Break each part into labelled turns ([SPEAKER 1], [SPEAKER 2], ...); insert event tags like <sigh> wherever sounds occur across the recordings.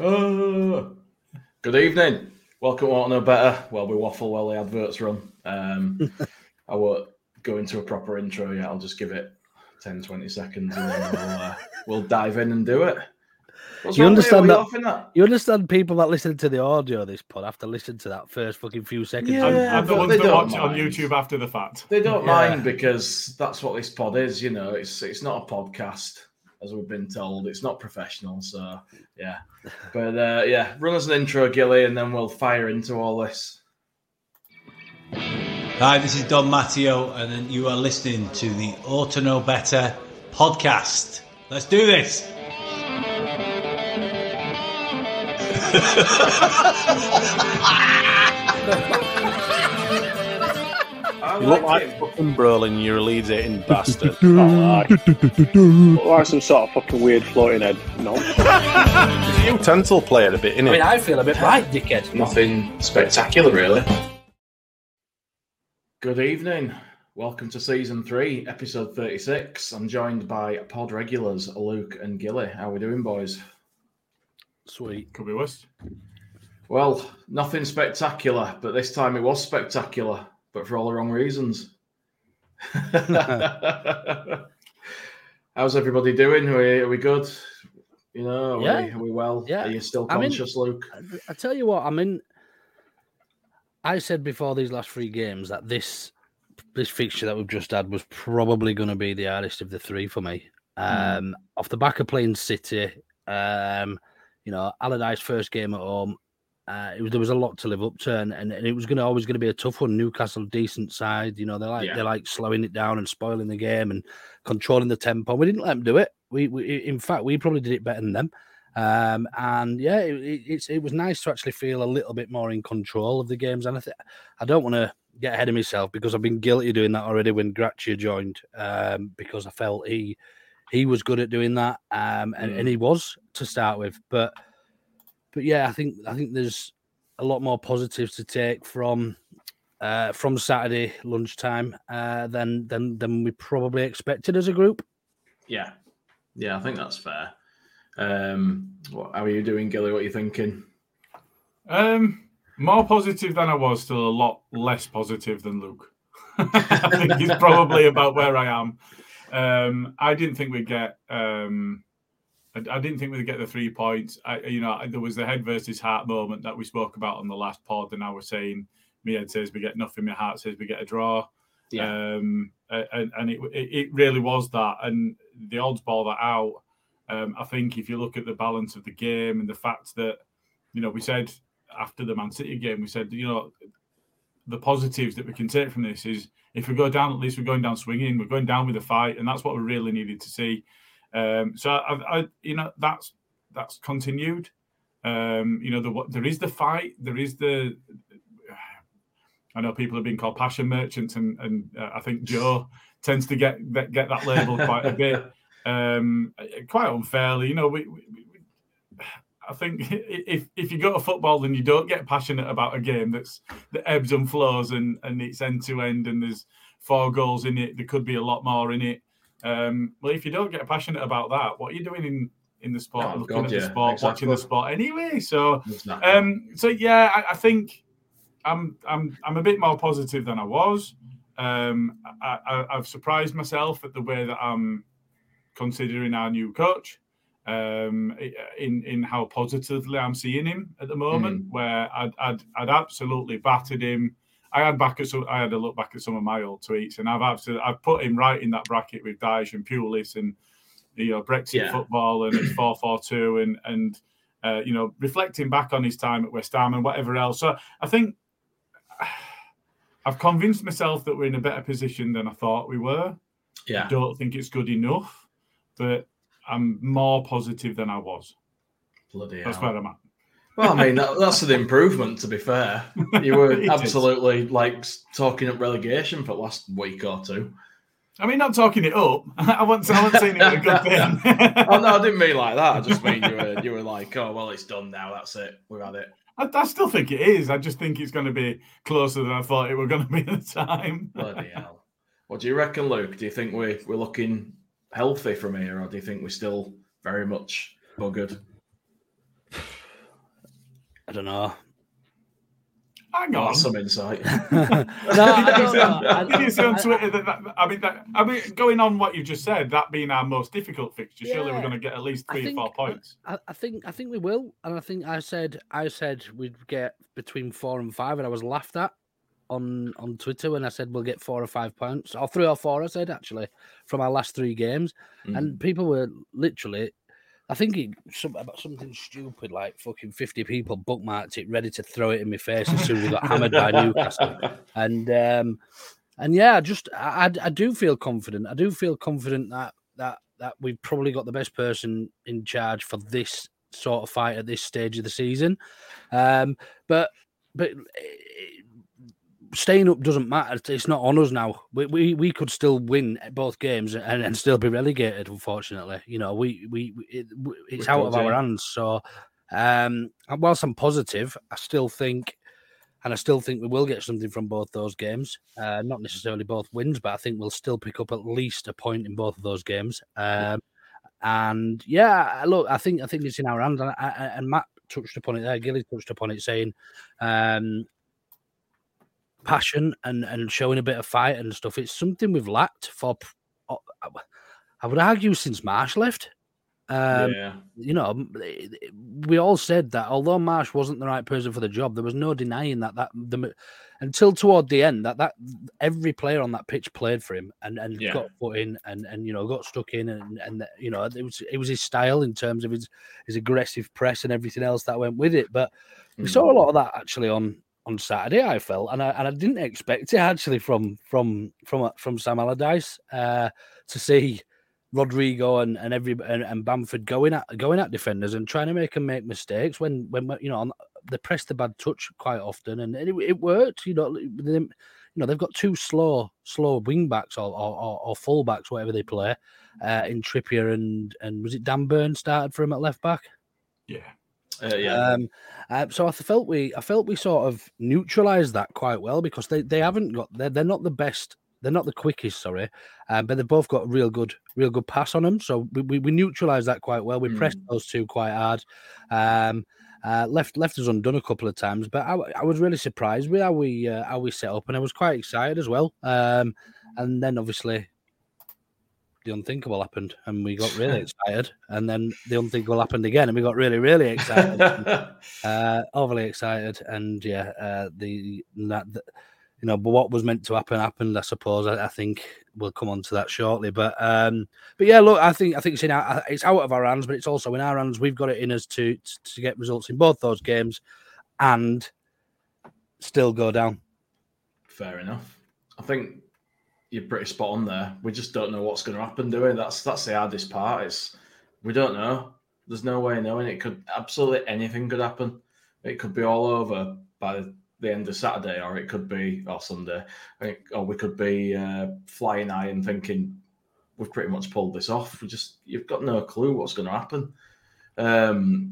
[SPEAKER 1] Oh, good evening. Welcome to Want to Know Better. Well, we waffle while the adverts run. Um, <laughs> I won't go into a proper intro yet. I'll just give it 10, 20 seconds and then we'll, uh, we'll dive in and do it. What's
[SPEAKER 2] You understand
[SPEAKER 1] Are
[SPEAKER 2] that- You understand people that listen to the audio of this pod have to listen to that first fucking few seconds.
[SPEAKER 1] Yeah,
[SPEAKER 3] and, and the ones
[SPEAKER 1] they
[SPEAKER 3] that
[SPEAKER 1] don't
[SPEAKER 3] watch it on. YouTube after the fact.
[SPEAKER 1] They don't
[SPEAKER 2] Yeah.
[SPEAKER 1] mind because that's what this pod is. You know, it's it's not a podcast as we've been told. It's not professional. So yeah, but uh, yeah, run us an intro, Gilly, and then we'll fire into all this.
[SPEAKER 4] Hi, this is Don Matteo, and you are listening to the Auto Know Better podcast. Let's do this. <laughs>
[SPEAKER 1] I
[SPEAKER 5] You look
[SPEAKER 1] like
[SPEAKER 5] like
[SPEAKER 1] it.
[SPEAKER 5] fucking Brolin, you're a Leeds eating <laughs> bastard. <laughs> Not like. Look <laughs> like some sort of fucking weird floating head. No. the utensil player a bit, innit?
[SPEAKER 2] I mean, I feel a bit right, dickhead.
[SPEAKER 6] Nothing spectacular, really.
[SPEAKER 1] Good evening. Welcome to season three, episode 36. I'm joined by pod regulars Luke and Gilly. How are we doing, boys?
[SPEAKER 2] Sweet.
[SPEAKER 3] Could be worse.
[SPEAKER 1] Well, nothing spectacular, but this time it was spectacular, but for all the wrong reasons. <laughs> How's everybody doing? Are we, are we good? You know, are, we, are we well?
[SPEAKER 2] Yeah.
[SPEAKER 1] Are you still
[SPEAKER 2] I mean-
[SPEAKER 1] conscious, Luke?
[SPEAKER 2] I tell you what, I mean, I said before these last three games that this this fixture that we've just had was probably going to be the hardest of the three for me. Um, Off the back of playing City, um, you know, Allardyce first game at home, uh, it was, there was a lot to live up to, and, and, and it was going to always going to be a tough one. Newcastle, decent side, you know, they like
[SPEAKER 1] Yeah.
[SPEAKER 2] they like slowing it down and spoiling the game and controlling the tempo. We didn't let them do it. We, we in fact, we probably did it better than them. Um, and yeah, it, it, it's it was nice to actually feel a little bit more in control of the games. And I th- I don't want to get ahead of myself because I've been guilty of doing that already when Gracia joined, um, because I felt he he was good at doing that, um, and, and he was to start with. But but yeah, I think I think there's a lot more positives to take from uh, from Saturday lunchtime uh, than than than we probably expected as a group.
[SPEAKER 1] Yeah. Yeah, I think that's fair. Um, what, how are you doing, Gilly? What are you thinking?
[SPEAKER 3] Um, more positive than I was, still a lot less positive than Luke. <laughs> I think he's probably about where I am. Um, I didn't think we'd get. Um, I, I didn't think we'd get the three points. I, you know, there was the head versus heart moment that we spoke about on the last pod, and I was saying, my head says we get nothing, my heart says we get a draw.
[SPEAKER 1] Yeah.
[SPEAKER 3] Um, and and it, it it really was that, and the odds ball that out. Um, I think if you look at the balance of the game and the fact that, you know, we said after the Man City game, we said, you know, the positives that we can take from this is if we go down, at least we're going down swinging, we're going down with a fight, and that's what we really needed to see. Um, so I, I, you know, that's that's continued. Um, you know, the, there is the fight, there is the. I know people have been called passion merchants, and and uh, I think Joe <laughs> tends to get get that label quite a bit, um, quite unfairly. You know, we, we, we, I think <laughs> if if you go to football and you don't get passionate about a game that's that ebbs and flows and and it's end to end and there's four goals in it, there could be a lot more in it. Um, well, if you don't get passionate about that, what are you doing in in the sport,
[SPEAKER 1] Oh,
[SPEAKER 3] looking
[SPEAKER 1] God,
[SPEAKER 3] at
[SPEAKER 1] yeah,
[SPEAKER 3] the sport,
[SPEAKER 1] exactly.
[SPEAKER 3] watching the sport anyway? So,
[SPEAKER 1] Exactly.
[SPEAKER 3] um, so yeah, I, I think I'm I'm I'm a bit more positive than I was. Um, I, I, I've surprised myself at the way that I'm considering our new coach. Um, in in how positively I'm seeing him at the moment, where I'd, I'd I'd absolutely battered him. I had back at some, I had a look back at some of my old tweets, and I've absolutely I've put him right in that bracket with Dyche and Pulis and you know Brexit
[SPEAKER 1] Yeah.
[SPEAKER 3] football and it's four four two and and uh, you know reflecting back on his time at West Ham and whatever else. So I think <sighs> I've convinced myself that we're in a better position than I thought we were.
[SPEAKER 1] Yeah.
[SPEAKER 3] I don't think it's good enough, but I'm more positive than I was.
[SPEAKER 1] Bloody
[SPEAKER 3] That's
[SPEAKER 1] hell.
[SPEAKER 3] where I'm at.
[SPEAKER 1] Well, I mean, that, that's an improvement, to be fair. You were <laughs>
[SPEAKER 3] It is.
[SPEAKER 1] absolutely like talking up relegation for the last week or two.
[SPEAKER 3] I mean, not talking it up. <laughs> I wasn't, I wasn't saying it was a good thing. <laughs>
[SPEAKER 1] oh no, I didn't mean like that. I just mean you were you were like, oh well, it's done now. That's it. We've had it.
[SPEAKER 3] I, I still think it is. I just think it's going to be closer than I thought it were going to be at the time.
[SPEAKER 1] Bloody hell. What do you reckon, Luke? Do you think we we're looking healthy from here, or do you think we're still very much buggered?
[SPEAKER 2] I don't know.
[SPEAKER 3] Hang on.
[SPEAKER 1] that's some insight. <laughs> <laughs>
[SPEAKER 2] No, I don't know.
[SPEAKER 3] Did you see on Twitter that, that I mean, that, I mean, going on what you just said, that being our most difficult fixture, surely we're going to get at least three
[SPEAKER 2] think-
[SPEAKER 3] or four points.
[SPEAKER 2] I, I think I think we will, and I think I said I said we'd get between four and five, and I was laughed at on on Twitter when I said we'll get four or five points, or three or four. I said actually from our last three games, and mm. people were literally. I think it some, about something stupid like fucking fifty people bookmarked it, ready to throw it in my face as soon as we got hammered by Newcastle, <laughs> and um, and yeah, I just I, I I do feel confident. I do feel confident that that that we've probably got the best person in charge for this sort of fight at this stage of the season. Um, but but eh, staying up doesn't matter. It's- not on us now. We we, we could still win both games and, and still be relegated. Unfortunately, you know we we it, it's
[SPEAKER 1] We
[SPEAKER 2] out of our hands. So um, whilst I'm positive, I still think. And I still think we will get something from both those games. Uh, not necessarily both wins, but I think we'll still pick up at least a point in both of those games. Um, and yeah, look, I think I think it's in our hands. And, and Matt touched upon it there. Gilly touched upon it, saying um, passion and and showing a bit of fight and stuff. It's something we've lacked for. I would argue since Marsh left. Um,
[SPEAKER 1] yeah.
[SPEAKER 2] you know, eh, we all said that although Marsh wasn't the right person for the job, there was no denying that that the until toward the end that that every player on that pitch played for him and and
[SPEAKER 1] Yeah.
[SPEAKER 2] got put in and and you know got stuck in and and you know it was it was his style in terms of his his aggressive press and everything else that went with it. But we
[SPEAKER 1] Mm.
[SPEAKER 2] saw a lot of that actually on on Saturday. I felt and I and I didn't expect it actually from from from from Sam Allardyce uh, to see. Rodrigo and and every and, and Bamford going at going at defenders and trying to make them make mistakes when when you know on, they press the bad touch quite often and it, it worked. You know, them, you know they've got two slow slow wing backs or or, or, or full backs whatever they play uh, in Trippier and and was it Dan Burn started for him at left back.
[SPEAKER 3] Yeah.
[SPEAKER 1] Uh, yeah.
[SPEAKER 2] Um, uh, so I felt we, I felt we sort of neutralised that quite well because they, they haven't got, they're, they're not the best, they're not the quickest, sorry, um, but they've both got real good, real good pass on them. So we, we, we neutralised that quite well. We pressed those two quite hard. Um, uh, left left us undone a couple of times, but I, I was really surprised with how we uh, how we set up, and I was quite excited as well. Um, and then obviously the unthinkable happened, and we got really <laughs> excited. And then the unthinkable happened again, and we got really really excited, <laughs> uh, overly excited. And yeah, uh, the that the, you know, but what was meant to happen happened. I suppose. I, I think we'll come on to that shortly. But um, but yeah, look, I think I think it's in our, it's out of our hands, but it's also in our hands. We've got it in us to to get results in both those games, and still go down.
[SPEAKER 1] Fair enough. I think you're pretty spot on there. We just don't know what's going to happen, do we? That's that's the hardest part. It's we don't know. There's no way knowing. It could absolutely anything could happen. It could be all over by the end of Saturday, or it could be or Sunday, or we could be uh, flying high and thinking we've pretty much pulled this off. We just you've got no clue what's going to happen. Um,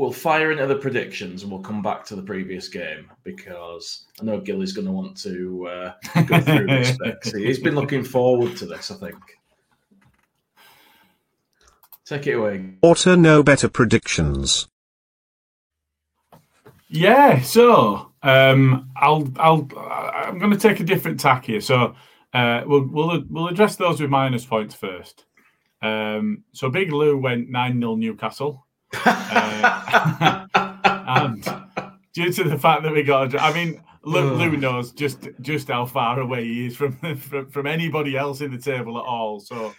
[SPEAKER 1] we'll fire into the predictions and we'll come back to the previous game because I know Gilly's going to want to uh, go through this. <laughs> Bit. He's been looking forward to this, I think. Take it away.
[SPEAKER 7] Auto no better predictions.
[SPEAKER 3] Yeah, so um, I'll I'll I'm going to take a different tack here. So uh, we'll we'll we'll address those with minus points first. Um, so Big Lou went nine 0 Newcastle, uh, and due to the fact that we got, a draw, I mean, Lou, Lou knows just just how far away he is from <laughs> from, from anybody else in the table at all. So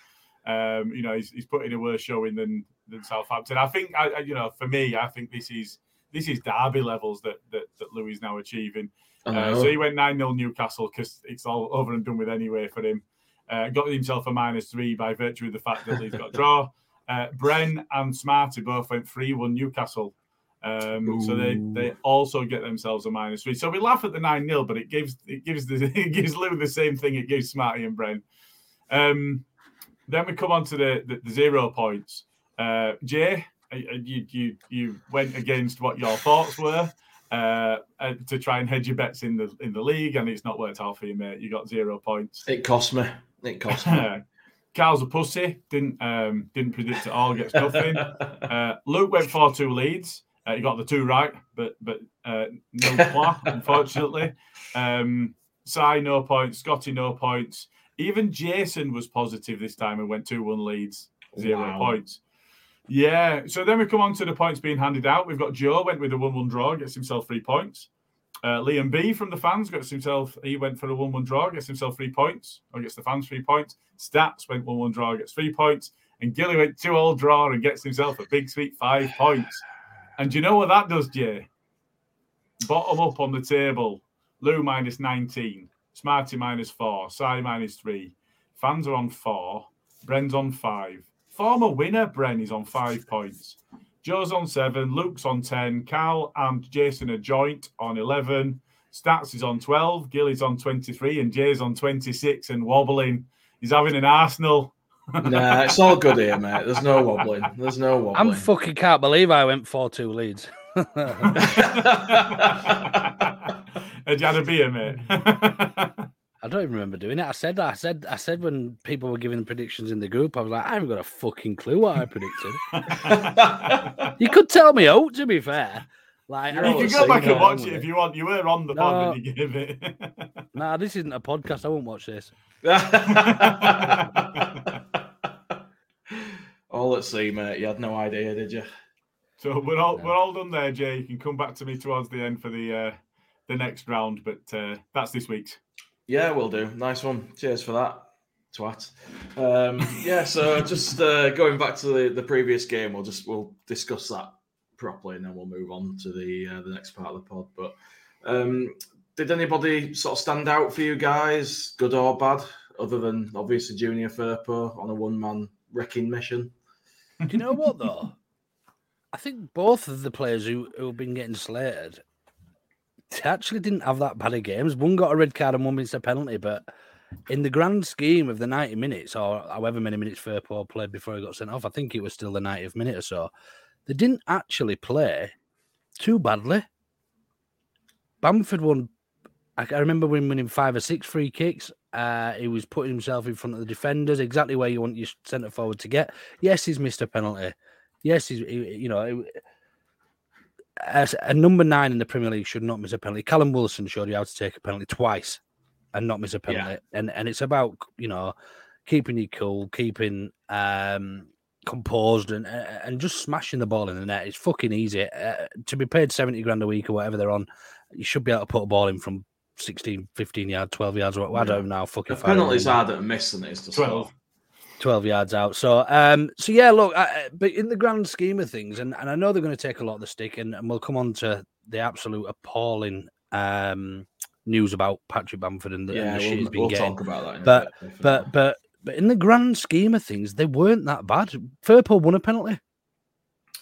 [SPEAKER 3] um, you know, he's, he's putting a worse showing than than Southampton. I think, I, you know, for me, I think this is this is Derby levels that that, that Louis is now achieving. Uh, so he went 9 0 Newcastle because it's all over and done with anyway for him. Uh, got himself a minus three by virtue of the fact that he's got a draw. <laughs> Uh, Bren and Smarty both went 3 1 Newcastle. Um, so they, they also get themselves a minus three. So we laugh at the 9 0, but it gives it gives the <laughs> it gives Lou the same thing it gives Smarty and Bren. Um, then we come on to the, the, the zero points. Uh, Jay, you, you you went against what your thoughts were uh, to try and hedge your bets in the in the league, and it's not worked out for you, mate. You got zero points.
[SPEAKER 1] It cost me. It cost me. <laughs>
[SPEAKER 3] Carl's a pussy. Didn't um, didn't predict it all. Gets nothing. <laughs> uh, Luke went four two Leeds. Uh, he got the two right, but but uh, no point, <laughs> unfortunately. Um, Sai no points. Scotty no points. Even Jason was positive this time and went 2 1 Leeds, zero wow. points. Yeah. So then we come on to the points being handed out. We've got Joe went with a 1 1 draw, gets himself three points. Uh, Liam B from the fans gets himself, he went for a 1 1 draw, gets himself three points, or gets the fans three points. Stats went 1 1 draw, gets three points. And Gilly went 2 all draw and gets himself a big sweet five points. And you know what that does, Jay? Bottom up on the table, Lou minus 19. Smarty minus four, Sai minus three. Fans are on four. Bren's on five. Former winner Bren is on five points. Joe's on seven. Luke's on 10. Cal and Jason are joint on 11. Stats is on 12. Gilly's on 23. And Jay's on 26 and wobbling. He's having an Arsenal.
[SPEAKER 1] nah, it's all good here, mate. There's no wobbling. There's no wobbling.
[SPEAKER 2] I'm fucking can't believe I went 4 2 Leeds. <laughs>
[SPEAKER 3] Had you had a beer, mate? <laughs>
[SPEAKER 2] I don't even remember doing it. I said that. I said I said when people were giving predictions in the group, I was like, I haven't got a fucking clue what I predicted. <laughs> you could tell me out, to be fair. Like
[SPEAKER 3] you can go back and watch it if you want. You were on the no, pod when you gave it. <laughs> <laughs>
[SPEAKER 2] nah, this isn't a podcast. I won't watch this.
[SPEAKER 1] all at sea, mate. You had no idea, did you?
[SPEAKER 3] So we're all no. we're all done there, Jay. You can come back to me towards the end for the uh, the next round, but uh, that's this week's.
[SPEAKER 1] Yeah, we'll do. Nice one. Cheers for that. Twat. Um, <laughs> yeah, so just uh, going back to the, the previous game, we'll just we'll discuss that properly, and then we'll move on to the uh, the next part of the pod. But um, did anybody sort of stand out for you guys, good or bad, other than obviously Junior Firpo on a one man wrecking mission?
[SPEAKER 2] Do you know what though? I think both of the players who who have been getting slated they actually didn't have that bad of games. One got a red card and one missed a penalty, but in the grand scheme of the 90 minutes or however many minutes Firpo played before he got sent off, I think it was still the 90th minute or so. They didn't actually play too badly. Bamford won. I remember when winning five or six free kicks. Uh, he was putting himself in front of the defenders, exactly where you want your centre forward to get. Yes, he's missed a penalty. Yes, he's you know a number nine in the Premier League should not miss a penalty. Callum Wilson showed you how to take a penalty twice and not miss a penalty. Yeah. And and it's about you know keeping you cool, keeping um composed, and and just smashing the ball in the net. It's fucking easy. Uh, to be paid seventy grand a week or whatever they're on, you should be able to put a ball in from 16, 15 yards, 12 yards. Or, I don't know how fucking.
[SPEAKER 1] The penalty's harder to miss than it is to 12. Score.
[SPEAKER 2] 12 yards out. So, um, so yeah, look, I, but in the grand scheme of things, and, and I know they're going to take a lot of the stick, and, and we'll come on to the absolute appalling um, news about Patrick Bamford and the,
[SPEAKER 1] yeah,
[SPEAKER 2] and the
[SPEAKER 1] shit
[SPEAKER 2] he's been
[SPEAKER 1] we'll
[SPEAKER 2] getting.
[SPEAKER 1] talk about that.
[SPEAKER 2] but, but, but, but in the grand scheme of things, they weren't that bad. Firpo won a penalty.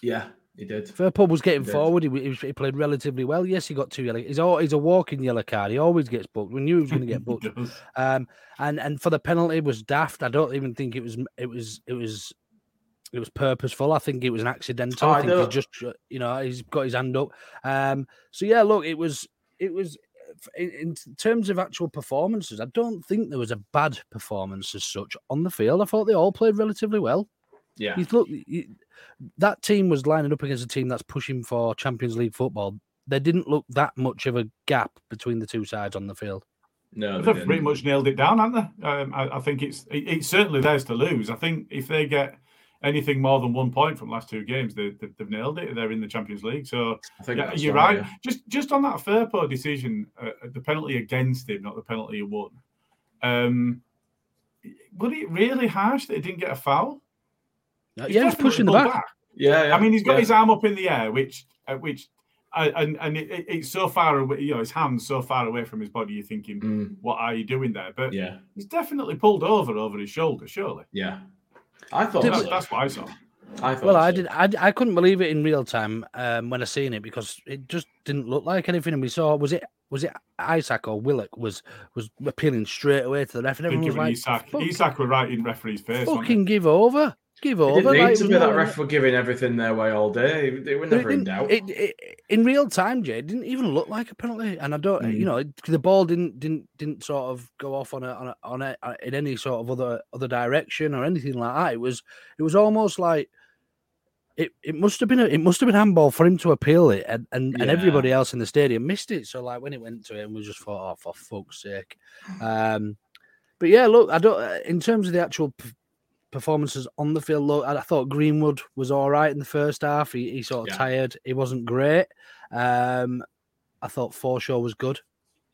[SPEAKER 1] Yeah, He did.
[SPEAKER 2] Firpo was getting
[SPEAKER 1] He
[SPEAKER 2] forward. He, he, he played relatively well. Yes, he got two yellow. He's all, he's a walking yellow card. He always gets booked. We knew he was going to get <laughs> booked. Um, and and for the penalty was daft. I don't even think it was it was it was it was purposeful. I think it was an accidental. I
[SPEAKER 1] I
[SPEAKER 2] think he just you know he's got his hand up. Um, so yeah, look, it was it was in, in terms of actual performances. I don't think there was a bad performance as such on the field. I thought they all played relatively well.
[SPEAKER 1] Yeah.
[SPEAKER 2] You look, you, that team was lining up against a team that's pushing for Champions League football. There didn't look that much of a gap between the two sides on the field.
[SPEAKER 1] No,
[SPEAKER 3] They've pretty much nailed it down, haven't they? Um, I, I think it's it, it's certainly theirs to lose. I think if they get anything more than one point from last two games, they, they, they've nailed it. They're in the Champions League. So
[SPEAKER 1] I think
[SPEAKER 3] yeah, you're
[SPEAKER 1] right,
[SPEAKER 3] right.
[SPEAKER 1] yeah.
[SPEAKER 3] Just just on that Firpo decision, uh, the penalty against him, not the penalty he won. Um, was it really harsh that he didn't get a foul? He's
[SPEAKER 2] yeah, he's pushing the
[SPEAKER 3] pulled
[SPEAKER 2] back.
[SPEAKER 1] Yeah, yeah,
[SPEAKER 3] I mean, he's got
[SPEAKER 1] yeah.
[SPEAKER 3] his arm up in the air, which uh, which. uh, And and it, it- it's so far away, you know, his hands so far away from his body. You're thinking,
[SPEAKER 1] Mm.
[SPEAKER 3] what are you doing there? But
[SPEAKER 1] Yeah,
[SPEAKER 3] he's definitely pulled over over his shoulder. Surely,
[SPEAKER 1] yeah. I thought
[SPEAKER 2] Did
[SPEAKER 3] that's,
[SPEAKER 1] so.
[SPEAKER 3] that's what I saw.
[SPEAKER 1] I thought
[SPEAKER 2] Well, I did. I, I couldn't believe it in real time um, when I seen it because it just didn't look like anything. And we saw was it was it Isak or Willock was was appealing straight away to the ref, and
[SPEAKER 3] I think
[SPEAKER 2] everyone
[SPEAKER 3] it
[SPEAKER 2] was
[SPEAKER 3] was
[SPEAKER 2] like,
[SPEAKER 3] Isak.
[SPEAKER 2] "Fuck-
[SPEAKER 3] Isak were right in referee's face. wasn't
[SPEAKER 2] "Fucking give over, give
[SPEAKER 1] It
[SPEAKER 2] over."
[SPEAKER 1] didn't need
[SPEAKER 2] like,
[SPEAKER 1] to be that ref were giving everything their way all day. They were never in doubt.
[SPEAKER 2] It, it, in real time, Jay, it didn't even look like a penalty, and I don't,
[SPEAKER 1] Mm.
[SPEAKER 2] you know, it- the ball didn't didn't didn't sort of go off on a on a, on a uh, in any sort of other other direction or anything like that. It was it was almost like it, it must have been a, it must have been handball for him to appeal it, and, and, and everybody else in the stadium missed it. So like when it went to him, we just thought, oh for fuck's sake. <sighs> Um, but yeah, look, I don't. uh, In terms of the actual p- performances on the field, look, I, I thought Greenwood was all right in the first half. He, he sort of
[SPEAKER 1] Yeah.
[SPEAKER 2] tired. He wasn't great. Um, I thought Forshaw was good.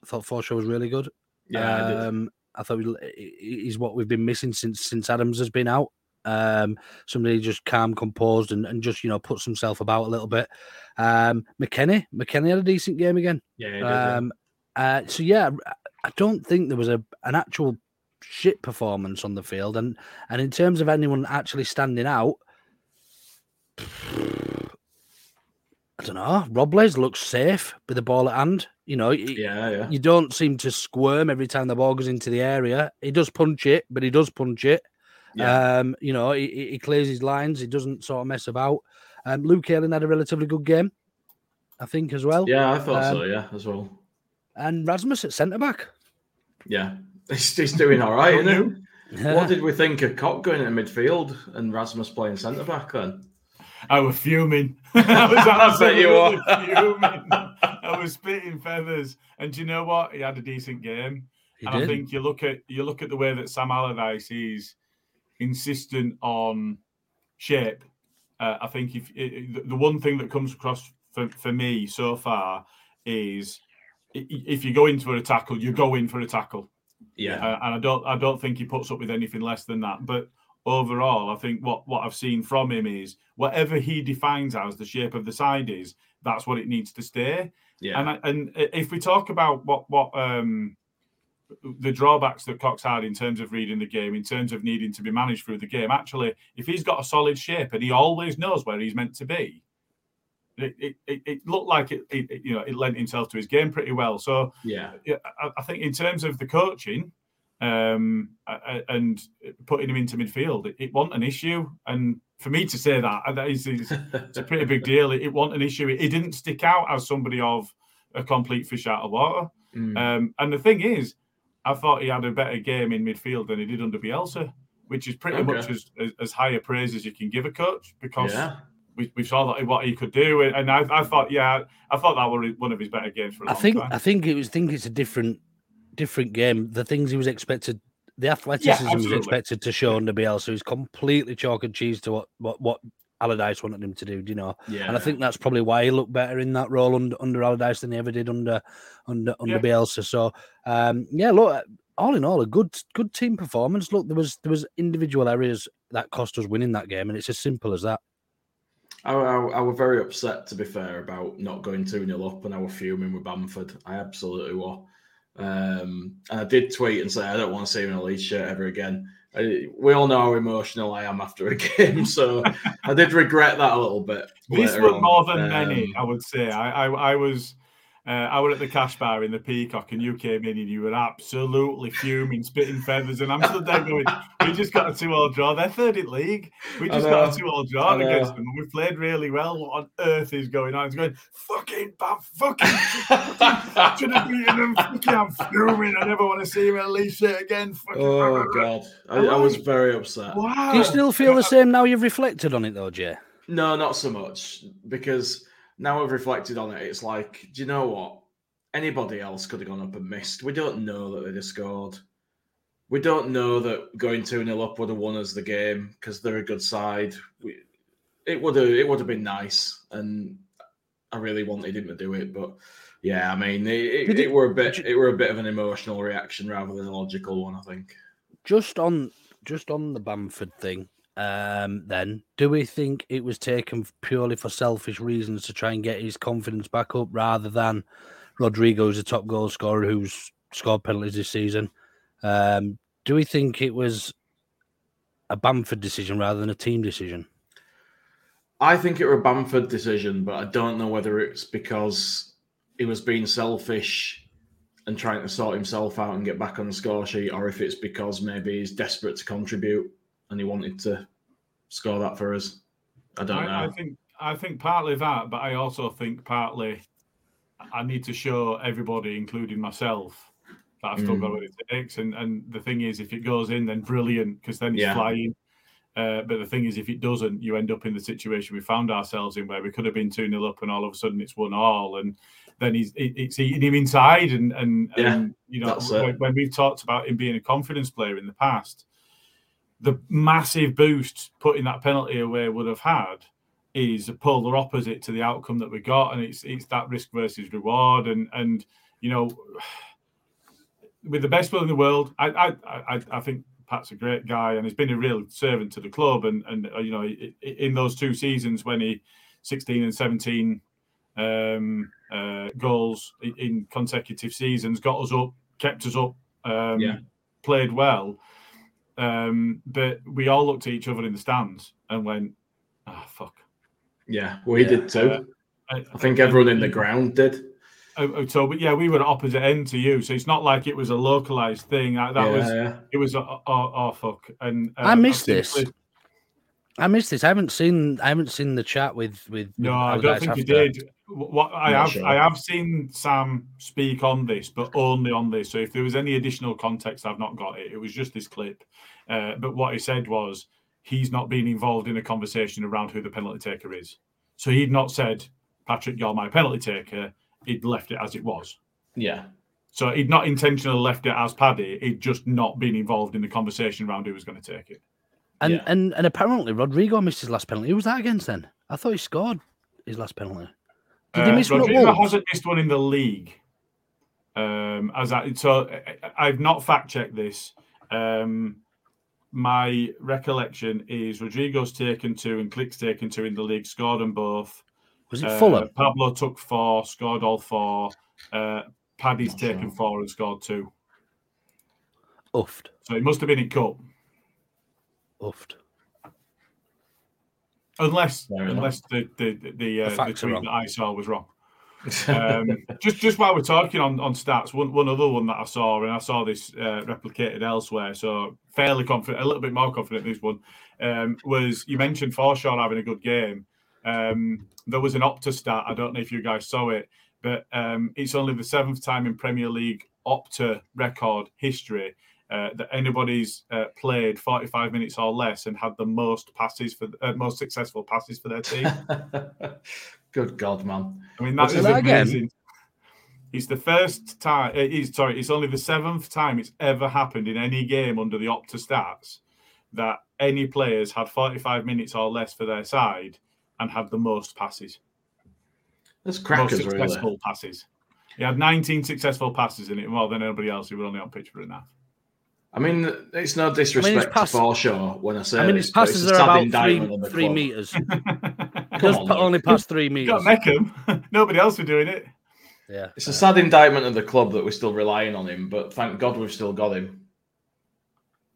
[SPEAKER 2] I thought Forshaw was really good.
[SPEAKER 1] Yeah, I
[SPEAKER 2] um, I thought he- he- he's what we've been missing since since Adams has been out. Um, somebody just calm, composed, and, and just you know puts himself about a little bit. Um, McKennie, McKennie had a decent game again.
[SPEAKER 1] Yeah, did, yeah.
[SPEAKER 2] Um, uh, so yeah, I don't think there was a an actual shit performance on the field, and and in terms of anyone actually standing out, I don't know. Robles looks safe with the ball at hand. You know,
[SPEAKER 1] Yeah, yeah.
[SPEAKER 2] you don't seem to squirm every time the ball goes into the area. He does punch it, but he does punch it.
[SPEAKER 1] Yeah.
[SPEAKER 2] Um, you know, he, he clears his lines. He doesn't sort of mess about. Um, Luke Ayling had a relatively good game, I think, as well.
[SPEAKER 1] Yeah, I thought so.
[SPEAKER 2] Um,
[SPEAKER 1] Yeah, as well.
[SPEAKER 2] And Rasmus at centre back.
[SPEAKER 1] Yeah, he's, he's doing all right,
[SPEAKER 3] Don't
[SPEAKER 1] isn't he? What did we think of Koch going into midfield and Rasmus playing centre back then?
[SPEAKER 3] I was fuming. <laughs> I was <laughs>
[SPEAKER 1] I you
[SPEAKER 3] absolutely fuming. I was spitting feathers. And do you know what? He had a decent game.
[SPEAKER 2] He
[SPEAKER 3] and I think you look at you look at the way that Sam Allardyce is insistent on shape. Uh, I think if it, the- the one thing that comes across for, for me so far is i- i- if you go in for a tackle, you go in for a tackle.
[SPEAKER 1] Yeah,
[SPEAKER 3] Uh, and I don't I don't think he puts up with anything less than that. But overall, I think what what I've seen from him is whatever he defines as the shape of the side is, that's what it needs to stay.
[SPEAKER 1] yeah,
[SPEAKER 3] And I, and if we talk about what what um the drawbacks that Cox had in terms of reading the game, in terms of needing to be managed through the game, actually, if he's got a solid shape and he always knows where he's meant to be, it it, it, looked like it, it you know it lent himself to his game pretty well. So
[SPEAKER 1] yeah,
[SPEAKER 3] yeah, I, I think in terms of the coaching um, and putting him into midfield, it, it wasn't an issue. And for me to say that, that is, is it's a pretty big deal. It, it wasn't an issue. It, didn't stick out as somebody of a complete fish out of water.
[SPEAKER 1] Mm.
[SPEAKER 3] Um, and the thing is, I thought he had a better game in midfield than he did under Bielsa, which is pretty
[SPEAKER 1] Okay.
[SPEAKER 3] much as, as, as high a praise as you can give a coach because
[SPEAKER 1] yeah.
[SPEAKER 3] We, we saw that what he could do. And I, I thought, yeah, I thought that was one of his better games for a
[SPEAKER 2] I
[SPEAKER 3] long
[SPEAKER 2] think
[SPEAKER 3] time.
[SPEAKER 2] I think it was think it's a different different game. The things he was expected, the athleticism he was expected to show under Bielsa is completely chalk and cheese to what what what Allardyce wanted him to do. Do you know?
[SPEAKER 1] Yeah.
[SPEAKER 2] And I think that's probably why he looked better in that role under under Allardyce than he ever did under under under
[SPEAKER 3] Yeah.
[SPEAKER 2] Bielsa. So um, yeah, look, all in all, a good good team performance. Look, there was there was individual areas that cost us winning that game, and it's as simple as that.
[SPEAKER 1] I, I, I were very upset, to be fair, about not going 2 0 up and I were fuming with Bamford. I absolutely were. Um, and I did tweet and say, I don't want to see him in a Leeds shirt ever again. I, we all know how emotional I am after a <laughs> game, so I did regret that a little bit. Later
[SPEAKER 3] was
[SPEAKER 1] on.
[SPEAKER 3] more than
[SPEAKER 1] Um,
[SPEAKER 3] many, I would say. I, I, I was, uh, I was at the cash bar in the Peacock, and you came in and you were absolutely fuming, spitting feathers, and I'm still there going, "We just got a two-all draw. They're third in league. We just got a two-all draw against them. and We played really well. What on earth is going on?" It's going, "Fucking bad, fucking <laughs> should have beaten them. Fucking, I'm fuming. I never want to see him at least shit again. Fucking
[SPEAKER 1] Oh god, I, I was very upset.
[SPEAKER 3] Wow.
[SPEAKER 2] Do you still feel the same now you've reflected on it, though, Jay?
[SPEAKER 1] No, not so much because now I've reflected on it. It's like, do you know what? Anybody else could have gone up and missed. We don't know that they'd have scored. We don't know that going two 0 up would have won us the game because they're a good side. We, it would have it would have been nice, and I really wanted him to do it, but yeah, I mean, it, it, it
[SPEAKER 2] it-
[SPEAKER 1] were a bit it were a bit of an emotional reaction rather than a logical one. I think.
[SPEAKER 2] Just on just on the Bamford thing, um, then do we think it was taken purely for selfish reasons to try and get his confidence back up, rather than Rodrigo, who's a top goal scorer who's scored penalties this season? Um, do we think it was a Bamford decision rather than a team decision?
[SPEAKER 1] I think it were a Bamford decision, but I don't know whether it's because he was being selfish and trying to sort himself out and get back on the score sheet, or if it's because maybe he's desperate to contribute and he wanted to score that for us. I don't know.
[SPEAKER 3] I, I think I think partly that, but I also think partly I need to show everybody, including myself, that I've still got
[SPEAKER 1] Mm.
[SPEAKER 3] what it takes. And and the thing is, if it goes in, then brilliant, because then it's
[SPEAKER 1] Yeah.
[SPEAKER 3] flying. Uh, but the thing is, if it doesn't, you end up in the situation we found ourselves in, where we could have been two 0 up, and all of a sudden it's one all, and then he's it's eating him inside. And and,
[SPEAKER 1] Yeah,
[SPEAKER 3] and you know when, when we've talked about him being a confidence player in the past, the massive boost putting that penalty away would have had is a polar opposite to the outcome that we got, and it's it's that risk versus reward, and and you know, <sighs> with the best will in the world, I I I, I think Pat's a great guy, and he's been a real servant to the club, and and uh, you know, in those two seasons when he, sixteen and seventeen, um, uh, goals in consecutive seasons, got us up, kept us up, um,
[SPEAKER 1] Yeah.
[SPEAKER 3] played well. Um, but we all looked at each other in the stands and went, "Ah, fuck."
[SPEAKER 1] yeah, we did too.
[SPEAKER 3] Uh, I,
[SPEAKER 1] I think everyone in the ground did.
[SPEAKER 3] Oh, oh, so, but yeah, we were at opposite end to you, so it's not like it was a localized thing. That, that
[SPEAKER 1] Yeah,
[SPEAKER 3] was
[SPEAKER 1] yeah.
[SPEAKER 3] it was oh, oh, oh fuck. And uh,
[SPEAKER 2] I missed this.
[SPEAKER 3] with-
[SPEAKER 2] I missed this. I haven't seen. I haven't seen the chat with with.
[SPEAKER 3] No, I don't
[SPEAKER 2] guys
[SPEAKER 3] think you did. Wh- What I have,
[SPEAKER 1] sure.
[SPEAKER 3] I have seen Sam speak on this, but only on this. So if there was any additional context, I've not got it. It was just this clip. Uh, but what he said was he's not been involved in a conversation around who the penalty taker is. So he'd not said, "Patrick, you're my penalty taker." He'd left it as it was.
[SPEAKER 1] Yeah,
[SPEAKER 3] So he'd not intentionally left it as Paddy. He'd just not been involved in the conversation around who was going to take it.
[SPEAKER 2] And
[SPEAKER 1] Yeah.
[SPEAKER 2] and and apparently Rodrigo missed his last penalty. Who was that against then? I thought he scored his last penalty. Did he
[SPEAKER 3] Uh,
[SPEAKER 2] one at
[SPEAKER 3] Rodrigo
[SPEAKER 2] Wolves?
[SPEAKER 3] hasn't missed one in the league. Um, as I, so I- I've not fact checked this. Um, my recollection is Rodrigo's taken two and Klich's taken two in the league, scored them both.
[SPEAKER 2] Was it
[SPEAKER 3] Uh,
[SPEAKER 2] Fulham?
[SPEAKER 3] Pablo took four, scored all four. Uh, Paddy's
[SPEAKER 1] Not
[SPEAKER 3] taken
[SPEAKER 1] sure.
[SPEAKER 3] four and scored two.
[SPEAKER 2] Uffed.
[SPEAKER 3] So it must have been in cup,
[SPEAKER 2] Uffed.
[SPEAKER 3] Unless unless the the the, the, uh, the tweet that I saw was wrong. <laughs> um, just just while we're talking on, on stats, one, one other one that I saw, and I saw this uh, replicated elsewhere, so fairly confident, a little bit more confident this one, um, was you mentioned Forshaw having a good game. Um, there was an Opta stat, I don't know if you guys saw it, but um, it's only the seventh time in Premier League Opta record history uh, that anybody's uh, played 45 minutes or less and had the most passes for uh, most successful passes for their team. <laughs>
[SPEAKER 1] Good God, man.
[SPEAKER 3] I mean, that
[SPEAKER 2] What's
[SPEAKER 3] is
[SPEAKER 2] that again?
[SPEAKER 3] amazing. It's the first time. It is sorry. It's only the seventh time it's ever happened in any game under the Opta stats that any players had 45 minutes or less for their side and had the most passes,
[SPEAKER 1] That's
[SPEAKER 3] most
[SPEAKER 1] crackers, really.
[SPEAKER 3] successful passes. He had 19 successful passes in it, more than anybody else who were only on pitch for enough.
[SPEAKER 1] I mean, it's no disrespect
[SPEAKER 2] pass-
[SPEAKER 1] to Forshaw when I say
[SPEAKER 2] I mean, his
[SPEAKER 1] but it's
[SPEAKER 2] passes are about three three meters. He <laughs>
[SPEAKER 1] Come
[SPEAKER 2] does
[SPEAKER 1] on,
[SPEAKER 2] only past three
[SPEAKER 3] You
[SPEAKER 2] meters.
[SPEAKER 3] got Meckham. <laughs> Nobody else were doing it.
[SPEAKER 2] Yeah.
[SPEAKER 1] It's a sad indictment of the club that we're still relying on him, but thank God we've still got him.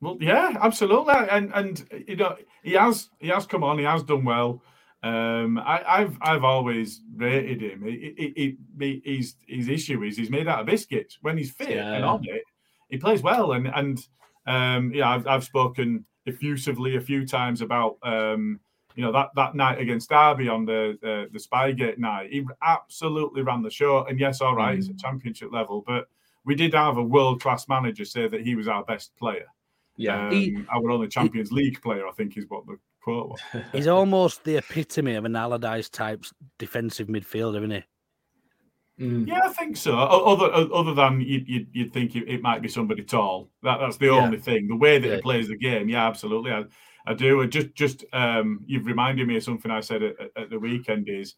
[SPEAKER 3] Well, yeah, absolutely, and and you know he has he has come on, he has done well. Um, I, have I've always rated him. He, he, he, his his issue is he's made out of biscuits. When he's fit
[SPEAKER 1] Yeah.
[SPEAKER 3] and on it, he plays well. And and um, yeah, I've, I've spoken effusively a few times about um, you know that that night against Derby on the the, the Spygate night. He absolutely ran the show. And yes, all right, it's a championship level, but we did have a world class manager say that he was our best player.
[SPEAKER 1] Yeah.
[SPEAKER 3] Um,
[SPEAKER 2] He-
[SPEAKER 3] our only Champions League player, I think, is what the quote was.
[SPEAKER 2] He's almost the epitome of an Allardyce type defensive midfielder, isn't he?
[SPEAKER 1] Mm.
[SPEAKER 3] Yeah, I think so. Other other than you, you, you'd think it, it might be somebody tall. That that's the
[SPEAKER 2] Yeah.
[SPEAKER 3] only thing. The way that
[SPEAKER 2] Yeah.
[SPEAKER 3] he plays the game, yeah, absolutely. I, I do. Just just um, you've reminded me of something I said at, at- at the weekend. Is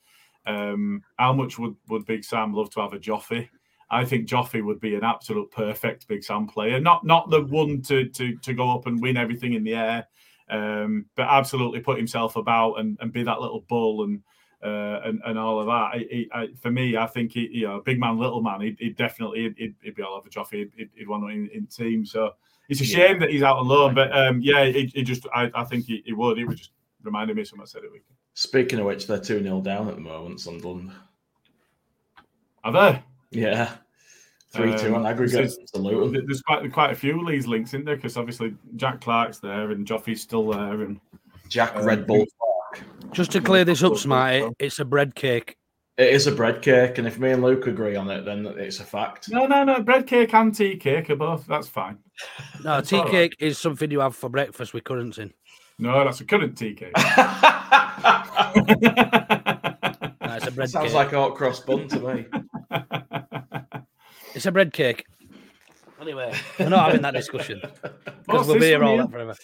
[SPEAKER 3] um, how much would would Big Sam love to have a Joffy? I think Joffy would be an absolute perfect Big Sam player. Not not the one to to to go up and win everything in the air, um, but absolutely put himself about and, and be that little bull and uh, and and all of that. I, for me, I think he, you know, big man, little man. He'd, he'd definitely he'd, he'd be all over Joffy. He'd, he'd, want to in, in team. So it's a
[SPEAKER 1] Yeah.
[SPEAKER 3] shame that he's out alone. But um, yeah, he, just I, I think he, he would. He would just reminded me of something I said at weekend.
[SPEAKER 1] Speaking of which, they're 2 0 down at the moment, Sunderland.
[SPEAKER 3] Are there?
[SPEAKER 1] Yeah. 3 2 on
[SPEAKER 3] Um,
[SPEAKER 1] aggregate
[SPEAKER 3] there's-
[SPEAKER 1] to Luton.
[SPEAKER 3] there- There's quite quite a few of these links in there because obviously Jack Clarke's there and Joffy's still there and
[SPEAKER 1] Jack
[SPEAKER 3] um,
[SPEAKER 1] Red Bull.
[SPEAKER 2] Just to clear this up, Smarty, it's a bread cake.
[SPEAKER 1] It is a bread cake, and if me and Luke agree on it, then it's a fact.
[SPEAKER 3] No, no, no. Bread cake and tea cake are both. That's fine.
[SPEAKER 2] No,
[SPEAKER 3] It's
[SPEAKER 2] tea
[SPEAKER 3] all right.
[SPEAKER 2] cake is something you have for breakfast with currants in.
[SPEAKER 3] No, that's a currant tea cake. <laughs>
[SPEAKER 2] No, it's a bread
[SPEAKER 1] Sounds
[SPEAKER 2] cake.
[SPEAKER 1] like a hot cross bun to me.
[SPEAKER 2] It's a bread cake. Anyway, we're not having that discussion because we'll be here all
[SPEAKER 3] here?
[SPEAKER 2] that forever.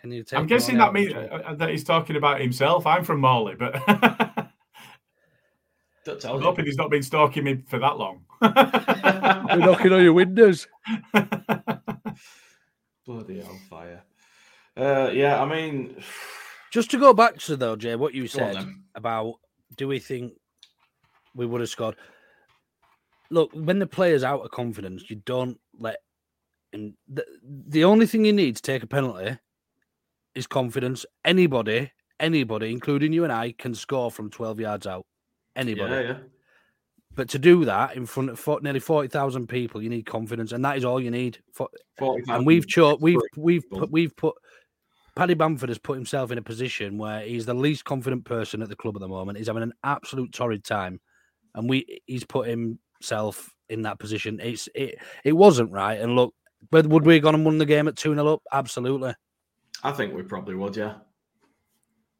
[SPEAKER 2] Can you take
[SPEAKER 3] I'm guessing that means uh, that he's talking about himself. I'm from Morley, but <laughs>
[SPEAKER 1] Don't tell
[SPEAKER 3] I'm
[SPEAKER 1] you.
[SPEAKER 3] hoping he's not been stalking me for that long. <laughs>
[SPEAKER 2] We're knocking on your windows. <laughs>
[SPEAKER 1] Bloody hellfire. Uh, yeah, I mean, <sighs>
[SPEAKER 2] Just to go back to though, Jay, what you
[SPEAKER 1] Go on
[SPEAKER 2] said about do we think we would have scored? Look, when the player's out of confidence, you don't let. And the, the only thing you need to take a penalty is confidence. Anybody, anybody, including you and I, can score from twelve yards out. Anybody.
[SPEAKER 1] yeah, yeah.
[SPEAKER 2] But to do that in front of fo- nearly forty thousand people, you need confidence, and that is all you need. For,
[SPEAKER 1] 40,000
[SPEAKER 2] and we've cho- we've we've put, we've put Paddy Bamford has put himself in a position where he's the least confident person at the club at the moment. He's having an absolute torrid time, and we he's put himself in that position. It's it it wasn't right. And look, but would we have gone and won the game at two 0 up? Absolutely.
[SPEAKER 1] I think we probably would, yeah.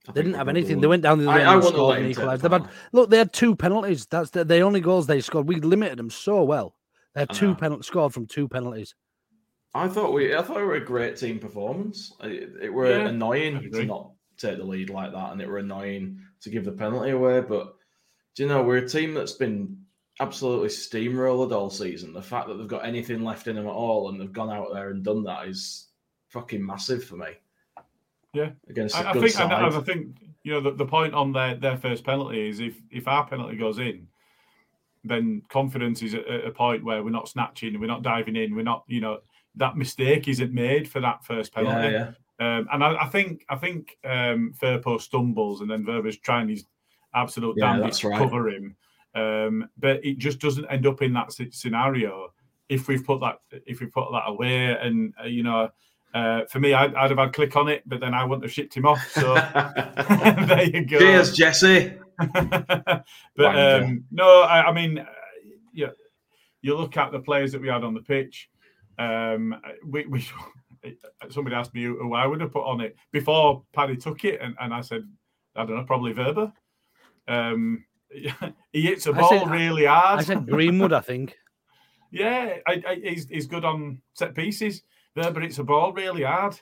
[SPEAKER 1] I
[SPEAKER 2] They didn't have
[SPEAKER 1] probably
[SPEAKER 2] anything. They went down the
[SPEAKER 1] I-
[SPEAKER 2] other end
[SPEAKER 1] I
[SPEAKER 2] and scored
[SPEAKER 1] let
[SPEAKER 2] and
[SPEAKER 1] him take the
[SPEAKER 2] equalised. They've had, look, they had two penalties. That's the, the only goals they scored. We limited them so well. They had
[SPEAKER 1] I
[SPEAKER 2] two
[SPEAKER 1] know.
[SPEAKER 2] penalties scored from two penalties.
[SPEAKER 1] I thought we, I thought it were a great team performance. It, it were
[SPEAKER 3] Yeah,
[SPEAKER 1] annoying to not take the lead like that, and it were annoying to give the penalty away. But do you know we're a team that's been absolutely steamrolled all season. The fact that they've got anything left in them at all, and they've gone out there and done that is fucking massive for me.
[SPEAKER 3] Yeah,
[SPEAKER 1] against a
[SPEAKER 3] I, I
[SPEAKER 1] good
[SPEAKER 3] think,
[SPEAKER 1] side.
[SPEAKER 3] I, I think you know the, the point on their, their first penalty is if if our penalty goes in, then confidence is at a point where we're not snatching, we're not diving in, we're not you know that mistake isn't made for that first penalty.
[SPEAKER 1] yeah.
[SPEAKER 3] Um, and I, I think I think um, Firpo stumbles and then Verber's trying his absolute
[SPEAKER 1] Yeah,
[SPEAKER 3] damnedest to
[SPEAKER 1] right.
[SPEAKER 3] cover him, um, but it just doesn't end up in that scenario if we've put that if we put that away. And uh, you know, uh, for me, I'd, I'd have had Klich on it, but then I wouldn't have shipped him off. So <laughs> <laughs> there you go.
[SPEAKER 1] Cheers, Jesse. <laughs>
[SPEAKER 3] but um, no, I, I mean, uh, yeah, you look at the players that we had on the pitch. Um, we, we somebody asked me who I would have put on it before Paddy took it, and, and I said, I don't know, probably Verber. Um, he hits a ball
[SPEAKER 2] said-
[SPEAKER 3] really hard.
[SPEAKER 2] I said Greenwood, I think.
[SPEAKER 3] Yeah, I, I, he's, he's good on set pieces. Verber it's a ball really hard.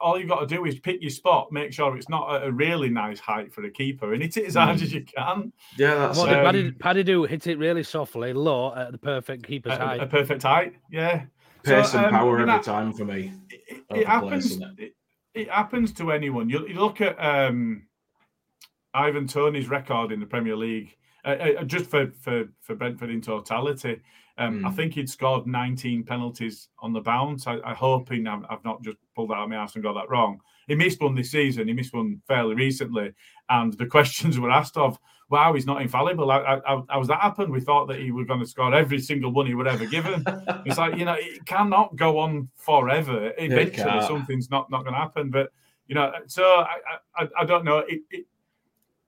[SPEAKER 3] All you've got to do is pick your spot, make sure it's not at a really nice height for a keeper, and hit it as hard
[SPEAKER 1] Mm.
[SPEAKER 3] as you can.
[SPEAKER 1] Yeah, that's
[SPEAKER 2] What did
[SPEAKER 3] um,
[SPEAKER 2] Paddy, Paddy do? Hit it really softly, low at the perfect keeper's
[SPEAKER 3] a,
[SPEAKER 2] height.
[SPEAKER 3] a perfect height. Yeah,
[SPEAKER 1] pace
[SPEAKER 3] So,
[SPEAKER 1] and
[SPEAKER 3] um,
[SPEAKER 1] power every
[SPEAKER 3] know,
[SPEAKER 1] time for me.
[SPEAKER 3] It, it happens.
[SPEAKER 1] placing
[SPEAKER 3] It. It, happens to anyone. You, you look at um, Ivan Toney's record in the Premier League, uh, uh, just for, for for Brentford in totality. Um, I
[SPEAKER 1] Hmm.
[SPEAKER 3] think he'd scored 19 penalties on the bounce. I, I hoping I've, I've not just pulled out of my ass and got that wrong. He missed one this season. He missed one fairly recently, and the <laughs> questions were asked of, "Wow, he's not infallible." I, I, I, how has that happened? We thought that he was going to score every single one he would ever given. it's like you know, it cannot go on forever. <laughs> Eventually, something's not not going to happen. But you know, so I I, I- I don't know. It, it,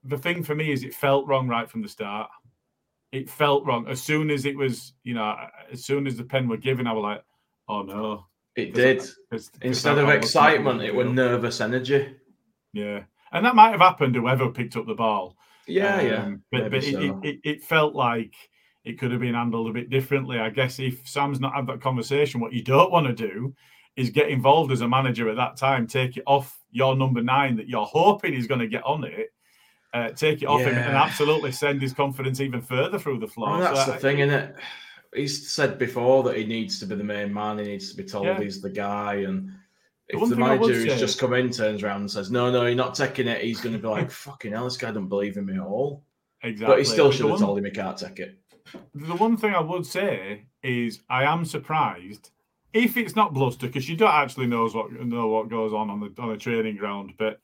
[SPEAKER 3] the thing for me is it felt wrong right from the start. It felt wrong as soon as it was, you know, as soon as the pen were given, I was like, "Oh no!"
[SPEAKER 1] It
[SPEAKER 3] I-
[SPEAKER 1] did.
[SPEAKER 3] 'cause- 'cause
[SPEAKER 1] Instead
[SPEAKER 3] I-
[SPEAKER 1] of
[SPEAKER 3] I
[SPEAKER 1] excitement, it was nervous energy.
[SPEAKER 3] Yeah, and that might have happened whoever picked up the ball.
[SPEAKER 1] Yeah, yeah,
[SPEAKER 3] Um, But, but it,
[SPEAKER 1] so.
[SPEAKER 3] it, it, it felt like it could have been handled a bit differently. I guess if Sam's not had that conversation, what you don't want to do is get involved as a manager at that time, take it off your number nine that you're hoping he's going to get on it. Uh, take it off him and absolutely send his confidence even further through the floor.
[SPEAKER 1] Well, that's
[SPEAKER 3] So
[SPEAKER 1] the
[SPEAKER 3] I-
[SPEAKER 1] thing, isn't it? He's said before that he needs to be the main man. He needs to be told
[SPEAKER 3] Yeah.
[SPEAKER 1] he's the guy. And if the
[SPEAKER 3] would
[SPEAKER 1] manager who's
[SPEAKER 3] say-
[SPEAKER 1] just come in turns around and says, "No, no, you're not taking it," he's going to be like, <laughs> "Fucking hell, this guy don't believe in me at all."
[SPEAKER 3] Exactly.
[SPEAKER 1] But he still
[SPEAKER 3] The
[SPEAKER 1] should have
[SPEAKER 3] one-
[SPEAKER 1] told him he can't take it.
[SPEAKER 3] The one thing I would say is I am surprised if it's not bluster because you don't actually knows what know what goes on on the on a training ground. But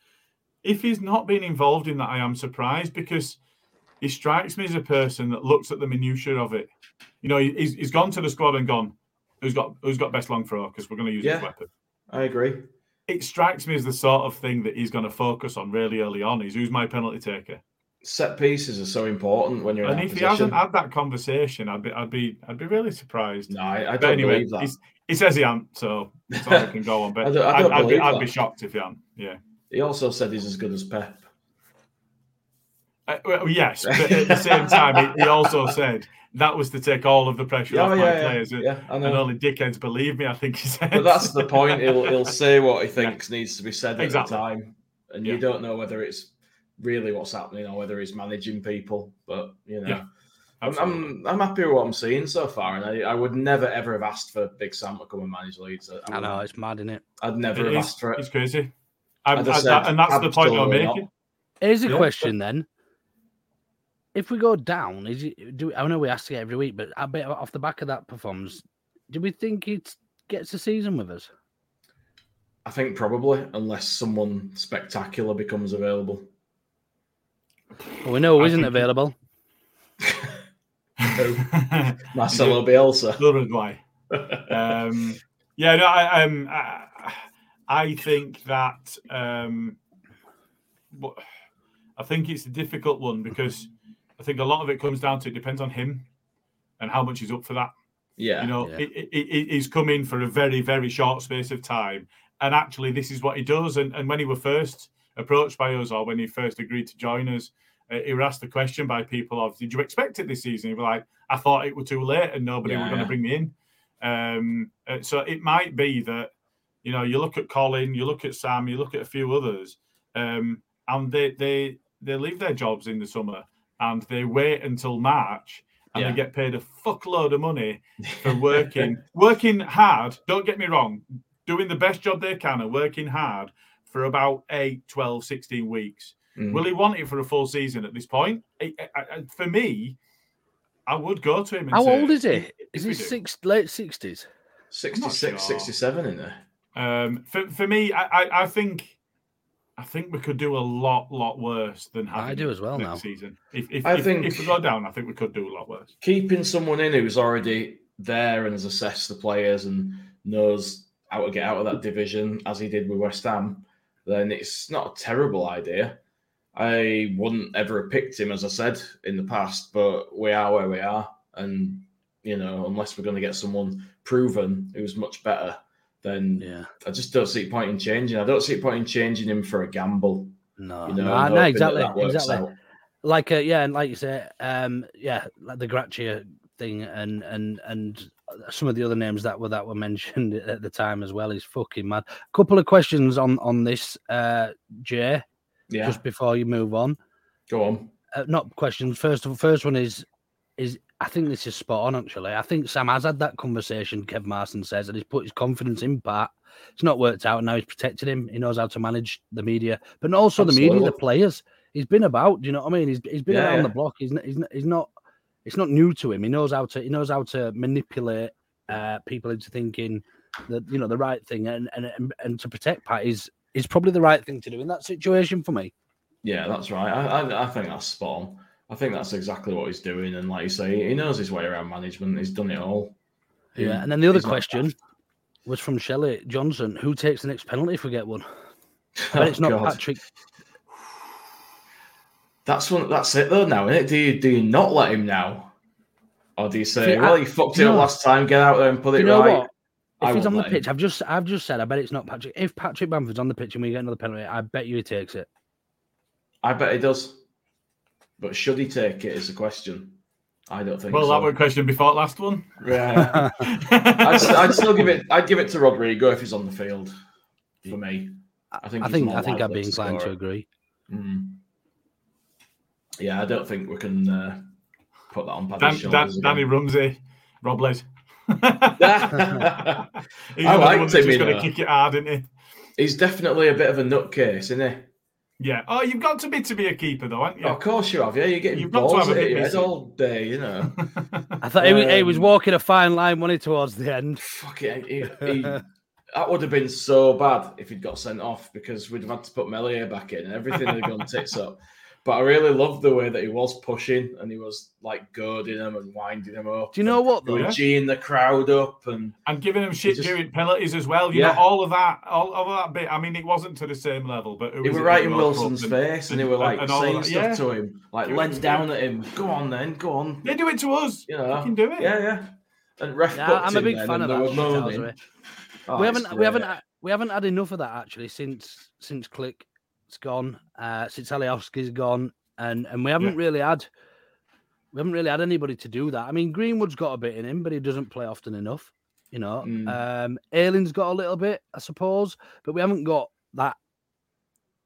[SPEAKER 3] if he's not been involved in that, I am surprised because he strikes me as a person that looks at the minutiae of it. You know, he- he's, he's gone to the squad and gone, who's got who's got best long throw because we're going to use
[SPEAKER 1] Yeah.
[SPEAKER 3] his weapon.
[SPEAKER 1] I agree.
[SPEAKER 3] It strikes me as the sort of thing that he's going to focus on really early on. Is who's my penalty taker?
[SPEAKER 1] Set pieces are so important when you're in
[SPEAKER 3] And if he
[SPEAKER 1] position.
[SPEAKER 3] hasn't had that conversation, I'd be, I'd be, I'd be really surprised.
[SPEAKER 1] No, I, I don't
[SPEAKER 3] anyway,
[SPEAKER 1] believe that.
[SPEAKER 3] he says he ain't, so all we can go on. But <laughs>
[SPEAKER 1] I don't- I don't
[SPEAKER 3] I'd, I'd, be, I'd be shocked if he ain't. Yeah.
[SPEAKER 1] He also said he's as good as Pep.
[SPEAKER 3] Uh, well, yes, but at the same time, he, he also said that was to take all of the pressure
[SPEAKER 1] Yeah,
[SPEAKER 3] off my
[SPEAKER 1] yeah, yeah,
[SPEAKER 3] players.
[SPEAKER 1] yeah, I
[SPEAKER 3] and only dickheads believe me. I think he said.
[SPEAKER 1] But that's the point. He'll <laughs> he'll say what he thinks needs to be said at
[SPEAKER 3] Exactly.
[SPEAKER 1] the time, and you don't know whether it's really what's happening or whether he's managing people. But you know,
[SPEAKER 3] Yeah,
[SPEAKER 1] I'm. I'm I'm happy with what I'm seeing so far, and I, I would never ever have asked for Big Sam to come and manage Leeds. I,
[SPEAKER 2] I know
[SPEAKER 1] wouldn't.
[SPEAKER 2] it's mad, isn't it?
[SPEAKER 1] I'd never
[SPEAKER 3] It
[SPEAKER 1] have
[SPEAKER 3] is-
[SPEAKER 1] asked for it.
[SPEAKER 3] It's crazy. And, and
[SPEAKER 1] said,
[SPEAKER 3] that- and that's the point I'm making.
[SPEAKER 2] Here's a
[SPEAKER 3] Yeah,
[SPEAKER 2] question then. If we go down, is it do I know we ask it every week, but I bet off the back of that performance, do we think it gets a season with us?
[SPEAKER 1] I think probably, unless someone spectacular becomes available.
[SPEAKER 2] Well, we know who
[SPEAKER 3] I
[SPEAKER 2] isn't
[SPEAKER 3] think-
[SPEAKER 2] available. <laughs> <laughs>
[SPEAKER 1] Marcelo Bielsa.
[SPEAKER 3] Uruguay. <laughs> um, yeah, no, I, um, I, I think that um, I think it's a difficult one because I think a lot of it comes down to it depends on him and how much he's up for that.
[SPEAKER 1] Yeah,
[SPEAKER 3] You know,
[SPEAKER 2] Yeah.
[SPEAKER 3] it, it, he's come in for a very, very short space of time. And actually, this is what he does. And, and when he were first approached by us, or when he first agreed to join us, uh, he was asked the question by people of, "Did you expect it this season?" He was like, "I thought it was too late, and nobody
[SPEAKER 1] Yeah,
[SPEAKER 3] were going to
[SPEAKER 1] yeah.
[SPEAKER 3] bring me in." Um, uh, so it might be that you know, you look at Colin, you look at Sam, you look at a few others, um, and they they they leave their jobs in the summer and they wait until March and
[SPEAKER 1] Yeah.
[SPEAKER 3] they get paid a fuckload of money for <laughs> working working hard don't get me wrong doing the best job they can and working hard for about 8 12 16 weeks
[SPEAKER 1] Mm.
[SPEAKER 3] will he want it for a full season at this point for me i would go to him and
[SPEAKER 2] How
[SPEAKER 3] say,
[SPEAKER 2] old is he? Is he six late sixties?
[SPEAKER 1] 66,
[SPEAKER 3] sure.
[SPEAKER 1] 67 in there.
[SPEAKER 3] Um, for, for me, I, I, I think I think we could do a lot, lot worse than having
[SPEAKER 2] I do as well
[SPEAKER 3] next
[SPEAKER 2] now.
[SPEAKER 3] season. If if,
[SPEAKER 1] I
[SPEAKER 3] if,
[SPEAKER 1] think-
[SPEAKER 3] if we go down, I think we could do a lot worse.
[SPEAKER 1] Keeping someone in who's already there and has assessed the players and knows how to get out of that division, as he did with West Ham, then it's not a terrible idea. I wouldn't ever have picked him, as I said in the past, but we are where we are. And, you know, unless we're going to get someone proven who's much better, then
[SPEAKER 2] Yeah.
[SPEAKER 1] I just don't see a point in changing. I don't see a point in changing him for a gamble.
[SPEAKER 2] No,
[SPEAKER 1] You know,
[SPEAKER 2] no, no, exactly,
[SPEAKER 1] that
[SPEAKER 2] exactly.
[SPEAKER 1] out.
[SPEAKER 2] Like, uh, yeah, and like you say, um, yeah, like the Gracia thing, and and and some of the other names that were that were <laughs> mentioned at the time as well is fucking mad. A couple of questions on on this, uh, Jay,
[SPEAKER 1] Yeah,
[SPEAKER 2] just before you move on.
[SPEAKER 1] go on.
[SPEAKER 2] uh, not questions. First, of first one is is I think this is spot on. Actually, I think Sam has had that conversation. Kev Marston says, and he's put his confidence in Pat. It's not worked out, and now he's protected him. He knows how to manage the media, but also the media, the players. he's been about. Do you know what I mean? He's he's been
[SPEAKER 1] Yeah,
[SPEAKER 2] around
[SPEAKER 1] yeah.
[SPEAKER 2] the block. He's not, he's he's not it's not new to him. He knows how to he knows how to manipulate uh, people into thinking that you know the right thing and and and, and to protect Pat is is probably the right thing to do in that situation for me.
[SPEAKER 1] Yeah, that's right. I, I, I think that's spot on. I think that's exactly what he's doing. And like you say, he knows his way around management. He's done it all.
[SPEAKER 2] Yeah. And then the other
[SPEAKER 1] He's
[SPEAKER 2] question was from Shelley Johnson, who takes the next penalty if we get one? I bet it's
[SPEAKER 1] Oh, <laughs>
[SPEAKER 2] not
[SPEAKER 1] God.
[SPEAKER 2] Patrick.
[SPEAKER 1] That's one. That's it though. Now, is it? Do you do you not let him now, or do you say, well,
[SPEAKER 2] I-
[SPEAKER 1] you fucked it up last time. Get out there and put it
[SPEAKER 2] you know
[SPEAKER 1] right.
[SPEAKER 2] what?
[SPEAKER 1] I
[SPEAKER 2] If he's on the
[SPEAKER 1] him.
[SPEAKER 2] pitch, I've just I've just said I bet it's not Patrick. If Patrick Bamford's on the pitch and we get another penalty, I bet you he takes it.
[SPEAKER 1] I bet he does. But should he take it is the question. I don't think
[SPEAKER 3] Well,
[SPEAKER 1] so.
[SPEAKER 3] that was a question before the last one.
[SPEAKER 1] Yeah. <laughs> I'd, I'd still give it. I'd give it to Rodrigo if he's on the field. For me, I think.
[SPEAKER 2] I think I think I'd
[SPEAKER 1] likely
[SPEAKER 2] be inclined
[SPEAKER 1] score
[SPEAKER 2] to agree.
[SPEAKER 1] Mm. Yeah, I don't think we can uh, put that on
[SPEAKER 3] Dan, Dan, Danny
[SPEAKER 1] again.
[SPEAKER 3] Rumsey, Robles. <laughs> <laughs> He's
[SPEAKER 1] I
[SPEAKER 3] another one
[SPEAKER 1] liked him,
[SPEAKER 3] just
[SPEAKER 1] you
[SPEAKER 3] going to kick it hard, isn't he?
[SPEAKER 1] He's definitely a bit of a nutcase, isn't he?
[SPEAKER 3] Yeah. Oh, you've got to be to be a keeper, though, haven't you?
[SPEAKER 1] Of course you have. Yeah, you're getting
[SPEAKER 3] You've got to
[SPEAKER 1] balls
[SPEAKER 3] have a
[SPEAKER 1] at
[SPEAKER 3] bit
[SPEAKER 1] your head all day, you know. <laughs>
[SPEAKER 2] I thought he, was, he was
[SPEAKER 1] Um,
[SPEAKER 2] walking a fine line, wasn't he, towards the end?
[SPEAKER 1] Fuck it. He, he, that would have been so bad if he'd got sent off because we'd have had to put Meslier back in and everything would have gone tits up. <laughs> But I really loved the way that he was pushing and he was like goading them and winding them up.
[SPEAKER 2] Do you know what though?
[SPEAKER 1] He was geeing the crowd up and
[SPEAKER 3] and giving him shit
[SPEAKER 1] just-
[SPEAKER 3] during penalties as well. You
[SPEAKER 1] Yeah.
[SPEAKER 3] know, all of that, all, all of that bit. I mean, it wasn't to the same level, but it was
[SPEAKER 1] were right in
[SPEAKER 3] it was
[SPEAKER 1] Wilson's
[SPEAKER 3] and-
[SPEAKER 1] face and they were like
[SPEAKER 3] all of
[SPEAKER 1] saying stuff
[SPEAKER 3] Yeah.
[SPEAKER 1] to him, like
[SPEAKER 3] Do it
[SPEAKER 1] leant
[SPEAKER 3] to
[SPEAKER 1] down at him. Go on then, go on.
[SPEAKER 3] They do it to us.
[SPEAKER 1] You know,
[SPEAKER 3] We can do it.
[SPEAKER 1] Yeah, yeah. And ref
[SPEAKER 2] Yeah,
[SPEAKER 1] booked
[SPEAKER 2] I'm a big fan of that.
[SPEAKER 1] they
[SPEAKER 2] shit,
[SPEAKER 1] moaning.
[SPEAKER 2] Ellsworth.
[SPEAKER 1] Oh,
[SPEAKER 2] we haven't we haven't had- we haven't had enough of that actually since since Klich's gone, uh, since Alioski's gone, and and we haven't really had we haven't really had anybody to do that. I mean, Greenwood's got a bit in him, but he doesn't play often enough. You know,
[SPEAKER 1] Mm.
[SPEAKER 2] um, Ayling's got a little bit, I suppose, but we haven't got that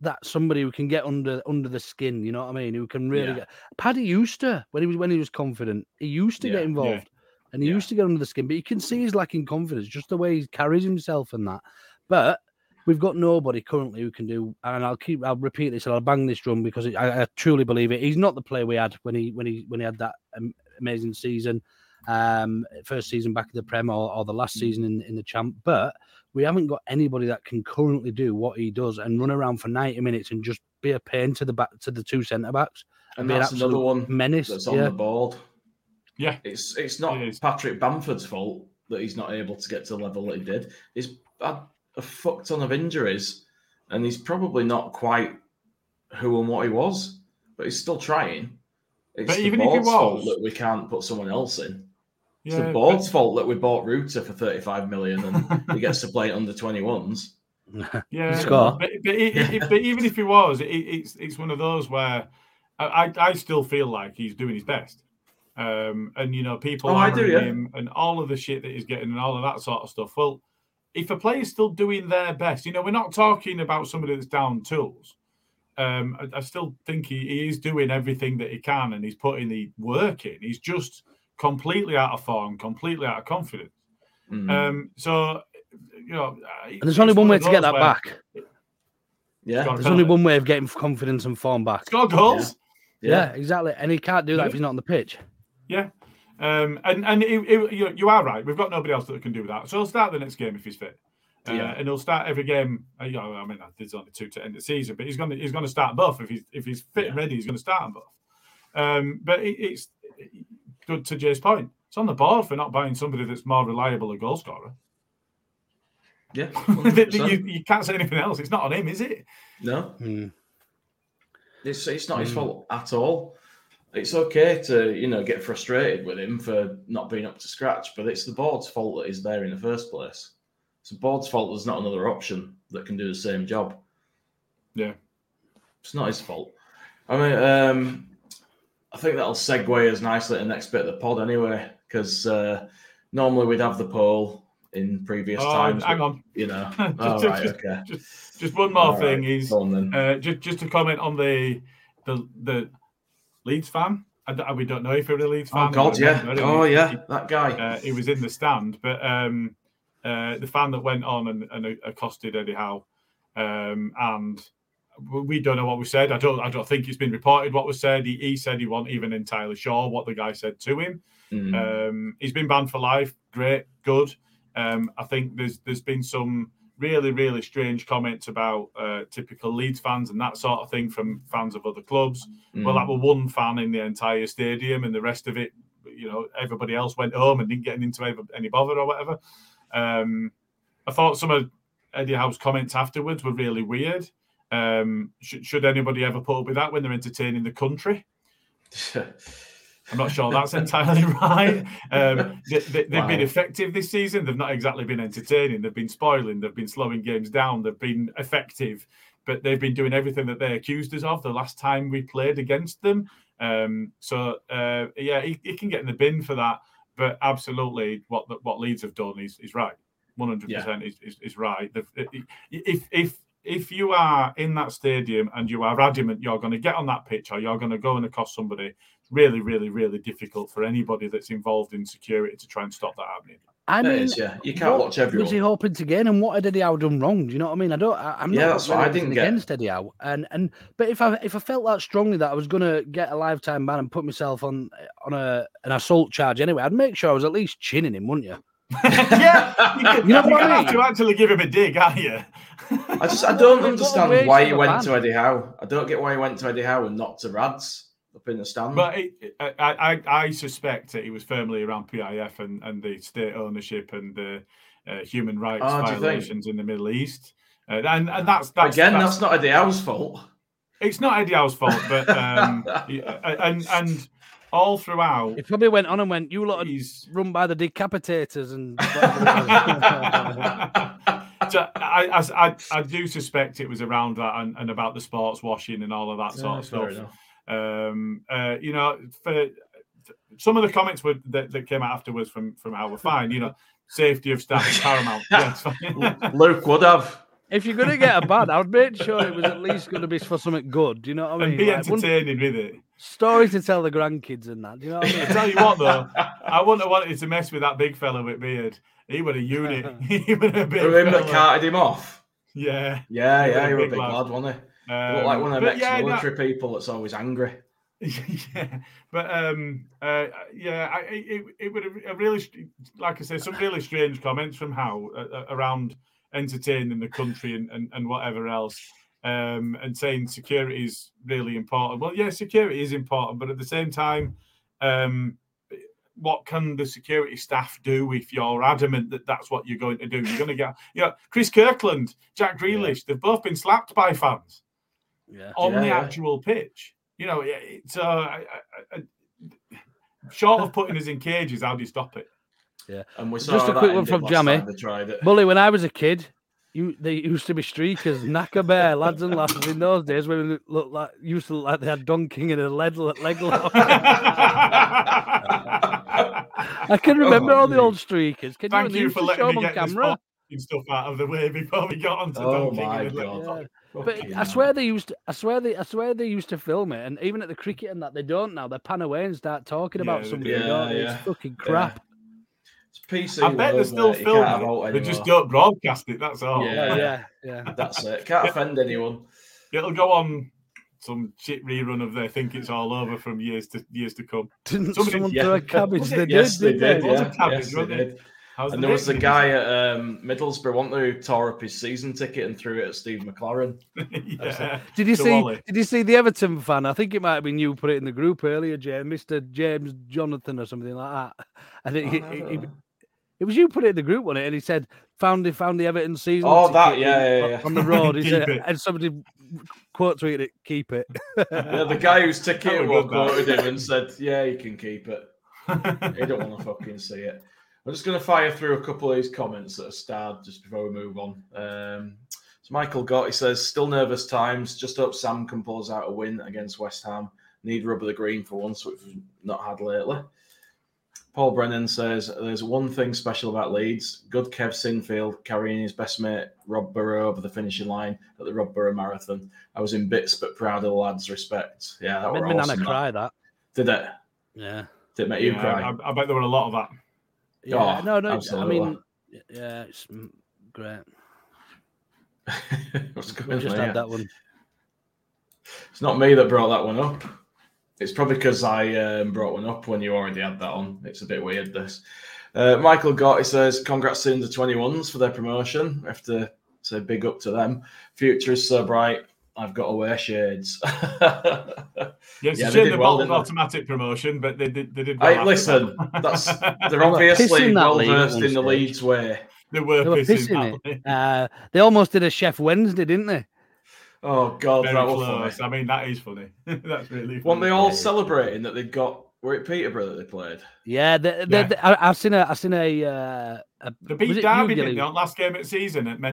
[SPEAKER 2] that somebody who can get under under the skin. You know what I mean? Who can really
[SPEAKER 1] Yeah.
[SPEAKER 2] get. Paddy used to when he was when he was confident. He used to
[SPEAKER 1] Yeah,
[SPEAKER 2] get
[SPEAKER 1] yeah.
[SPEAKER 2] involved. And he used to get under the skin, but you can see he's lacking confidence, just the way he carries himself and that. But we've got nobody currently who can do. And I'll keep, I'll repeat this, and I'll bang this drum because I, I truly believe it. He's not the player we had when he when he when he had that um, amazing season, um, first season back in the Prem or, or the last season in, in the Champ. But we haven't got anybody that can currently do what he does and run around for ninety minutes and just be a pain to the back to the two centre backs
[SPEAKER 1] And
[SPEAKER 2] be an
[SPEAKER 1] that's another one
[SPEAKER 2] menace.
[SPEAKER 1] that's on
[SPEAKER 2] yeah.
[SPEAKER 1] the board.
[SPEAKER 3] Yeah,
[SPEAKER 1] It's it's not Patrick Bamford's fault that he's not able to get to the level that he did. He's had a fuck ton of injuries, and he's probably not quite who and what he was, but he's still trying. It's
[SPEAKER 3] But
[SPEAKER 1] the
[SPEAKER 3] even if he
[SPEAKER 1] board's fault
[SPEAKER 3] was-
[SPEAKER 1] that we can't put someone else in. It's
[SPEAKER 3] Yeah,
[SPEAKER 1] the
[SPEAKER 3] but-
[SPEAKER 1] board's fault that we bought Rutter for 35 million and he gets to play under 21s. <laughs>
[SPEAKER 3] Yeah,
[SPEAKER 2] Score.
[SPEAKER 3] But, but, it, it- <laughs> but even if he was, it, it's it's one of those where I, I I still feel like he's doing his best. Um, and you know, people
[SPEAKER 1] Oh, I do, yeah.
[SPEAKER 3] him and all of the shit that he's getting and all of that sort of stuff. Well, if a player's still doing their best, you know, we're not talking about somebody that's down tools. Um, I, I still think he, he is doing everything that he can and he's putting the work in. He's just completely out of form, completely out of confidence.
[SPEAKER 1] Mm.
[SPEAKER 3] Um, so, you know,
[SPEAKER 2] And there's only one way to get that back.
[SPEAKER 1] Yeah,
[SPEAKER 2] There's only
[SPEAKER 3] penalty.
[SPEAKER 2] one way of getting confidence and form back.
[SPEAKER 3] Score goals.
[SPEAKER 2] Yeah, exactly. And he can't do that if he's not on the pitch.
[SPEAKER 3] Yeah. Um, and and it, it- you, you are right. We've got nobody else that can do that. So he'll start the next game if he's fit. Uh,
[SPEAKER 1] Yeah.
[SPEAKER 3] and he'll start every game. uh, You know, I mean, there's only two to end the season, but he's going to he's going to start both if he's if he's fit and ready. He's going to start them both. Um, but it, it's good to Jay's point. It's on the board for not buying somebody that's more reliable a goal scorer.
[SPEAKER 1] Yeah, <laughs>
[SPEAKER 3] you, you can't say anything else. It's not on him, is it?
[SPEAKER 1] No,
[SPEAKER 2] Hmm.
[SPEAKER 1] it's it's not his
[SPEAKER 3] Mm.
[SPEAKER 1] fault at all. It's okay to you know get frustrated with him for not being up to scratch, but it's the board's fault that he's there in the first place. It's the board's fault there's not another option that can do the same job.
[SPEAKER 3] Yeah.
[SPEAKER 1] It's not his fault. I mean, um, I think that'll segue us nicely to the next bit of the pod anyway, because uh, normally we'd have the poll in previous
[SPEAKER 3] Oh,
[SPEAKER 1] times.
[SPEAKER 3] hang
[SPEAKER 1] but,
[SPEAKER 3] on.
[SPEAKER 1] You know, <laughs>
[SPEAKER 3] just,
[SPEAKER 1] all
[SPEAKER 3] just-
[SPEAKER 1] right, okay.
[SPEAKER 3] just, just one more
[SPEAKER 1] All
[SPEAKER 3] thing
[SPEAKER 1] right,
[SPEAKER 3] is
[SPEAKER 1] on
[SPEAKER 3] uh, just just to comment on the the the Leeds fan. I we don't know if you're a Leeds fan.
[SPEAKER 1] Oh,
[SPEAKER 3] fan.
[SPEAKER 1] God, yeah.
[SPEAKER 3] remember,
[SPEAKER 1] Oh,
[SPEAKER 3] he-
[SPEAKER 1] yeah,
[SPEAKER 3] he-
[SPEAKER 1] that guy.
[SPEAKER 3] Uh, he was in the stand, but um, uh, the fan that went on and, and accosted Eddie Howe, um, and we don't know what was said. I don't. I don't think it's been reported what was said. He, he said he wasn't even entirely sure what the guy said to him.
[SPEAKER 1] Mm.
[SPEAKER 3] Um, he's been banned for life. Great, good. Um, I think there's there's been some really really strange comments about uh, typical Leeds fans and that sort of thing from fans of other clubs. Well,
[SPEAKER 1] Mm.
[SPEAKER 3] that were one fan in the entire stadium, and the rest of it, you know, everybody else went home and didn't get into any- any bother or whatever. Um, I thought some of Eddie Howe's comments afterwards were really weird. Um, should, should anybody ever put up with that when they're entertaining the country? <laughs> I'm not sure that's entirely <laughs> right. Um, they, they, have been effective this season. They've not exactly been entertaining. They've been spoiling. They've been slowing games down. They've been effective, but they've been doing everything that they accused us of the last time we played against them. Um, so uh, yeah, he, he can get in the bin for that. But absolutely, what what Leeds have done is is right. One hundred percent is is is right. They've- If if if you are in that stadium and you are adamant you're going to get on that pitch or you're going to go and accost somebody, really, really, really difficult for anybody that's involved in security to try and stop that happening.
[SPEAKER 2] I mean,
[SPEAKER 1] is, yeah. You can't
[SPEAKER 2] what
[SPEAKER 1] watch everyone.
[SPEAKER 2] Was he hoping to gain, and what had Eddie Howe done wrong? Do you know what I mean? I don't. I, I'm
[SPEAKER 1] Yeah,
[SPEAKER 2] not
[SPEAKER 1] that's what I didn't
[SPEAKER 2] anything
[SPEAKER 1] get.
[SPEAKER 2] against Eddie Howe, and and but if I if I felt that strongly that I was going to get a lifetime ban and put myself on on a an assault charge anyway, I'd make sure I was at least chinning him, wouldn't you? <laughs> <laughs>
[SPEAKER 3] yeah, you, can,
[SPEAKER 2] You know
[SPEAKER 3] you
[SPEAKER 2] what I
[SPEAKER 3] have
[SPEAKER 2] mean?
[SPEAKER 3] to actually give him a dig, are you?
[SPEAKER 1] I just I <laughs> don't understand why he went
[SPEAKER 2] ban.
[SPEAKER 1] to Eddie Howe. I don't get why he went to Eddie Howe and not to Rads up in the stand.
[SPEAKER 3] But it, I, I, I suspect that he was firmly around PIF and, and the state ownership and the uh, human rights
[SPEAKER 1] Oh, do you think?
[SPEAKER 3] violations in the Middle East. Uh, and, and that's, that's
[SPEAKER 1] Again, that's, not Eddie Howe's fault.
[SPEAKER 3] It's not Eddie Howe's fault, but <laughs> um, and and all throughout,
[SPEAKER 2] He probably went on and went, "You lot
[SPEAKER 3] he's
[SPEAKER 2] run by the decapitators and." <laughs> whatever it was." <laughs>
[SPEAKER 3] so I, I, I, I do suspect it was around that and, and about the sports washing and all of that sort
[SPEAKER 1] Yeah,
[SPEAKER 3] of
[SPEAKER 1] fair
[SPEAKER 3] stuff. Um, uh, you know, for some of the comments were, that, that came out afterwards from from how we're fine. You know, safety of staff is paramount. <laughs> Yeah, it's. <laughs>
[SPEAKER 1] Luke would have.
[SPEAKER 2] if you're going to get a ban, I would make sure it was at least going to be for something good. Do you know what I mean?
[SPEAKER 3] and be
[SPEAKER 2] Like, one
[SPEAKER 3] entertaining with it.
[SPEAKER 2] story to tell the grandkids and that. Do you know what I mean?
[SPEAKER 3] I <laughs> tell you what, though, I wouldn't have wanted to mess with that big fella with beard. He would a unit. he would a big
[SPEAKER 1] Who him that carted him off.
[SPEAKER 3] Yeah.
[SPEAKER 1] Yeah,
[SPEAKER 3] He
[SPEAKER 1] yeah,
[SPEAKER 3] was
[SPEAKER 1] he
[SPEAKER 3] a
[SPEAKER 1] was a
[SPEAKER 3] big
[SPEAKER 1] big
[SPEAKER 3] lad.
[SPEAKER 1] lad, wasn't he?
[SPEAKER 3] Um,
[SPEAKER 1] like one of
[SPEAKER 3] yeah, no-
[SPEAKER 1] ex-military people that's always angry. <laughs>
[SPEAKER 3] yeah, but um, uh, yeah, I, it it would have a really, like I say some really strange comments from Howe uh, uh, around entertaining the country and, and, and whatever else, um, and saying security is really important. Well, yeah, security is important, but at the same time, um, what can the security staff do if you're adamant that that's what you're going to do? You're going to get, you know, Chris Kirkland, Jack Grealish, they've both been slapped by fans
[SPEAKER 2] Yeah.
[SPEAKER 3] on
[SPEAKER 1] Yeah,
[SPEAKER 3] the
[SPEAKER 1] yeah.
[SPEAKER 3] actual pitch. You know, it's uh, I, I, I, short of putting us in cages. How do you stop it?
[SPEAKER 1] Yeah, and we saw
[SPEAKER 2] Just a quick one from
[SPEAKER 1] last
[SPEAKER 2] Jammy.
[SPEAKER 1] time They tried it.
[SPEAKER 2] Bully, when I was a kid, you they used to be streakers, knacker bear, lads and lasses in those days when we looked like used to look like they had donking and a leg, leg lock. <laughs> I can remember all the old streakers. Can
[SPEAKER 3] Thank
[SPEAKER 2] you,
[SPEAKER 3] you
[SPEAKER 2] used
[SPEAKER 3] for letting
[SPEAKER 2] show
[SPEAKER 3] me
[SPEAKER 2] 'em on
[SPEAKER 3] get this
[SPEAKER 2] camera?
[SPEAKER 3] fucking stuff out of the way before we got onto
[SPEAKER 1] Oh
[SPEAKER 3] Donkey
[SPEAKER 1] my
[SPEAKER 3] and the-
[SPEAKER 1] God.
[SPEAKER 2] But
[SPEAKER 1] Fucking
[SPEAKER 2] I
[SPEAKER 1] hell.
[SPEAKER 2] swear they used to. I swear they. I swear they used to film it, and even at the cricket and that they don't now. They pan away and start talking about
[SPEAKER 3] Yeah,
[SPEAKER 2] somebody.
[SPEAKER 1] yeah, yeah.
[SPEAKER 2] It's fucking
[SPEAKER 1] Yeah.
[SPEAKER 2] crap.
[SPEAKER 1] It's PC.
[SPEAKER 3] I bet they're still
[SPEAKER 1] mate. You can't have
[SPEAKER 3] filming. They just don't broadcast it. That's all.
[SPEAKER 1] Yeah.
[SPEAKER 2] Yeah, yeah, yeah.
[SPEAKER 1] That's it. Can't offend anyone.
[SPEAKER 3] It'll go on some shit rerun of they think it's all over from years to years to come.
[SPEAKER 2] Didn't
[SPEAKER 3] Somebody-
[SPEAKER 2] someone
[SPEAKER 1] yeah.
[SPEAKER 2] throw a cabbage? <laughs> They
[SPEAKER 3] it-
[SPEAKER 1] Yes,
[SPEAKER 2] did.
[SPEAKER 1] they
[SPEAKER 2] didn't
[SPEAKER 1] did.
[SPEAKER 3] It was a cabbage,
[SPEAKER 1] yes, they
[SPEAKER 3] wasn't it?
[SPEAKER 1] did.
[SPEAKER 3] How's
[SPEAKER 1] And there was the guy at um, Middlesbrough, one who tore up his season ticket and threw it at Steve McClaren. <laughs>
[SPEAKER 3] yeah.
[SPEAKER 2] Did you
[SPEAKER 3] So
[SPEAKER 2] see?
[SPEAKER 3] Wally.
[SPEAKER 2] Did you see the Everton fan? I think it might have been you put it in the group earlier, James, Mister James Jonathan or something like that. And it,
[SPEAKER 1] Oh,
[SPEAKER 2] it,
[SPEAKER 1] I
[SPEAKER 2] it- it- was you put it in the group, wasn't it? And he said, "Found the found the Everton season."
[SPEAKER 1] Oh, that,
[SPEAKER 2] ticket
[SPEAKER 1] yeah, yeah, yeah.
[SPEAKER 2] on the road." He <laughs> said, and somebody quote tweeted it, "Keep it." <laughs>
[SPEAKER 1] Yeah, the guy whose ticket
[SPEAKER 3] That
[SPEAKER 1] it
[SPEAKER 3] was
[SPEAKER 1] was quoted him and said, "Yeah, you can keep it. He don't want to fucking see it." I'm just going to fire through a couple of these comments that are starred just before we move on. Um, so Michael Gotti says, "Still nervous times. Just hope Sam can pull us out a win against West Ham. Need rub of the green for once, which we've not had lately." Paul Brennan says, "There's one thing special about Leeds. Good Kev Sinfield carrying his best mate Rob Burrow over the finishing line at the Rob Burrow Marathon. I was in bits, but proud of the lads. Respect. Yeah, that
[SPEAKER 2] Made
[SPEAKER 1] were
[SPEAKER 2] my
[SPEAKER 1] awesome.
[SPEAKER 2] nana
[SPEAKER 1] that.
[SPEAKER 2] cry. That.
[SPEAKER 1] Did it?
[SPEAKER 2] Yeah.
[SPEAKER 1] Did it make you
[SPEAKER 3] Yeah,
[SPEAKER 1] cry?
[SPEAKER 3] I, I bet there were a lot of that.
[SPEAKER 2] Yeah.
[SPEAKER 1] Oh,
[SPEAKER 2] no, no.
[SPEAKER 1] absolutely.
[SPEAKER 2] I mean, yeah, it's mm, great. <laughs>
[SPEAKER 1] What's going
[SPEAKER 2] just
[SPEAKER 1] on
[SPEAKER 2] that one.
[SPEAKER 1] It's not me that brought that one up. It's probably because I um, brought one up when you already had that on. It's a bit weird, this. Uh, Michael Gotti says, Congrats to the 21s for their promotion. I have to say big up to them. Future is so bright. I've got to wear shades.
[SPEAKER 3] Yes, <laughs>
[SPEAKER 1] Yeah,
[SPEAKER 3] it's
[SPEAKER 1] they
[SPEAKER 3] a shame
[SPEAKER 1] did
[SPEAKER 3] they
[SPEAKER 1] well,
[SPEAKER 3] bottled
[SPEAKER 1] didn't they?
[SPEAKER 3] automatic promotion, but they did. They did. well
[SPEAKER 1] Hey, listen,
[SPEAKER 3] that.
[SPEAKER 1] that's <laughs> they're
[SPEAKER 2] They were
[SPEAKER 1] obviously
[SPEAKER 2] pissing that
[SPEAKER 1] well
[SPEAKER 2] league
[SPEAKER 1] versed in the
[SPEAKER 2] stage.
[SPEAKER 1] Leeds way.
[SPEAKER 3] They were
[SPEAKER 2] They were
[SPEAKER 3] pissing,
[SPEAKER 2] pissing it. Uh, they almost did a Sheff Wednesday, didn't they?
[SPEAKER 1] Oh God,
[SPEAKER 3] Very
[SPEAKER 1] that was funny.
[SPEAKER 3] I mean, that is funny. <laughs> That's really funny.
[SPEAKER 1] Weren't they all celebrating that they got? Were it Peterborough that they played?
[SPEAKER 2] Yeah, they, they,
[SPEAKER 3] Yeah.
[SPEAKER 2] they- I, I've seen a, I've seen a, uh, a
[SPEAKER 3] They beat
[SPEAKER 2] it
[SPEAKER 3] Derby,
[SPEAKER 2] Newgilly?
[SPEAKER 3] didn't they, on last game of the season at Men-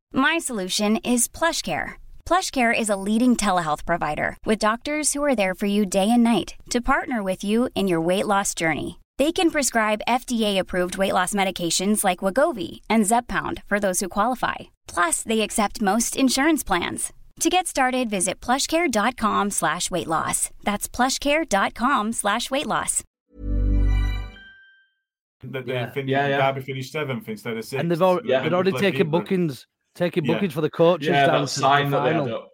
[SPEAKER 8] My solution is PlushCare. PlushCare is a leading telehealth provider with doctors who are there for you day and night to partner with you in your weight loss journey. They can prescribe FDA-approved weight loss medications like Wegovy and Zepbound for those who qualify. Plus, they accept most insurance plans. To get started, visit plushcare.com slash weight loss. That's plushcare.com slash weight loss.
[SPEAKER 3] that they
[SPEAKER 2] Yeah.
[SPEAKER 3] fin-
[SPEAKER 1] Yeah, yeah.
[SPEAKER 3] Derby finished seventh instead of sixth.
[SPEAKER 2] and they've already,
[SPEAKER 1] Yeah.
[SPEAKER 2] they'd already taken
[SPEAKER 3] Peterborough.
[SPEAKER 2] bookings, taking
[SPEAKER 3] Yeah.
[SPEAKER 2] bookings for the coaches
[SPEAKER 1] Yeah,
[SPEAKER 2] down
[SPEAKER 1] that
[SPEAKER 2] to
[SPEAKER 1] sign
[SPEAKER 2] the
[SPEAKER 1] that they had up.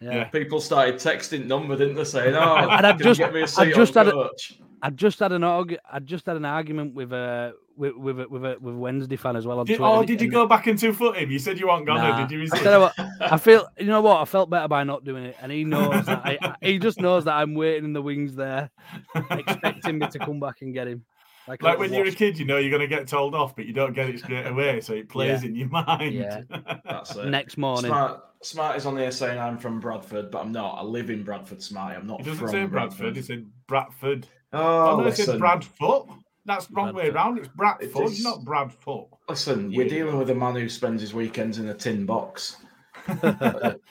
[SPEAKER 2] Yeah.
[SPEAKER 3] Yeah.
[SPEAKER 1] People started texting number, didn't they? Saying, <laughs> "Oh,
[SPEAKER 2] And I've just-
[SPEAKER 1] get me a
[SPEAKER 2] I've just had a-
[SPEAKER 1] coach?"
[SPEAKER 2] I just had an argu- I just had an argument with a with with a, with a, with a Wednesday fan as well on
[SPEAKER 3] Did,
[SPEAKER 2] Twitter.
[SPEAKER 3] oh, did you
[SPEAKER 2] and-
[SPEAKER 3] go back and two foot him? You said you weren't gonna,
[SPEAKER 2] Nah.
[SPEAKER 3] did you? Is
[SPEAKER 2] I
[SPEAKER 3] it-
[SPEAKER 2] what, I feel you know what I felt better by not doing it, and he knows that. I, I- he just knows that I'm waiting in the wings there, <laughs> expecting me to come back and get him. A
[SPEAKER 3] Like
[SPEAKER 2] little
[SPEAKER 3] when you're a kid, you know you're going to get told off, but you don't get it straight away, so it plays
[SPEAKER 2] Yeah.
[SPEAKER 3] in your <laughs> mind.
[SPEAKER 2] Yeah.
[SPEAKER 1] That's it.
[SPEAKER 2] Next morning.
[SPEAKER 1] Smart, Smart is on here saying I'm from Bradford, but I'm not. I live in Bradford, Smart. I'm not
[SPEAKER 3] It doesn't
[SPEAKER 1] from
[SPEAKER 3] say Bradford, it said Bradford.
[SPEAKER 1] Oh,
[SPEAKER 3] Oh, no,
[SPEAKER 1] listen.
[SPEAKER 3] said Bradfoot. That's the wrong way around. It's Bradford,
[SPEAKER 1] is-
[SPEAKER 3] not Bradfoot.
[SPEAKER 1] Listen, we're
[SPEAKER 3] Weird.
[SPEAKER 1] dealing with a man who spends his weekends in a tin box. <laughs>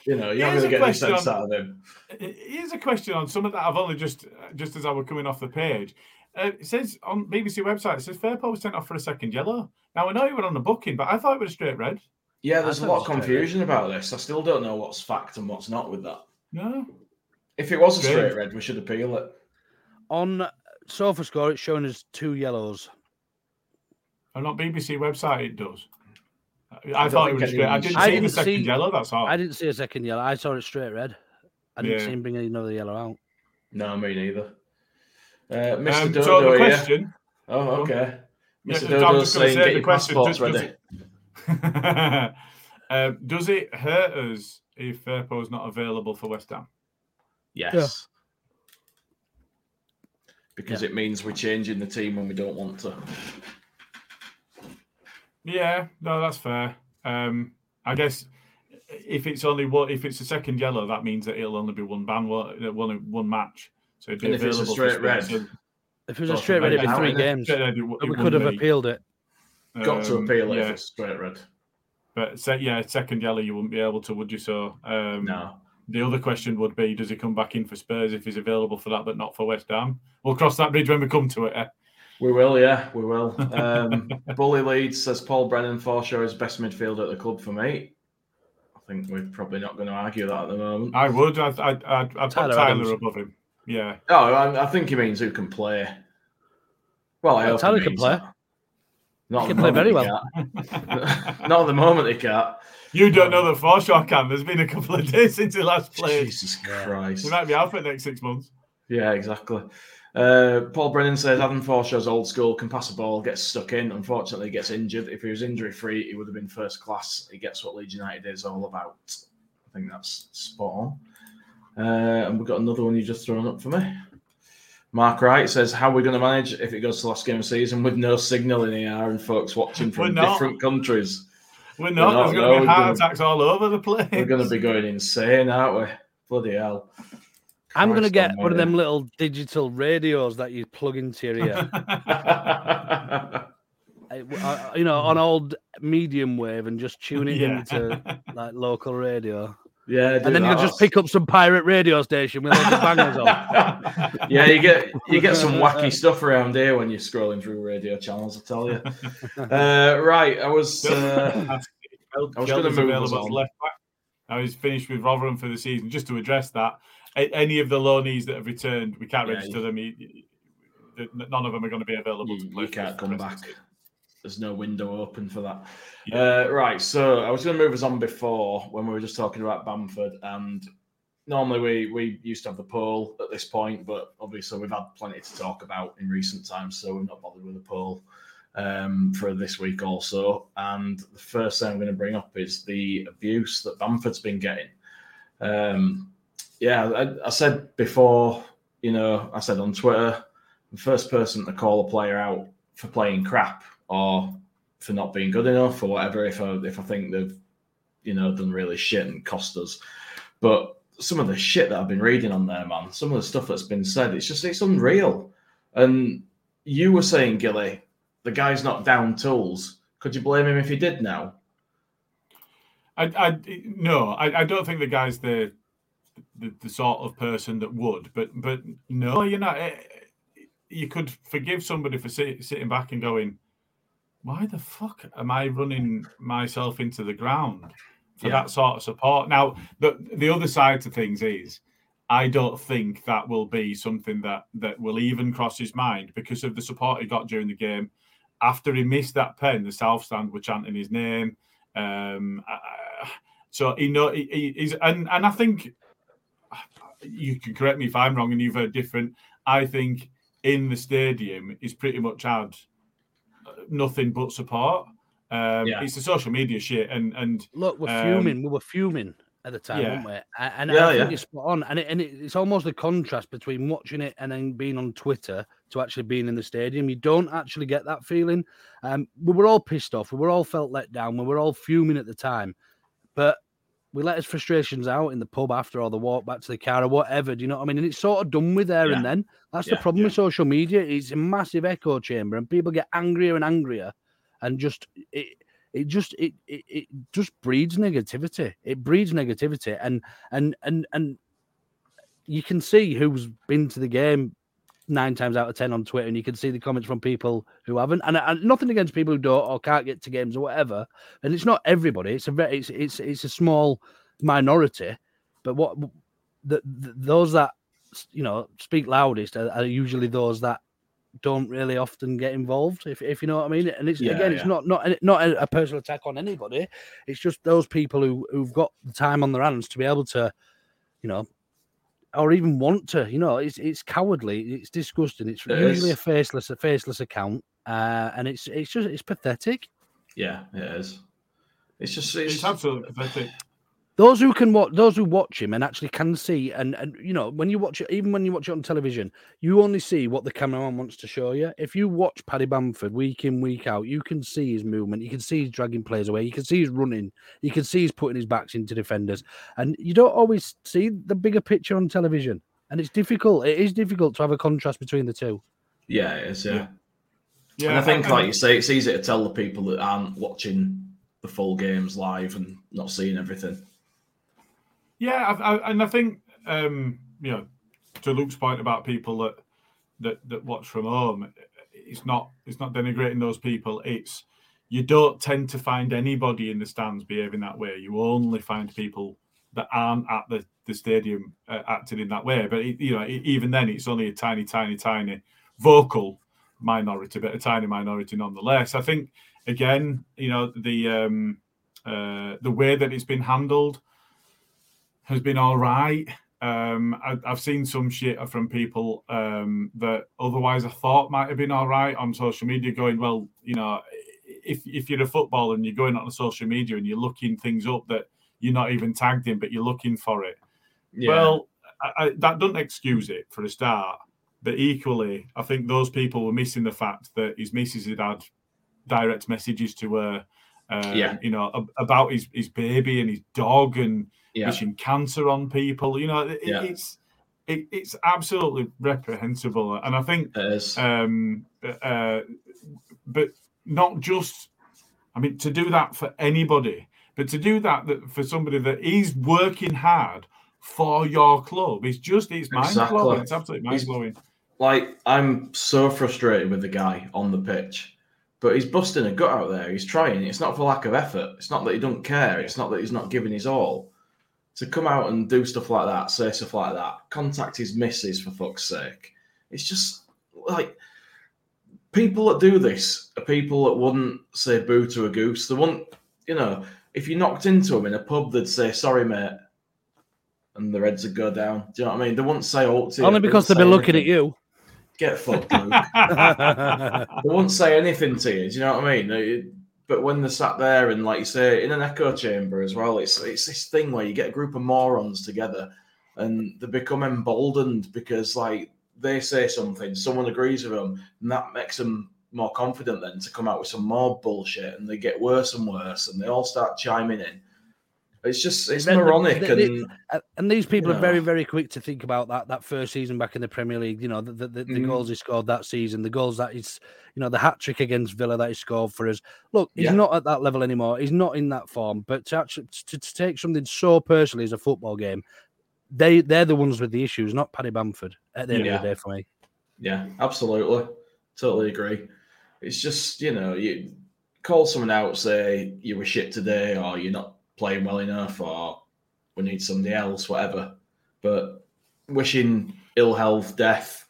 [SPEAKER 1] You know, you're not going to get any sense
[SPEAKER 3] on-
[SPEAKER 1] out of him.
[SPEAKER 3] Here's a question on some of that I've only just just as I were coming off the page. Uh, it says on BBC website, it says Firpo was sent off for a second yellow. Now I know you were on the booking, but I thought it was a straight red.
[SPEAKER 1] Yeah, there's
[SPEAKER 2] I
[SPEAKER 1] a
[SPEAKER 2] thought
[SPEAKER 1] lot of confusion about this. I still don't know what's fact and what's not with that.
[SPEAKER 3] No.
[SPEAKER 1] If it was a
[SPEAKER 3] Strange.
[SPEAKER 1] straight red, we should appeal it.
[SPEAKER 2] On sofa score, it's showing us two yellows.
[SPEAKER 3] On not BBC website, it does. I,
[SPEAKER 1] I
[SPEAKER 3] I thought it
[SPEAKER 1] think
[SPEAKER 3] was straight. I didn't
[SPEAKER 2] I
[SPEAKER 3] see
[SPEAKER 2] didn't
[SPEAKER 3] the second
[SPEAKER 2] see-
[SPEAKER 3] yellow. That's all.
[SPEAKER 2] I didn't see a second yellow. I saw it straight red. I didn't
[SPEAKER 3] Yeah.
[SPEAKER 2] see him bring another yellow out.
[SPEAKER 1] No, me neither. Uh, Mr.
[SPEAKER 3] Um,
[SPEAKER 1] Dodo
[SPEAKER 3] so the
[SPEAKER 1] here.
[SPEAKER 3] question.
[SPEAKER 1] Oh, okay. Mr.
[SPEAKER 3] I'm
[SPEAKER 1] Dodo's
[SPEAKER 3] just gonna
[SPEAKER 1] saying,
[SPEAKER 3] say
[SPEAKER 1] get
[SPEAKER 3] the
[SPEAKER 1] your
[SPEAKER 3] question,
[SPEAKER 1] passports
[SPEAKER 3] does- does it- um, does it hurt us if Firpo's not available for West Ham?
[SPEAKER 1] Yes. Because it means we're changing the team when we don't want to.
[SPEAKER 3] Yeah, no, that's fair. Um, I guess if it's only one, if it's a second yellow, that means that it'll only be one ban, one one, one match. So it'd be
[SPEAKER 1] And if it's a straight red,
[SPEAKER 2] If it was a straight red, it'd be three games.
[SPEAKER 3] Red, it it
[SPEAKER 2] we could have
[SPEAKER 3] be.
[SPEAKER 2] appealed it.
[SPEAKER 1] Got to
[SPEAKER 3] Um,
[SPEAKER 1] appeal it
[SPEAKER 3] yeah.
[SPEAKER 1] if it's straight red.
[SPEAKER 3] But se- yeah, second yellow, you wouldn't be able to, would you? So um,
[SPEAKER 1] No.
[SPEAKER 3] The other question would be, does he come back in for Spurs if he's available for that, but not for West Ham? We'll cross that bridge when we come to it. eh?
[SPEAKER 1] We will, yeah, we will. <laughs> Um, Bully Leeds says Paul Brennan Forshaw is best midfielder at the club for me. I think we're probably not going to argue that at the moment.
[SPEAKER 3] I would. I'd, I'd, I'd, I'd
[SPEAKER 2] Tyler
[SPEAKER 3] put Tyler
[SPEAKER 2] Adams.
[SPEAKER 3] above him. Yeah.
[SPEAKER 1] Oh, I, I think he means who can play. Well, I
[SPEAKER 2] Well,
[SPEAKER 1] hope
[SPEAKER 2] Tyler
[SPEAKER 1] he
[SPEAKER 2] can play.
[SPEAKER 1] that. Not
[SPEAKER 2] He
[SPEAKER 1] at
[SPEAKER 2] can
[SPEAKER 1] the
[SPEAKER 2] play very
[SPEAKER 1] moment he can't. <laughs> at the moment he can't.
[SPEAKER 3] You don't know that Forshaw can. There's been a couple of days since he last played.
[SPEAKER 1] Jesus Christ.
[SPEAKER 3] He might be out for the next six months.
[SPEAKER 1] Yeah, exactly. Uh, Paul Brennan says Adam Forshaw's old school, can pass a ball, gets stuck in. Unfortunately, he gets injured. If he was injury free, he would have been first class. He gets what Leeds United is all about. I think that's spot on. Uh, and we've got another one you just thrown up for me. Mark Wright says, How are we going to manage if it goes to the last game of season with no signal in AR and folks watching from different countries?
[SPEAKER 3] We're not.
[SPEAKER 1] not,
[SPEAKER 3] There's
[SPEAKER 1] no,
[SPEAKER 3] going to be
[SPEAKER 1] we're
[SPEAKER 3] heart
[SPEAKER 1] gonna-
[SPEAKER 3] attacks all over the place.
[SPEAKER 1] We're going to be going insane, aren't we? Bloody hell.
[SPEAKER 2] I'm going to get one of them little digital radios that you plug into your ear. <laughs> I- I- you know, on old medium wave and just tune it
[SPEAKER 3] Yeah.
[SPEAKER 2] into like local radio.
[SPEAKER 1] Yeah,
[SPEAKER 2] and then
[SPEAKER 1] that.
[SPEAKER 2] you'll just pick up some pirate radio station with all the bangers on. <laughs>
[SPEAKER 1] yeah, you get you get some wacky stuff around here when you're scrolling through radio channels. I tell you. <laughs> Uh, right, I was. Uh, <laughs> I was going to move us
[SPEAKER 3] as
[SPEAKER 1] on.
[SPEAKER 3] left back. Now he's finished with Rotherham for the season. Just to address that, a- any of the loanees that have returned, we can't
[SPEAKER 1] Yeah,
[SPEAKER 3] register
[SPEAKER 1] you-
[SPEAKER 3] them. He- he- None of them are going to be available to
[SPEAKER 1] You,
[SPEAKER 3] play.
[SPEAKER 1] you can't come back. There's no window open for that. Uh, right, so I was going to move us on before when we were just talking about Bamford, and normally we we used to have the poll at this point, but obviously we've had plenty to talk about in recent times, so we're not bothered with the poll um, for this week also. And the first thing I'm going to bring up is the abuse that Bamford's been getting. Um, yeah, I, I said before, you know, I said on Twitter, the first person to call a player out for playing crap or for not being good enough or whatever, if I if I think they've, you know, done really shit and cost us. But some of the shit that I've been reading on there, man, some of the stuff that's been said, it's just it's unreal. And you were saying, Gilly, the guy's not down tools. Could you blame him if he did now?
[SPEAKER 3] I, I no, I, I don't think the guy's the, the the sort of person that would. But but no, you know, eh, you could forgive somebody for sit, sitting back and going, "Why the fuck am I running myself into the ground for
[SPEAKER 1] Yeah.
[SPEAKER 3] that sort of support?" Now, the the other side to things is. I don't think that will be something that that will even cross his mind because of the support he got during the game. After he missed that pen, the South Stand were chanting his name. Um, uh, so he know he, he- he's and and I think you can correct me if I'm wrong and you've heard different. I think in the stadium is pretty much had nothing but support. Um,
[SPEAKER 1] Yeah.
[SPEAKER 3] It's the social media shit and and
[SPEAKER 2] Look, we're
[SPEAKER 3] um,
[SPEAKER 2] fuming. We were fuming at the time,
[SPEAKER 3] yeah.
[SPEAKER 2] weren't we? A- And
[SPEAKER 1] Yeah,
[SPEAKER 2] I think
[SPEAKER 1] yeah.
[SPEAKER 2] it's spot on. And, it, and it, it's almost the contrast between watching it and then being on Twitter to actually being in the stadium. You don't actually get that feeling. Um, we were all pissed off. We were all felt let down. We were all fuming at the time. But we let his frustrations out in the pub after or the walk back to the car or whatever. Do you know what I mean? And it's sort of done with there
[SPEAKER 1] Yeah.
[SPEAKER 2] and then. That's the
[SPEAKER 1] Yeah,
[SPEAKER 2] problem with social media. It's a massive echo chamber, and people get angrier and angrier, and just it it just it, it it just breeds negativity. It breeds negativity, and and and and you can see who's been to the game nine times out of ten on Twitter, and you can see the comments from people who haven't. And, and nothing against people who don't or can't get to games or whatever. And it's not everybody. It's a very it's it's it's a small minority. But what the, the those that you know speak loudest are, are usually those that don't really often get involved. If if you know what I mean. And it's
[SPEAKER 1] Yeah,
[SPEAKER 2] again, it's not not not a, a personal attack on anybody. It's just those people who who've got the time on their hands to be able to, you know, or even want to. You know, it's it's cowardly. It's disgusting. It's
[SPEAKER 1] It
[SPEAKER 2] usually
[SPEAKER 1] is.
[SPEAKER 2] a faceless a faceless account, uh, and it's it's just it's pathetic.
[SPEAKER 1] Yeah, it is. It's just
[SPEAKER 3] it's,
[SPEAKER 1] it's,
[SPEAKER 3] absolutely pathetic.
[SPEAKER 2] Those who can watch, those who watch him and actually can see, and and you know, when you watch it, even when you watch it on television, you only see what the cameraman wants to show you. If you watch Paddy Bamford week in week out, you can see his movement, you can see he's dragging players away, you can see he's running, you can see he's putting his backs into defenders, and you don't always see the bigger picture on television. And it's difficult. It is difficult to have a contrast between the two.
[SPEAKER 1] yeah, it is. Yeah.
[SPEAKER 3] Yeah,
[SPEAKER 1] and I think,
[SPEAKER 3] and-
[SPEAKER 1] like you say, it's easy to tell the people that aren't watching the full games live and not seeing everything.
[SPEAKER 3] Yeah, I, I, and I think um, you know, to Luke's point about people that that that watch from home, it's not it's not denigrating those people. It's you don't tend to find anybody in the stands behaving that way. You only find people that aren't at the the stadium uh, acting in that way. But it, you know, e- even then, it's only a tiny, tiny, tiny vocal minority, but a tiny minority nonetheless. I think again, you know, the um, uh, the way that it's been handled has been all right. Um, I, I've seen some shit from people um, that otherwise I thought might have been all right on social media, going, well, you know, if if you're a footballer and you're going on social media and you're looking things up that you're not even tagged in, but you're looking for it.
[SPEAKER 1] Yeah.
[SPEAKER 3] Well, I, I, that doesn't excuse it for a start. But equally, I think those people were missing the fact that his missus had had direct messages to her, um,
[SPEAKER 1] Yeah.
[SPEAKER 3] you know, ab- about his, his baby and his dog and
[SPEAKER 1] Yeah.
[SPEAKER 3] wishing cancer on people. You know, it,
[SPEAKER 1] Yeah.
[SPEAKER 3] it's it, it's absolutely reprehensible, and I think, um, uh, but not just. I mean, to do that for anybody, but to do that, that for somebody that is working hard for your club, is just it's mind blowing. It's absolutely mind blowing.
[SPEAKER 1] Like I'm so frustrated with the guy on the pitch, but he's busting a gut out there. He's trying. It's not for lack of effort. It's not that he don't care. It's not that he's not giving his all. To come out and do stuff like that, say stuff like that, contact his missus for fuck's sake. It's just like people that do this are people that wouldn't say boo to a goose. They wouldn't, you know, if you knocked into them in a pub, they'd say, sorry, mate. And the Reds would go down. Do you know what I mean? They wouldn't say oh, to
[SPEAKER 2] Only because they'd be looking at you.
[SPEAKER 1] Get fucked, Luke. <laughs> they won't say anything to you. Do you know what I mean? But when they're sat there and, like you say, in an echo chamber as well, it's it's this thing where you get a group of morons together and they become emboldened because, like, they say something, someone agrees with them, and that makes them more confident then to come out with some more bullshit, and they get worse and worse, and they all start chiming in. It's just it's moronic,
[SPEAKER 2] the- the-
[SPEAKER 1] and
[SPEAKER 2] uh, and these people
[SPEAKER 1] you
[SPEAKER 2] are very,
[SPEAKER 1] know.
[SPEAKER 2] very quick to think about that that first season back in the Premier League. You know, the, the, the,
[SPEAKER 1] Mhm.
[SPEAKER 2] goals he scored that season, the goals that he's, you know, the hat trick against Villa that he scored for us. Look, he's
[SPEAKER 1] Yeah.
[SPEAKER 2] not at that level anymore. He's not in that form. But to actually to, to take something so personally as a football game, they they're the ones with the issues, not Paddy Bamford. At the end of the
[SPEAKER 1] Yeah.
[SPEAKER 2] day, for me.
[SPEAKER 1] Yeah, absolutely. Totally agree. It's just, you know, you call someone out, say you were shit today, or you're not playing well enough, or we need somebody else, whatever. But wishing ill health, death,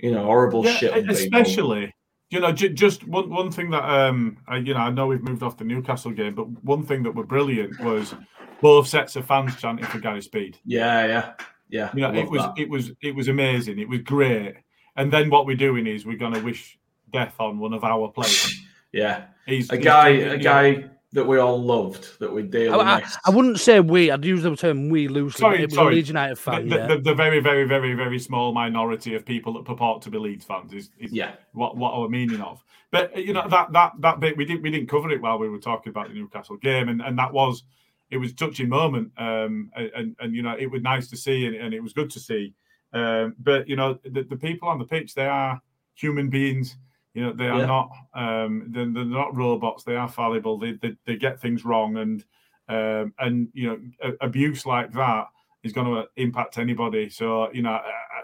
[SPEAKER 1] you know, horrible
[SPEAKER 3] Yeah,
[SPEAKER 1] shit on people.
[SPEAKER 3] especially you know ju- just one one thing that um I, you know I know we've moved off the Newcastle game, but one thing that were brilliant was both sets of fans chanting for Gary Speed.
[SPEAKER 1] Yeah, yeah, yeah.
[SPEAKER 3] You know, it was
[SPEAKER 1] that.
[SPEAKER 3] it was it was amazing. It was great. And then what we're doing is we're going to wish death on one of our players. <laughs>
[SPEAKER 1] Yeah,
[SPEAKER 3] He's
[SPEAKER 1] a guy,
[SPEAKER 3] it,
[SPEAKER 1] a guy that we all loved, that we dearly
[SPEAKER 2] I, I,
[SPEAKER 1] missed.
[SPEAKER 2] I wouldn't say we. I'd use the term we loosely. but
[SPEAKER 3] Sorry,
[SPEAKER 2] it was
[SPEAKER 3] sorry.
[SPEAKER 2] a Leeds United fan.
[SPEAKER 3] the,
[SPEAKER 2] yeah.
[SPEAKER 3] the, the very, very, very, very small minority of people that purport to be Leeds fans is, is
[SPEAKER 1] yeah.
[SPEAKER 3] what what our meaning of. But you know that that that bit we didn't we didn't cover it while we were talking about the Newcastle game, and, and that was it was a touching moment, um, and, and and you know it was nice to see, and, and it was good to see. Um, but you know the, the people on the pitch they are human beings. You know they are
[SPEAKER 1] Yeah.
[SPEAKER 3] not um, they're, they're not robots. They are fallible. They they, they get things wrong, and um, and you know a- abuse like that is going to impact anybody. So you know I,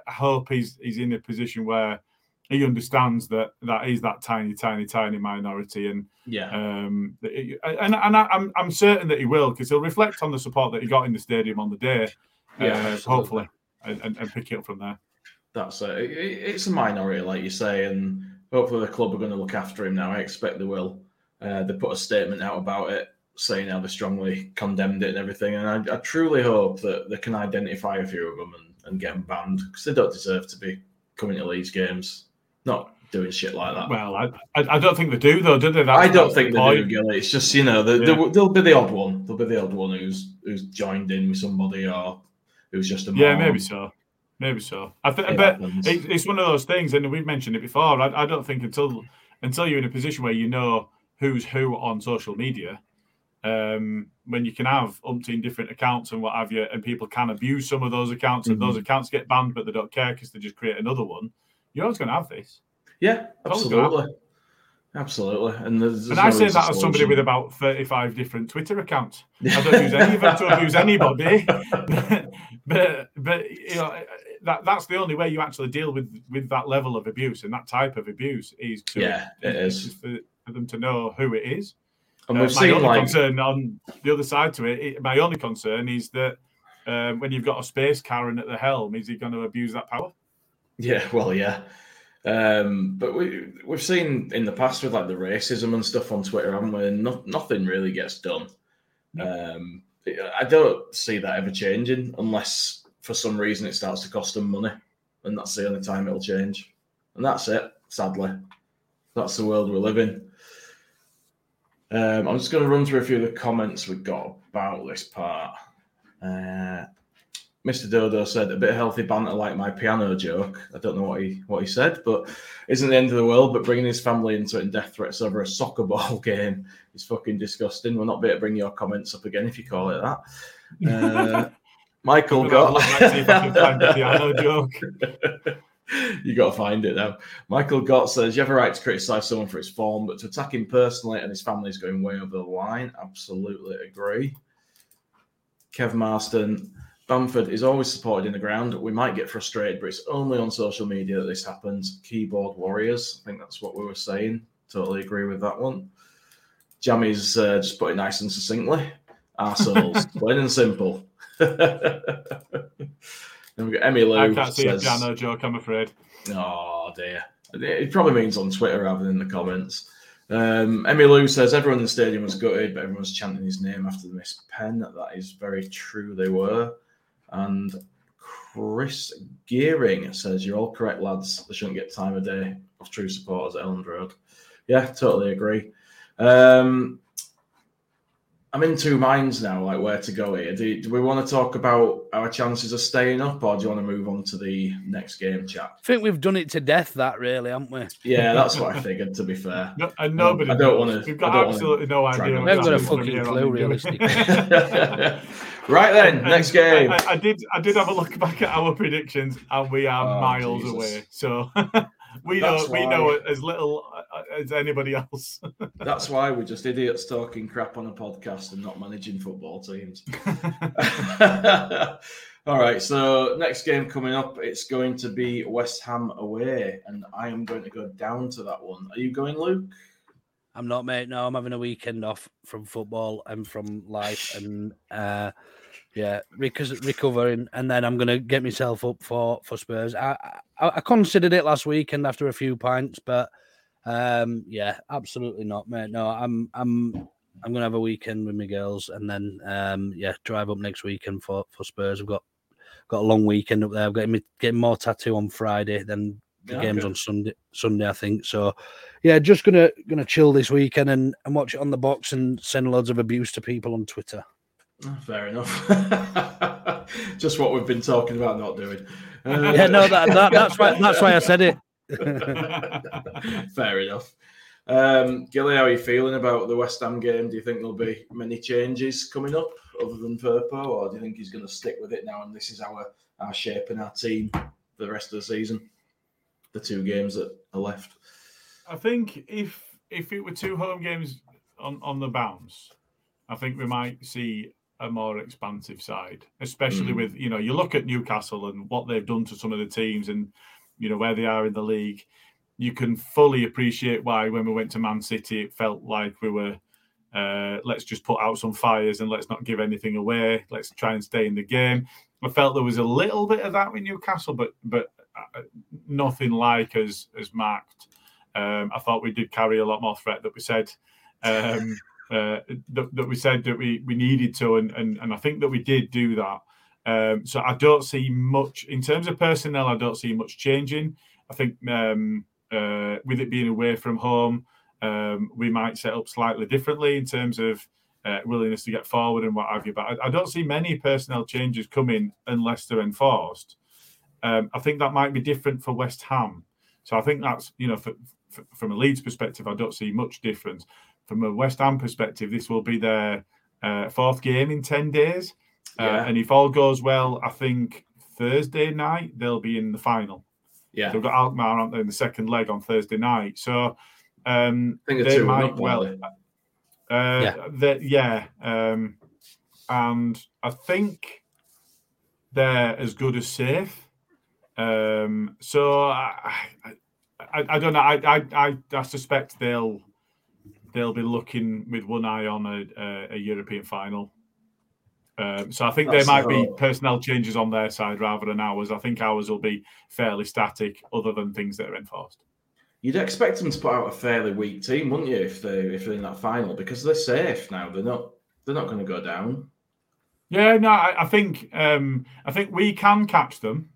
[SPEAKER 3] I hope he's he's in a position where he understands that that is that tiny, tiny, tiny minority, and
[SPEAKER 1] Yeah.
[SPEAKER 3] um, and and I, I'm I'm certain that he will because he'll reflect on the support that he got in the stadium on the day,
[SPEAKER 1] Yeah,
[SPEAKER 3] uh, hopefully, and, and, pick it up from there.
[SPEAKER 1] That's it- It's a minority, like you say, and hopefully the club are going to look after him now. I expect they will. Uh, they put a statement out about it, saying how they strongly condemned it and everything. And I, I truly hope that they can identify a few of them and, and get them banned because they don't deserve to be coming to Leeds games, not doing shit like that.
[SPEAKER 3] Well, I, I don't think they do though, do they? That's,
[SPEAKER 1] I don't think
[SPEAKER 3] the
[SPEAKER 1] they do,
[SPEAKER 3] point.
[SPEAKER 1] Gilly. It's just you know, there,
[SPEAKER 3] Yeah.
[SPEAKER 1] will- there'll be the odd one. There'll be the odd one who's who's joined in with somebody or who's just a
[SPEAKER 3] Yeah,
[SPEAKER 1] moron.
[SPEAKER 3] maybe so. Maybe so. I think,
[SPEAKER 1] It
[SPEAKER 3] but it, it's one of those things, and we've mentioned it before. I, I don't think until until you're in a position where you know who's who on social media, um, when you can have umpteen different accounts and what have you, and people can abuse some of those accounts, and those
[SPEAKER 1] Mhm.
[SPEAKER 3] accounts get banned, but they don't care because they just create another one. You're always going to have this.
[SPEAKER 1] Yeah,
[SPEAKER 3] It's always gonna
[SPEAKER 1] absolutely, absolutely. And there's,
[SPEAKER 3] And I
[SPEAKER 1] no
[SPEAKER 3] say that as somebody with about 35 different Twitter accounts. I don't use any of them to abuse anybody. <laughs> but but you know that that's the only way you actually deal with with that level of abuse and that type of abuse is to
[SPEAKER 1] Yeah, it is.
[SPEAKER 3] for, for them to know who it is.
[SPEAKER 1] And
[SPEAKER 3] Uh,
[SPEAKER 1] we've
[SPEAKER 3] my
[SPEAKER 1] seen
[SPEAKER 3] only
[SPEAKER 1] like
[SPEAKER 3] concern on the other side to it, it- my only concern is that um, when you've got a space Karen at the helm, is he going to abuse that power?
[SPEAKER 1] Yeah, well, yeah. Um, but we we've seen in the past with like the racism and stuff on Twitter, haven't we? No, nothing really gets done. Um, I don't see that ever changing unless for some reason it starts to cost them money, and that's the only time it'll change. And that's it. Sadly, that's the world we live in. Um, I'm just going to run through a few of the comments we got about this part. Uh, Mr. Dodo said a bit of healthy banter like my piano joke. I don't know what he what he said, but isn't the end of the world. But bringing his family into it and death threats over a soccer ball <laughs> game is fucking disgusting. We'll not be able to bring your comments up again if you call it that. Uh, <laughs> Michael got.
[SPEAKER 3] have a see if I can find the <laughs> piano joke.
[SPEAKER 1] you got to find it now. Michael Gott says, You have a right to criticise someone for his form, but to attack him personally and his family is going way over the line. Absolutely agree. Kev Marston, Bamford is always supported in the ground. We might get frustrated, but it's only on social media that this happens. Keyboard warriors. I think that's what we were saying. Totally agree with that one. Jammy's uh, just put it nice and succinctly. Arseholes, <laughs> plain and simple. <laughs> then we got Emmy Lou.
[SPEAKER 3] I can't see
[SPEAKER 1] says,
[SPEAKER 3] a piano joke, I'm afraid.
[SPEAKER 1] Oh dear. It probably means on Twitter rather than in the comments. Um, Emmy Lou says everyone in the stadium was gutted, but everyone was chanting his name after the missed pen. That is very true. They were. And Chris Gearing says you're all correct, lads. They shouldn't get time of day of true supporters at Elland Road. Yeah, totally agree. Um, I'm in two minds now, like where to go here. Do, do we want to talk about our chances of staying up, or do you want to move on to the next game, chat?
[SPEAKER 2] I think we've done it to death, that really, haven't we?
[SPEAKER 1] Yeah, that's what I figured. To be fair,
[SPEAKER 3] No, and nobody.
[SPEAKER 1] I don't
[SPEAKER 3] knows.
[SPEAKER 1] want to.
[SPEAKER 3] We've got absolutely no idea.
[SPEAKER 2] We haven't got a fucking
[SPEAKER 3] from
[SPEAKER 2] clue,
[SPEAKER 3] here on, do we?
[SPEAKER 2] realistically. <laughs>
[SPEAKER 1] right then,
[SPEAKER 3] And-
[SPEAKER 1] next game.
[SPEAKER 3] I, I- I did. I did have a look back at our predictions, and we are
[SPEAKER 1] Oh,
[SPEAKER 3] miles
[SPEAKER 1] Jesus.
[SPEAKER 3] away. So <laughs> we know
[SPEAKER 1] That's
[SPEAKER 3] we
[SPEAKER 1] why-
[SPEAKER 3] know as little as anybody else. <laughs>
[SPEAKER 1] That's why we're just idiots talking crap on a podcast and not managing football teams. <laughs> <laughs> All right, so next game coming up, it's going to be West Ham away, and I am going to go down to that one. Are you going, Luke?
[SPEAKER 2] I'm not, mate. No, I'm having a weekend off from football and from life, and uh, yeah, rec- recovering, and then I'm gonna get myself up for for Spurs. I, I I considered it last weekend after a few pints, but um, yeah, absolutely not, mate. No, I'm I'm I'm gonna have a weekend with my girls, and then um, yeah, drive up next weekend for for Spurs. I've got got a long weekend up there. I've got me getting more tattoo on Friday than the
[SPEAKER 1] Yeah,
[SPEAKER 2] game's on Sunday. Sunday, I think. So, yeah, just gonna gonna chill this weekend and, and watch it on the box and send loads of abuse to people on Twitter.
[SPEAKER 1] Oh, fair enough. <laughs> just what we've been talking about not doing. Uh,
[SPEAKER 2] Yeah, no, that, that that's why that's why I said it. <laughs>
[SPEAKER 1] Fair enough. Um, Gilly, how are you feeling about the West Ham game? Do you think there'll be many changes coming up other than Firpo, or do you think he's going to stick with it now and this is our, our shape and our team for the rest of the season? The two games that are left.
[SPEAKER 3] I think if if it were two home games on, on the bounce, I think we might see a more expansive side, especially
[SPEAKER 1] Mm.
[SPEAKER 3] with you know you look at Newcastle and what they've done to some of the teams and you know where they are in the league. You can fully appreciate why when we went to Man City, it felt like we were uh, let's just put out some fires and let's not give anything away. Let's try and stay in the game. I felt there was a little bit of that with Newcastle, but but uh, nothing like as as marked. Um, I thought we did carry a lot more threat that we said um, <laughs> uh, that, that we said that we, we needed to, and, and and I think that we did do that. Um, so I don't see much in terms of personnel. I don't see much changing. I think um, uh, with it being away from home, um, we might set up slightly differently in terms of uh, willingness to get forward and what have you. But I, I don't see many personnel changes coming unless they're enforced. Um, I think that might be different for West Ham. So I think that's you know for, for, from a Leeds perspective, I don't see much difference. From a West Ham perspective, this will be their uh, fourth game in ten days, uh, and if all goes well, I think Thursday night they'll be in the final.
[SPEAKER 1] Yeah.
[SPEAKER 3] They've got Alkmaar aren't they, in the second leg on Thursday night. So um,
[SPEAKER 1] two
[SPEAKER 3] might well. Uh,
[SPEAKER 2] Yeah.
[SPEAKER 3] that- yeah. Um, and I think they're as good as safe. Um, so I, I, I, don't know. I, I, I, I suspect they'll they'll be looking with one eye on a, a, a European final. Um, so I think
[SPEAKER 1] That's
[SPEAKER 3] there might be personnel changes on their side rather than ours. I think ours will be fairly static, other than things that are enforced.
[SPEAKER 1] You'd expect them to put out a fairly weak team, wouldn't you, if they if they're in that final because they're safe now. They're not they're not going to go down.
[SPEAKER 3] Yeah, no, I, I think um, I think we can catch them.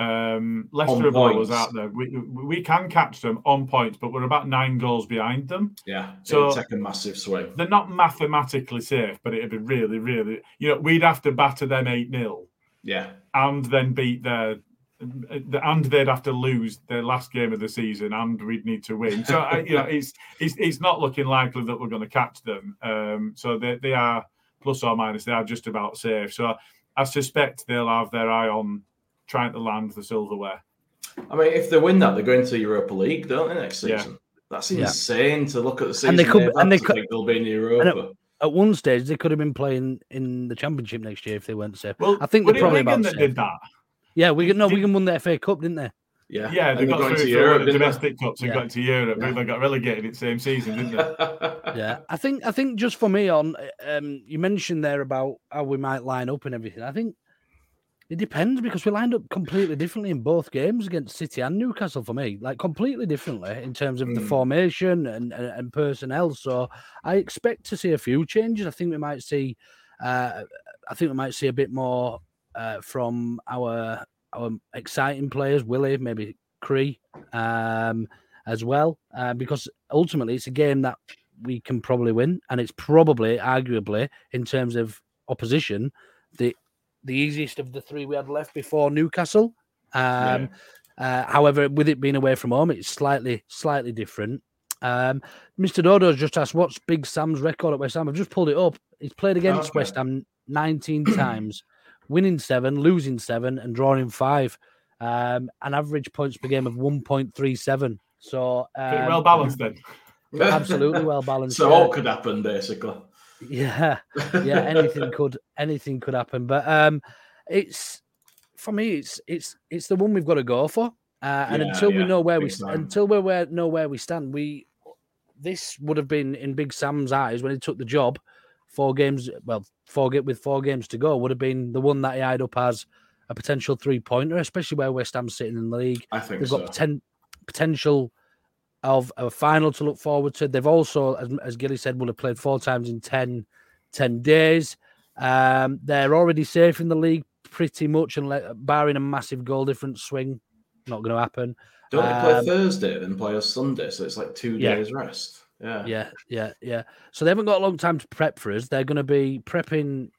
[SPEAKER 3] Um, Leicester have
[SPEAKER 1] points.
[SPEAKER 3] out there. We, we can catch them on points, but we're about nine goals behind them.
[SPEAKER 1] Yeah,
[SPEAKER 3] So-
[SPEAKER 1] so take a massive swing.
[SPEAKER 3] They're not mathematically safe, but it'd be really, really, you know, we'd have to batter them eight 0
[SPEAKER 1] Yeah,
[SPEAKER 3] and then beat their, and they'd have to lose their last game of the season, and we'd need to win. So you know, <laughs> it's it's it's not looking likely that we're going to catch them. Um, so they they are plus or minus, they are just about safe. So I suspect they'll have their eye on trying to land the silverware.
[SPEAKER 1] I mean, if they win that, they go into the Europa League, don't they, next
[SPEAKER 3] Yeah.
[SPEAKER 1] season? That's
[SPEAKER 2] Yeah.
[SPEAKER 1] insane to look at the season.
[SPEAKER 2] And they could-
[SPEAKER 1] they've
[SPEAKER 2] and
[SPEAKER 1] had
[SPEAKER 2] they
[SPEAKER 1] to
[SPEAKER 2] could-
[SPEAKER 1] think they'll be in
[SPEAKER 2] And
[SPEAKER 1] Europa.
[SPEAKER 2] at, at one stage, they could have been playing in the championship next year if they weren't safe.
[SPEAKER 3] Well,
[SPEAKER 2] I think
[SPEAKER 3] was
[SPEAKER 2] they're probably
[SPEAKER 3] Wigan
[SPEAKER 2] about
[SPEAKER 3] that
[SPEAKER 2] safe.
[SPEAKER 3] did that.
[SPEAKER 2] Yeah, Wigan. No, Wigan won the FA Cup, didn't they?
[SPEAKER 1] Yeah,
[SPEAKER 3] Yeah, they
[SPEAKER 1] And
[SPEAKER 3] got
[SPEAKER 1] going
[SPEAKER 3] through
[SPEAKER 1] to Europe,
[SPEAKER 3] the
[SPEAKER 1] didn't they?
[SPEAKER 3] domestic cups and
[SPEAKER 2] Yeah.
[SPEAKER 3] got to Europe,
[SPEAKER 1] Yeah.
[SPEAKER 3] but they got relegated in the same season, didn't they? <laughs>
[SPEAKER 2] Yeah, I think I think just for me on um, you mentioned there about how we might line up and everything. I think it depends because we lined up completely differently in both games against City and Newcastle for me, like completely differently in terms of the
[SPEAKER 1] Mm.
[SPEAKER 2] formation and, and and personnel. So I expect to see a few changes. I think we might see, uh, I think we might see a bit more uh, from our our exciting players, Willie, maybe Cree, um, as well, uh, because ultimately it's a game that we can probably win, and it's probably, arguably, in terms of opposition, the the easiest of the three we had left before Newcastle. Um, uh, however, with it being away from home, it's slightly slightly different. Um, Mr. Dodo's just asked, "What's Big Sam's record at West Ham?" I've just pulled it up. He's played against
[SPEAKER 1] Okay.
[SPEAKER 2] West Ham <clears throat> 19 times, winning seven, losing seven, and drawing five. Um, an average points per game of 1.37. So um,
[SPEAKER 3] well balanced then. <laughs>
[SPEAKER 2] absolutely well balanced.
[SPEAKER 1] So
[SPEAKER 2] yeah.
[SPEAKER 1] all could happen, basically.
[SPEAKER 2] Yeah, <laughs> yeah, anything could anything could happen. But um it's for me, it's it's it's the one we've got to go for. Uh, and
[SPEAKER 1] Yeah,
[SPEAKER 2] until we know where we until we where, know where we stand, we this would have been in Big Sam's eyes when he took the job. Four games, well, four get with four games to go would have been the one that he eyed up as a potential three pointer, especially where West Ham's sitting in the league.
[SPEAKER 1] I think
[SPEAKER 2] They've
[SPEAKER 1] so.
[SPEAKER 2] got poten- potential of a final to look forward to. They've also, as, as Gilly said, will have played four times in 10, 10 days. Um, they're already safe in the league pretty much, and barring a massive goal difference swing, not going to happen.
[SPEAKER 1] Don't they play
[SPEAKER 2] Um,
[SPEAKER 1] Thursday then play us Sunday? So it's like two
[SPEAKER 2] Yeah.
[SPEAKER 1] days rest. Yeah.
[SPEAKER 2] Yeah, yeah, yeah. So they haven't got a long time to prep for us. They're going to be prepping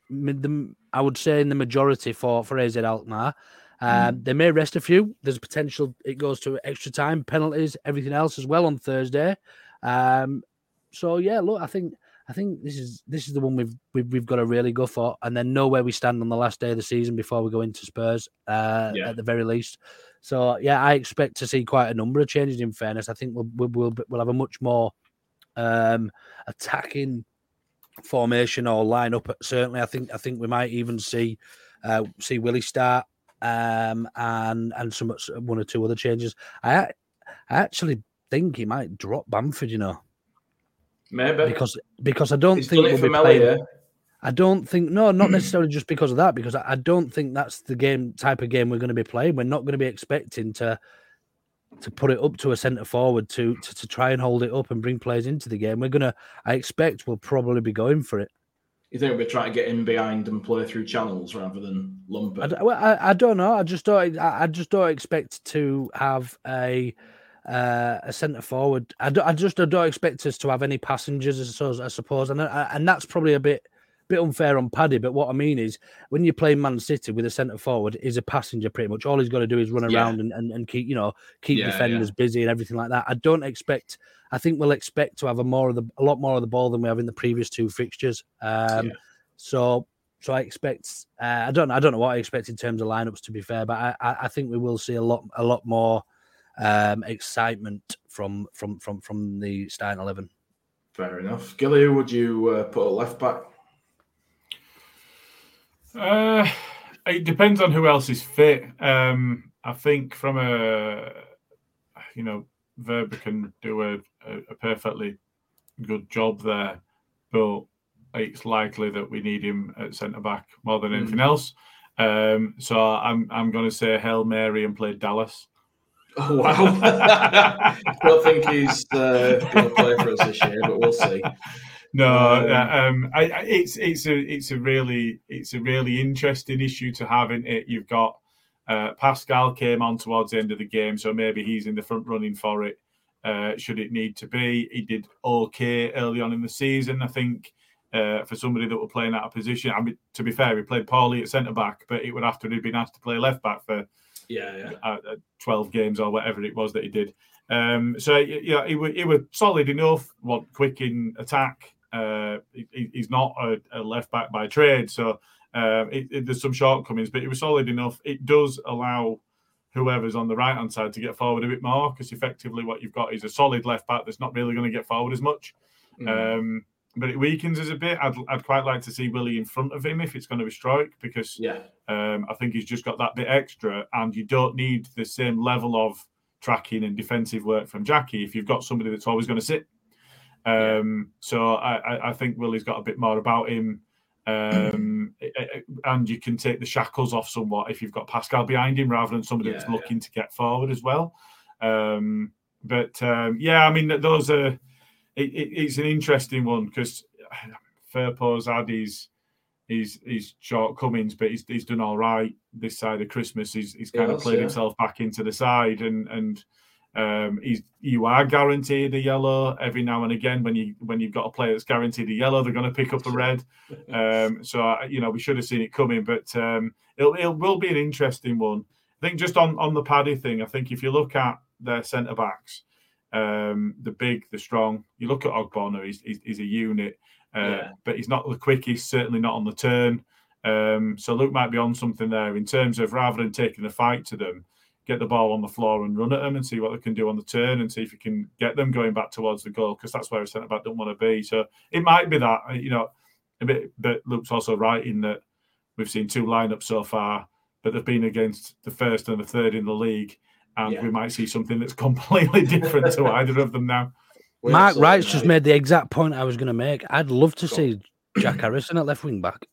[SPEAKER 2] I would say, in the majority for for AZ Alkmaar. Um, They may rest a few. There's potential it goes to extra time, penalties, everything else as well on Thursday. Um, so yeah, look, I think I think this is this is the one we've we've, we've got to really go for, and then know where we stand on the last day of the season before we go into Spurs, uh,
[SPEAKER 1] Yeah.
[SPEAKER 2] at the very least. So yeah, I expect to see quite a number of changes. In fairness, I think we'll we'll we'll, we'll have a much more um, attacking formation or lineup. Certainly, I think I think we might even see uh, see Willie start um, and and some one or two other changes. I I actually think he might drop Bamford. You know,
[SPEAKER 1] Maybe.
[SPEAKER 2] because because I don't
[SPEAKER 1] He's
[SPEAKER 2] think we'll be
[SPEAKER 1] Melly,
[SPEAKER 2] playing.
[SPEAKER 1] yeah.
[SPEAKER 2] I don't think no, not <clears throat> necessarily just because of that. Because I, I don't think that's the game type of game we're going to be playing. We're not going to be expecting to to put it up to a centre forward to, to to try and hold it up and bring players into the game. We're gonna. I expect we'll probably be going for it.
[SPEAKER 1] You think we're trying to get in behind and play through channels rather than lump
[SPEAKER 2] I,
[SPEAKER 1] it?
[SPEAKER 2] d- well, I, I don't know. I just don't. I, I just don't expect to have a uh, a centre forward. I, do, I just I don't expect us to have any passengers. I suppose. I suppose, and I- and that's probably a bit bit unfair on Paddy. But what I mean is, when you play Man City with a centre forward, is a passenger pretty much. All he's got to do is run
[SPEAKER 1] Yeah.
[SPEAKER 2] around and, and, and keep you know keep
[SPEAKER 1] Yeah,
[SPEAKER 2] defenders busy and everything like that. I don't expect. I think we'll expect to have a more of the a lot more of the ball than we have in the previous two fixtures. Um,
[SPEAKER 1] Yeah.
[SPEAKER 2] So so I expect uh, I don't I don't know what I expect in terms of lineups to be fair, but I, I, I think we will see a lot a lot more um, excitement from from from from the starting eleven.
[SPEAKER 1] Fair enough. Gilly, who would you uh, put a left back?
[SPEAKER 3] Uh, it depends on who else is fit. Um, I think from a, you know, Wöber can do a, a, a perfectly good job there, but it's likely that we need him at centre back more than anything
[SPEAKER 1] Mm.
[SPEAKER 3] else. Um, so I'm I'm going to say Hail Mary and play Dallas.
[SPEAKER 1] Oh wow! I <laughs> don't think he's uh, going to play for us this year, but we'll see.
[SPEAKER 3] No,
[SPEAKER 1] Um,
[SPEAKER 3] um, I, I, it's it's a it's a really it's a really interesting issue to have in it. You've got uh, Pascal came on towards the end of the game, so maybe he's in the front running for it. Uh, should it need to be, he did okay early on in the season. I think uh, for somebody that were playing out of position. I mean, to be fair, he played poorly at centre back, but it would have to have been asked to play left back for
[SPEAKER 1] Yeah, yeah.
[SPEAKER 3] uh, uh, 12 games or whatever it was that he did. Um, so yeah, he was, he was solid enough, what quick in attack. Uh, he- he, he's not a, a left back by trade, so Um, it, it, there's some shortcomings, but it was solid enough. It does allow whoever's on the right hand side to get forward a bit more because effectively what you've got is a solid left back that's not really going to get forward as much.
[SPEAKER 1] Mm.
[SPEAKER 3] Um, but it weakens us a bit. I'd, I'd quite like to see Willie in front of him if it's going to be strike because
[SPEAKER 1] Yeah.
[SPEAKER 3] um, I think he's just got that bit extra, and you don't need the same level of tracking and defensive work from Jackie if you've got somebody that's always going to sit. Um, so I, I, think Willie's got a bit more about him, um, <clears throat> and you can take the shackles off somewhat if you've got Pascal behind him rather than somebody that's
[SPEAKER 1] Yeah,
[SPEAKER 3] looking to get forward as well. Um, but um, yeah, I mean those are. It, it, it's an interesting one because <sighs> Firpo's had his his his shortcomings, but he's, he's done all right this side of Christmas. He's he's kind of played
[SPEAKER 1] yeah.
[SPEAKER 3] himself back into the side, and and um, he's you are guaranteed a yellow every now and again when you when you've got a player that's guaranteed a yellow, they're going to pick up a red. <laughs> Um, so uh, you know we should have seen it coming, but um, it'll, it will be an interesting one. I think just on on the Paddy thing, I think if you look at their centre backs, um, the big, the strong, you look at Ogbonna, he's, he's, he's a unit, uh,
[SPEAKER 1] Yeah.
[SPEAKER 3] but he's not the quickest, certainly not on the turn. Um, so Luke might be on something there in terms of rather than taking the fight to them, get the ball on the floor and run at them and see what they can do on the turn and see if you can get them going back towards the goal because that's where a centre back don't want to be. So it might be that you know, a bit. But Luke's also right in that we've seen two lineups so far, but they've been against the first and the third in the league, and
[SPEAKER 1] Yeah.
[SPEAKER 3] we might see something that's <laughs> completely different to either of them now. <laughs>
[SPEAKER 1] Well,
[SPEAKER 2] Mark
[SPEAKER 1] so,
[SPEAKER 2] Wright's just made the exact point I was going to make. I'd love to
[SPEAKER 1] Go
[SPEAKER 2] see Jack Harrison at left wing back.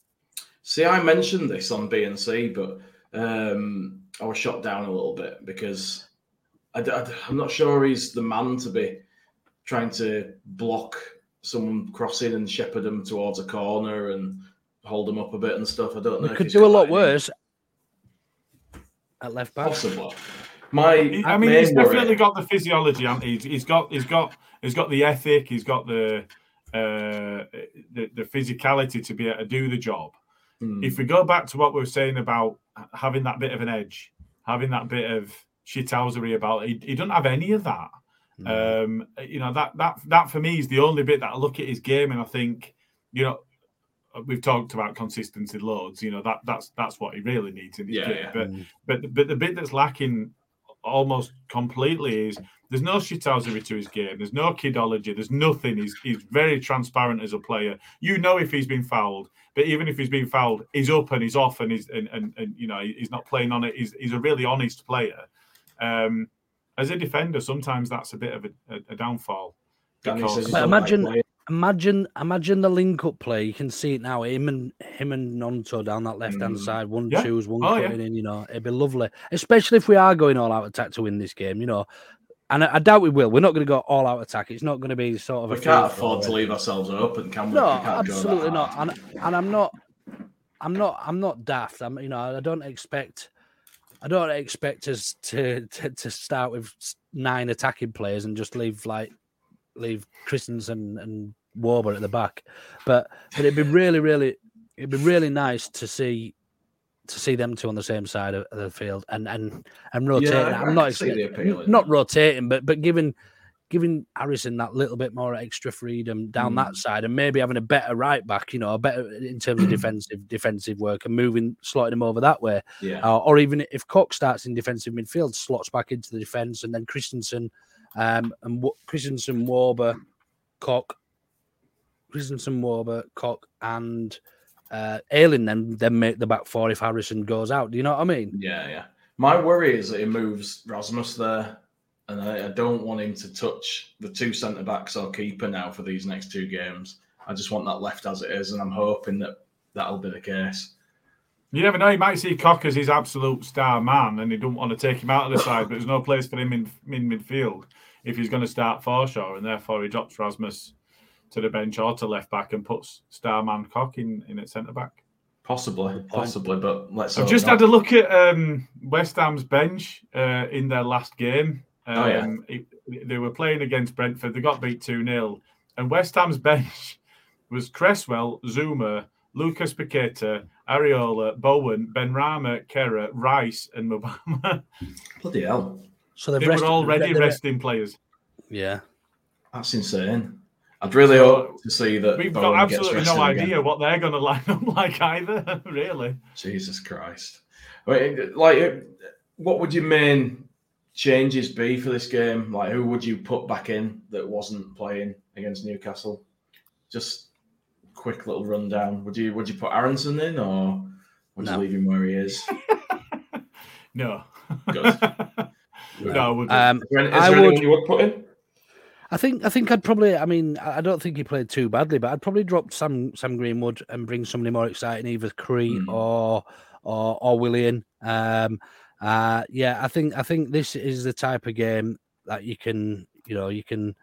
[SPEAKER 1] See, I mentioned this on BNC, but um, I was shot down a little bit because I, am not sure he's the man to be trying to block someone crossing and shepherd them towards a corner and hold them up a bit and stuff. I don't know.
[SPEAKER 2] We could do a lot
[SPEAKER 1] that in him.
[SPEAKER 2] worse at left back.
[SPEAKER 1] Possibly. My
[SPEAKER 3] I mean,
[SPEAKER 1] main
[SPEAKER 3] he's
[SPEAKER 1] worry-
[SPEAKER 3] definitely got the physiology. hasn't he? He's, he's got, he's got, he's got the ethic. He's got the, uh, the, the physicality to be able to do the job.
[SPEAKER 1] Hmm.
[SPEAKER 3] If we go back to what we were saying about having that bit of an edge, having that bit of shithousery about it, he, he doesn't have any of that. Um, you know that that that for me is the only bit that I look at his game and I think, you know, we've talked about consistency loads. You know that that's that's what he really needs in his
[SPEAKER 1] Yeah,
[SPEAKER 3] game.
[SPEAKER 1] yeah.
[SPEAKER 3] But but but the bit that's lacking almost completely is there's no shithousery to his game. There's no kidology. There's nothing. He's he's very transparent as a player. You know if he's been fouled, but even if he's been fouled, he's up and he's off and he's and and, and you know he's not playing on it. He's he's a really honest player. Um, as a defender, sometimes that's a bit of a, a, a downfall. Because-
[SPEAKER 1] says he's
[SPEAKER 2] But
[SPEAKER 1] not like
[SPEAKER 2] imagine,
[SPEAKER 1] playing.
[SPEAKER 2] Imagine, imagine the link-up play. You can see it now. Him and him and Gnonto down that left-hand
[SPEAKER 1] Mm.
[SPEAKER 2] side, one
[SPEAKER 3] Yeah.
[SPEAKER 2] twos, one
[SPEAKER 3] Oh, yeah.
[SPEAKER 2] in. You know, it'd be lovely, especially if we are going all out attack to win this game. You know, and I, I doubt we will. We're not going to go all out attack. It's not going to be sort of.
[SPEAKER 1] We
[SPEAKER 2] a
[SPEAKER 1] can't afford to leave ourselves open, can we?
[SPEAKER 2] No,
[SPEAKER 1] We can't go that
[SPEAKER 2] absolutely not. And and I'm not, I'm not, I'm not daft. I'm, you know, I don't expect, I don't expect us to to, to start with nine attacking players and just leave like leave Kristensen and Wöber at the back. But but it'd be really, really, it'd be really nice to see to see them two on the same side of the field and and and rotating.
[SPEAKER 1] I
[SPEAKER 2] I'm not
[SPEAKER 1] can see the appeal
[SPEAKER 2] not rotating, but but giving giving Harrison that little bit more extra freedom down
[SPEAKER 1] Mm.
[SPEAKER 2] that side, and maybe having a better right back, you know, a better in terms of defensive <clears throat> defensive work and moving slotting him over that way,
[SPEAKER 1] Yeah.
[SPEAKER 2] uh, or even if Koch starts in defensive midfield, slots back into the defense, and then Kristensen um, and Kristensen, Wöber, Koch, Kristensen, Wöber, Koch, and uh, Ayling then then make the back four if Harrison goes out. Do you know what I mean?
[SPEAKER 1] Yeah, yeah. My worry is that he moves Rasmus there, and I, I don't want him to touch the two centre backs or keeper now for these next two games. I just want that left as it is, and I'm hoping that that'll be the case.
[SPEAKER 3] You never know. He might see Koch as his absolute star man, and he don't want to take him out of the side. But there's no place for him in, in midfield if he's going to start Forshaw, and therefore he drops Rasmus to the bench or to left back and puts star man Koch in, in at centre back.
[SPEAKER 1] Possibly, possibly, but let's.
[SPEAKER 3] I've just
[SPEAKER 1] not.
[SPEAKER 3] had a look at um, West Ham's bench uh, in their last game. Um,
[SPEAKER 1] Oh, yeah.
[SPEAKER 3] it- they were playing against Brentford. They got beat 2 0. And West Ham's <laughs> bench was Cresswell, Zouma, Lucas Paqueta, Areola, Bowen, Ben Rama, Kehrer, Rice, and Mubama. <laughs>
[SPEAKER 1] Bloody hell,
[SPEAKER 2] So they've
[SPEAKER 3] they were
[SPEAKER 2] rested-
[SPEAKER 3] already
[SPEAKER 2] they're-
[SPEAKER 3] resting players.
[SPEAKER 2] Yeah.
[SPEAKER 1] that's insane. I'd really
[SPEAKER 3] So,
[SPEAKER 1] hope to see that
[SPEAKER 3] We've
[SPEAKER 1] Bowen
[SPEAKER 3] got absolutely
[SPEAKER 1] rested
[SPEAKER 3] no
[SPEAKER 1] again.
[SPEAKER 3] idea what they're going to line up like either. <laughs> really.
[SPEAKER 1] Jesus Christ! I mean, like, what would your main changes be for this game? Like, who would you put back in that wasn't playing against Newcastle? Just quick little rundown. Would you would you put Aaronson in, or would
[SPEAKER 2] No.
[SPEAKER 1] you leave him where he is? <laughs>
[SPEAKER 3] No.
[SPEAKER 1] Good. <laughs>
[SPEAKER 3] no, I wouldn't.
[SPEAKER 2] Um,
[SPEAKER 1] Is there,
[SPEAKER 2] I
[SPEAKER 1] there anyone
[SPEAKER 2] would-
[SPEAKER 1] you would put in?
[SPEAKER 2] I think I think I'd probably I mean I don't think he played too badly, but I'd probably drop Sam Sam Greenwood and bring somebody more exciting, either Cree
[SPEAKER 1] Hmm.
[SPEAKER 2] or or or Willian. Um, uh, yeah, I think I think this is the type of game that you can you know you can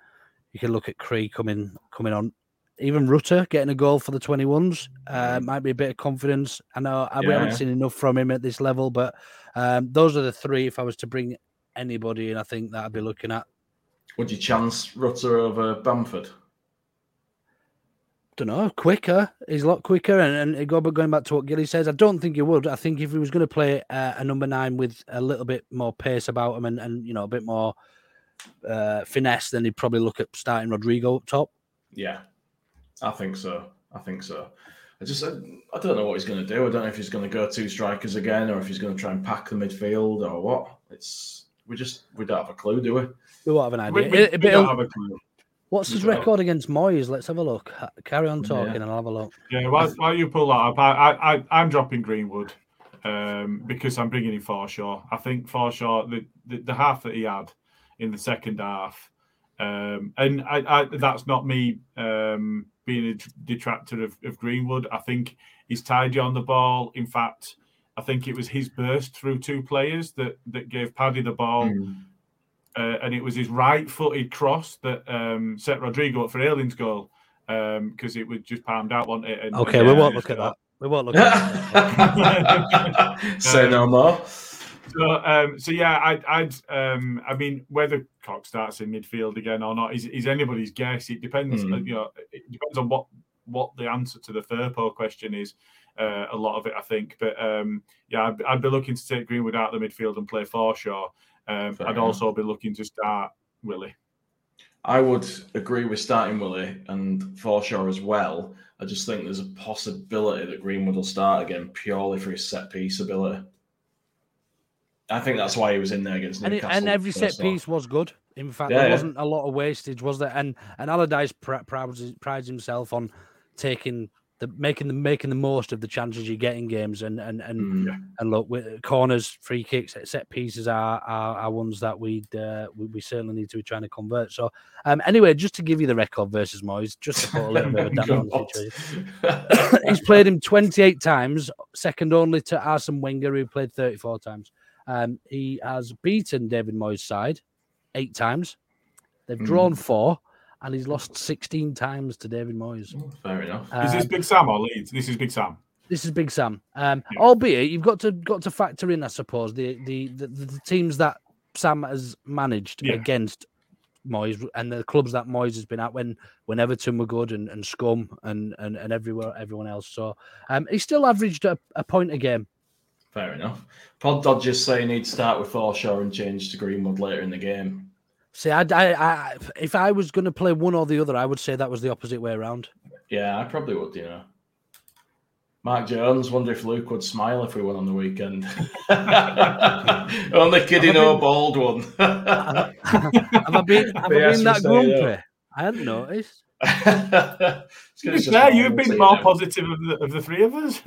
[SPEAKER 2] you can look at Cree coming coming on. Even Rutter getting a goal for the twenty ones uh, might be a bit of confidence. I know I, we haven't seen enough from him at this level, but um, those are the three. If I was to bring anybody in, I think that I'd be looking at.
[SPEAKER 1] Would you chance Rutter over Bamford?
[SPEAKER 2] don't know, quicker. He's a lot quicker. And, and going back to what Gilly says, I don't think he would. I think if he was going to play uh, a number nine with a little bit more pace about him and, and you know, a bit more uh, finesse, then he'd probably look at starting Rodrigo up top.
[SPEAKER 1] Yeah, I think so. I think so. I just I, I don't know what he's going to do. I don't know if he's going to go two strikers again or if he's going to try and pack the midfield or what. It's we just we don't have a clue, do we?
[SPEAKER 2] We won't have an idea.
[SPEAKER 3] we-
[SPEAKER 2] It-
[SPEAKER 3] we don't have a clue.
[SPEAKER 2] what's his record against Moyes? Let's have a look. Carry on talking
[SPEAKER 1] Yeah.
[SPEAKER 2] and I'll have a look.
[SPEAKER 3] Yeah, while, while you pull that up, I, I, I, I'm dropping Greenwood um, because I'm bringing in Forshaw. I think Forshaw, the, the, the half that he had in the second half, um, and I, I, that's not me um, being a detractor of, of Greenwood. I think he's tidy on the ball. In fact, I think it was his burst through two players that, that gave Paddy the ball. Uh, and it was his right-footed cross that um, set Rodrigo up for Ayling's goal because it was just palmed out, wasn't it? And,
[SPEAKER 2] Okay,
[SPEAKER 3] and,
[SPEAKER 2] we
[SPEAKER 3] uh,
[SPEAKER 2] won't look at that. We won't look at that. <laughs>
[SPEAKER 1] Say no more.
[SPEAKER 3] So, um, so yeah, I'd, I'd, um, I mean, whether Koch starts in midfield again or not is, is anybody's guess. It depends, uh, you know, it depends on what what the answer to the Firpo question is. Uh, a lot of it, I think, but um, yeah, I'd, I'd be looking to take Greenwood out of the midfield and play Forshaw. Um, I'd
[SPEAKER 1] enough.
[SPEAKER 3] also be looking to start Willie.
[SPEAKER 1] I would agree with starting Willie and Forshaw as well. I just think there's a possibility that Greenwood will start again purely for his set piece ability. I think that's why he was in there against
[SPEAKER 2] and, it,
[SPEAKER 1] Newcastle.
[SPEAKER 2] and every set
[SPEAKER 1] first off.
[SPEAKER 2] piece was good. In fact,
[SPEAKER 1] Yeah,
[SPEAKER 2] there
[SPEAKER 1] yeah.
[SPEAKER 2] wasn't a lot of wastage, was there? And and Allardyce pr- prides, prides himself on taking the making the making the most of the chances you get in games. And and and
[SPEAKER 1] Mm.
[SPEAKER 2] and look, with corners, free kicks, set pieces are are, are ones that we'd uh, we, we certainly need to be trying to convert. So um, anyway, just to give you the record versus Moyes, just to put a little bit of <laughs> damper on the situation. <laughs> He's played him 28 times, second only to Arsene Wenger, who played 34 times. Um, he has beaten David Moyes' side eight times. They've
[SPEAKER 1] Hmm.
[SPEAKER 2] drawn four, and he's lost 16 times to David Moyes.
[SPEAKER 1] Fair enough.
[SPEAKER 3] Is this
[SPEAKER 2] Um,
[SPEAKER 3] Big Sam or Leeds? This is Big Sam.
[SPEAKER 2] this is Big Sam. Um, albeit you've got to got to factor in, I suppose, the the the, the teams that Sam has managed
[SPEAKER 3] Yeah.
[SPEAKER 2] against Moyes and the clubs that Moyes has been at when when Everton were good and, and Scum and, and and everywhere everyone else. So um, he still averaged a, a point a game.
[SPEAKER 1] Fair enough. Pod Dodgers saying he'd start with Forshaw and change to Greenwood later in the game.
[SPEAKER 2] See, I, I, I if I was going to play one or the other, I would say that was the opposite way around.
[SPEAKER 1] Yeah, I probably would, you know. Mark Jones, wonder if Luke would smile if we won on the weekend. <laughs> Only kidding,
[SPEAKER 2] Have I
[SPEAKER 1] no bald one. <laughs>
[SPEAKER 2] Have I been have I been that grumpy?
[SPEAKER 1] that.
[SPEAKER 2] I hadn't noticed. <laughs>
[SPEAKER 3] To
[SPEAKER 1] It's
[SPEAKER 3] fair, you've been more
[SPEAKER 1] him.
[SPEAKER 3] positive of the, of the three of us.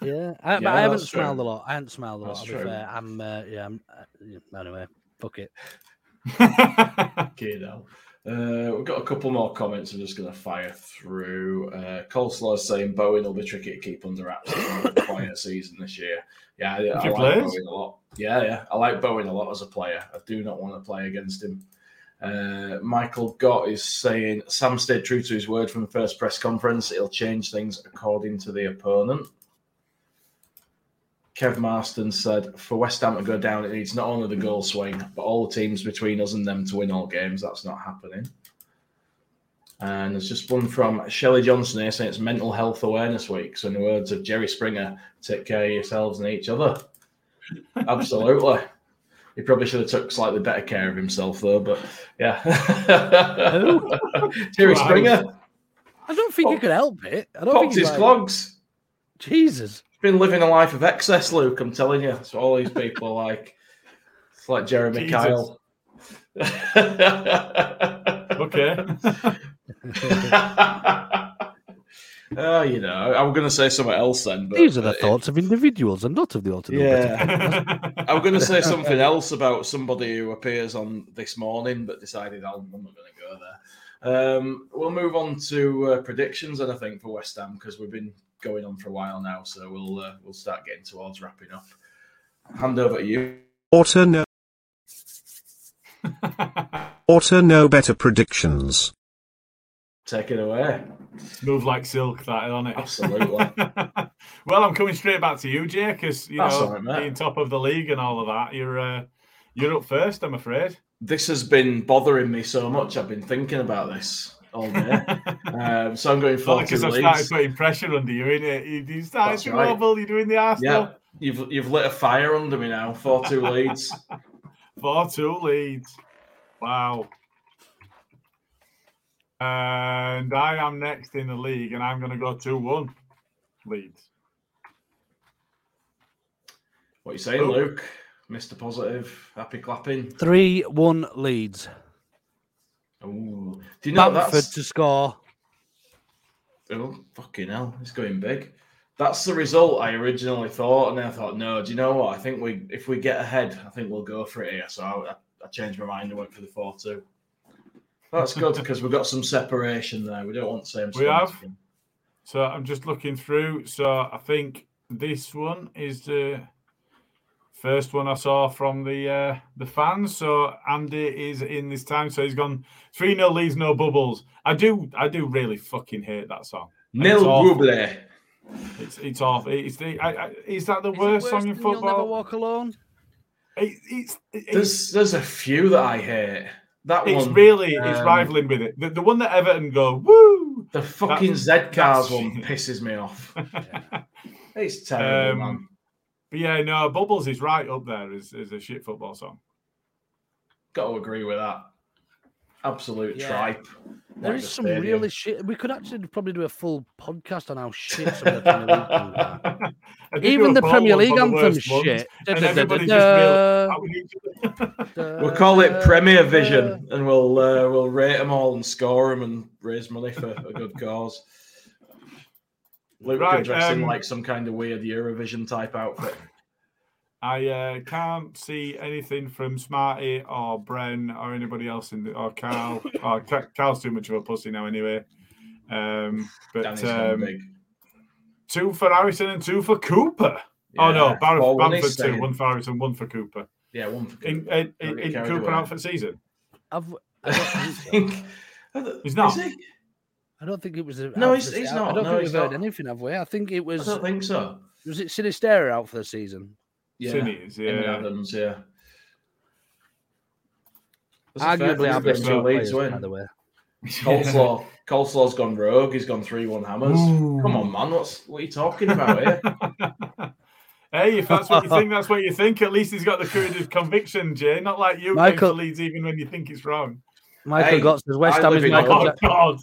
[SPEAKER 2] Yeah, I, but
[SPEAKER 1] Yeah,
[SPEAKER 2] I haven't
[SPEAKER 1] that's true.
[SPEAKER 2] smiled a lot. I haven't smiled a lot.
[SPEAKER 1] That's
[SPEAKER 2] To be fair, I'm uh, yeah. I'm, uh, yeah, anyway, fuck it. <laughs>
[SPEAKER 1] Okay, now. Uh, we've got a couple more comments. I'm just going to fire through. Uh, Coleslaw is saying Bowen will be tricky to keep under wraps. It's gonna a quiet season this year. Yeah, I, I like? Bowen a lot. Yeah, yeah, I like Bowen a lot as a player. I do not want to play against him. Uh, Michael Gott is saying Sam stayed true to his word from the first press conference. It'll change things according to the opponent. Kev Marston said, for West Ham to go down, it needs not only the goal swing, but all the teams between us and them to win all games. That's not happening. And there's just one from Shelley Johnson here saying it's Mental Health Awareness Week. So, in the words of Jerry Springer, take care of yourselves and each other. <laughs> Absolutely. He probably should have took slightly better care of himself, though. But yeah, <laughs> Jerry
[SPEAKER 2] Wow.
[SPEAKER 1] Springer
[SPEAKER 2] I don't think he could help it. I don't
[SPEAKER 1] popped
[SPEAKER 2] think he's
[SPEAKER 1] his
[SPEAKER 2] like-
[SPEAKER 1] clogs.
[SPEAKER 2] Jesus.
[SPEAKER 1] Been living a life of excess, Luke. I'm telling you. So all these people are like, it's like Jeremy
[SPEAKER 3] Jesus.
[SPEAKER 1] Kyle.
[SPEAKER 3] Okay. <laughs>
[SPEAKER 1] Oh, you know, I'm going to say something else then. But
[SPEAKER 2] These are the
[SPEAKER 1] uh,
[SPEAKER 2] thoughts of individuals and not of the Autonomous.
[SPEAKER 1] Yeah. I'm going to say something else about somebody who appears on this morning, but decided I'm I'm not going to go there. Um, we'll move on to uh, predictions, and I think for West Ham because we've been going on for a while now, so we'll uh, we'll start getting towards wrapping up. Hand over to you.
[SPEAKER 7] Auto no. <laughs> Auto no better predictions.
[SPEAKER 1] Take it away.
[SPEAKER 3] Move like silk, that on it.
[SPEAKER 1] Absolutely. <laughs>
[SPEAKER 3] well, I'm coming straight back to you, Jay, because you
[SPEAKER 1] That's
[SPEAKER 3] know
[SPEAKER 1] all right, mate.
[SPEAKER 3] being top of the league and all of that, you're uh, you're up first. I'm afraid.
[SPEAKER 1] This has been bothering me so much. I've been thinking about this all day. um, so I'm going <laughs> for
[SPEAKER 3] Because
[SPEAKER 1] two
[SPEAKER 3] I've started putting pressure under you, innit? You, you started
[SPEAKER 1] That's
[SPEAKER 3] to
[SPEAKER 1] right.
[SPEAKER 3] wobble. You're doing the arse
[SPEAKER 1] Yeah, you've you've lit a fire under me now. Four two <laughs> Leeds.
[SPEAKER 3] Four two Leeds. Wow. And I am next in the league, and I'm going to go two one Leeds.
[SPEAKER 1] What are you saying. Luke? Mr. Positive, happy clapping.
[SPEAKER 2] 3 1 Leeds.
[SPEAKER 1] Ooh. Do you know
[SPEAKER 2] Bamford
[SPEAKER 1] that's
[SPEAKER 2] to score.
[SPEAKER 1] oh fucking hell, it's going big. That's the result I originally thought, and then I thought, no, do you know what? I think we if we get ahead, I think we'll go for it here. So I, I changed my mind and went for the four two. That's good because we've got some separation there. We don't want the same.
[SPEAKER 3] We
[SPEAKER 1] score.
[SPEAKER 3] have. So I'm just looking through. So I think this one is the first one I saw from the uh, the fans. So Andy is in this time. So he's gone three 0 Leeds, no bubbles. I do I do really fucking hate that song.
[SPEAKER 1] Nil
[SPEAKER 3] it's.
[SPEAKER 1] Buble.
[SPEAKER 3] It's it's off. It's the. I, I, is that the
[SPEAKER 2] Is it
[SPEAKER 3] worst
[SPEAKER 2] worse
[SPEAKER 3] song in
[SPEAKER 2] than You'll Never
[SPEAKER 3] football?
[SPEAKER 2] Walk Alone.
[SPEAKER 3] It, it's it's,
[SPEAKER 1] There's there's a few that I hate. That
[SPEAKER 3] it's
[SPEAKER 1] one
[SPEAKER 3] really it's
[SPEAKER 1] um,
[SPEAKER 3] rivaling with it. The, the one that Everton go woo.
[SPEAKER 1] The fucking
[SPEAKER 3] That's-
[SPEAKER 1] Z cars one <laughs> pisses me off. <laughs> It's terrible, man.
[SPEAKER 3] But yeah, no, Bubbles is right up there as, as a shit football song.
[SPEAKER 1] Got to agree with that. Absolute
[SPEAKER 2] Yeah.
[SPEAKER 1] tripe.
[SPEAKER 2] There
[SPEAKER 1] like
[SPEAKER 2] is
[SPEAKER 1] the
[SPEAKER 2] some
[SPEAKER 1] stadium.
[SPEAKER 2] really shit. We could actually probably do a full podcast on how shit some of the Premier League. <laughs>
[SPEAKER 3] I did do
[SPEAKER 2] Even the Premier League anthem shit.
[SPEAKER 3] and
[SPEAKER 2] Da- da-
[SPEAKER 3] everybody just
[SPEAKER 1] We'll call it Premier Vision, and we'll uh, we'll rate them all and score them and raise money for a good cause. Luke
[SPEAKER 3] Right,
[SPEAKER 1] can dress in
[SPEAKER 3] um,
[SPEAKER 1] like some kind of weird Eurovision type outfit.
[SPEAKER 3] I uh, can't see anything from Smarty or Bren or anybody else in the or Carl. <laughs> or Ca- Carl's too much of a pussy now, anyway. Um, but um, two for Harrison and two for Cooper. oh no,
[SPEAKER 1] Yeah,
[SPEAKER 3] Bar-
[SPEAKER 1] four-one
[SPEAKER 3] Bamford
[SPEAKER 1] is
[SPEAKER 3] two,
[SPEAKER 1] saying.
[SPEAKER 3] one for Harrison, one for Cooper.
[SPEAKER 1] Yeah, one for
[SPEAKER 3] In,
[SPEAKER 1] Cooper.
[SPEAKER 3] in,
[SPEAKER 1] Don't
[SPEAKER 3] in, in Cooper
[SPEAKER 1] away.
[SPEAKER 3] out for the season.
[SPEAKER 2] I've, <laughs>
[SPEAKER 1] I think.
[SPEAKER 3] He's not.
[SPEAKER 1] Is he?
[SPEAKER 2] I don't think it was. A,
[SPEAKER 1] No,
[SPEAKER 2] out
[SPEAKER 1] he's- he's not.
[SPEAKER 2] I don't
[SPEAKER 1] No,
[SPEAKER 2] think
[SPEAKER 1] he's
[SPEAKER 2] we've heard
[SPEAKER 1] not.
[SPEAKER 2] anything, have we? I think it
[SPEAKER 1] I
[SPEAKER 2] was.
[SPEAKER 1] don't think so.
[SPEAKER 2] Was it Sinisterra out for the season?
[SPEAKER 1] Yeah,
[SPEAKER 3] Sinews,
[SPEAKER 1] him and
[SPEAKER 3] yeah.
[SPEAKER 1] Adams, yeah. There's a
[SPEAKER 2] Arguably
[SPEAKER 1] bit
[SPEAKER 2] our best two
[SPEAKER 1] two
[SPEAKER 2] Leeds
[SPEAKER 1] win.
[SPEAKER 2] by the way. <laughs>
[SPEAKER 1] Coleslaw, Coleslaw's gone rogue. He's gone three one hammers. Come on, man. What's what are you talking about here? <laughs>
[SPEAKER 3] Hey, if that's what you think, that's what you think. At least he's got the courage of conviction, Jay. Not like you
[SPEAKER 2] Michael-
[SPEAKER 3] Michael, Leeds even when you think it's wrong.
[SPEAKER 2] Michael
[SPEAKER 1] Hey,
[SPEAKER 2] Gott says West
[SPEAKER 1] I
[SPEAKER 2] Ham is
[SPEAKER 1] in
[SPEAKER 2] Michael,
[SPEAKER 3] Oh God!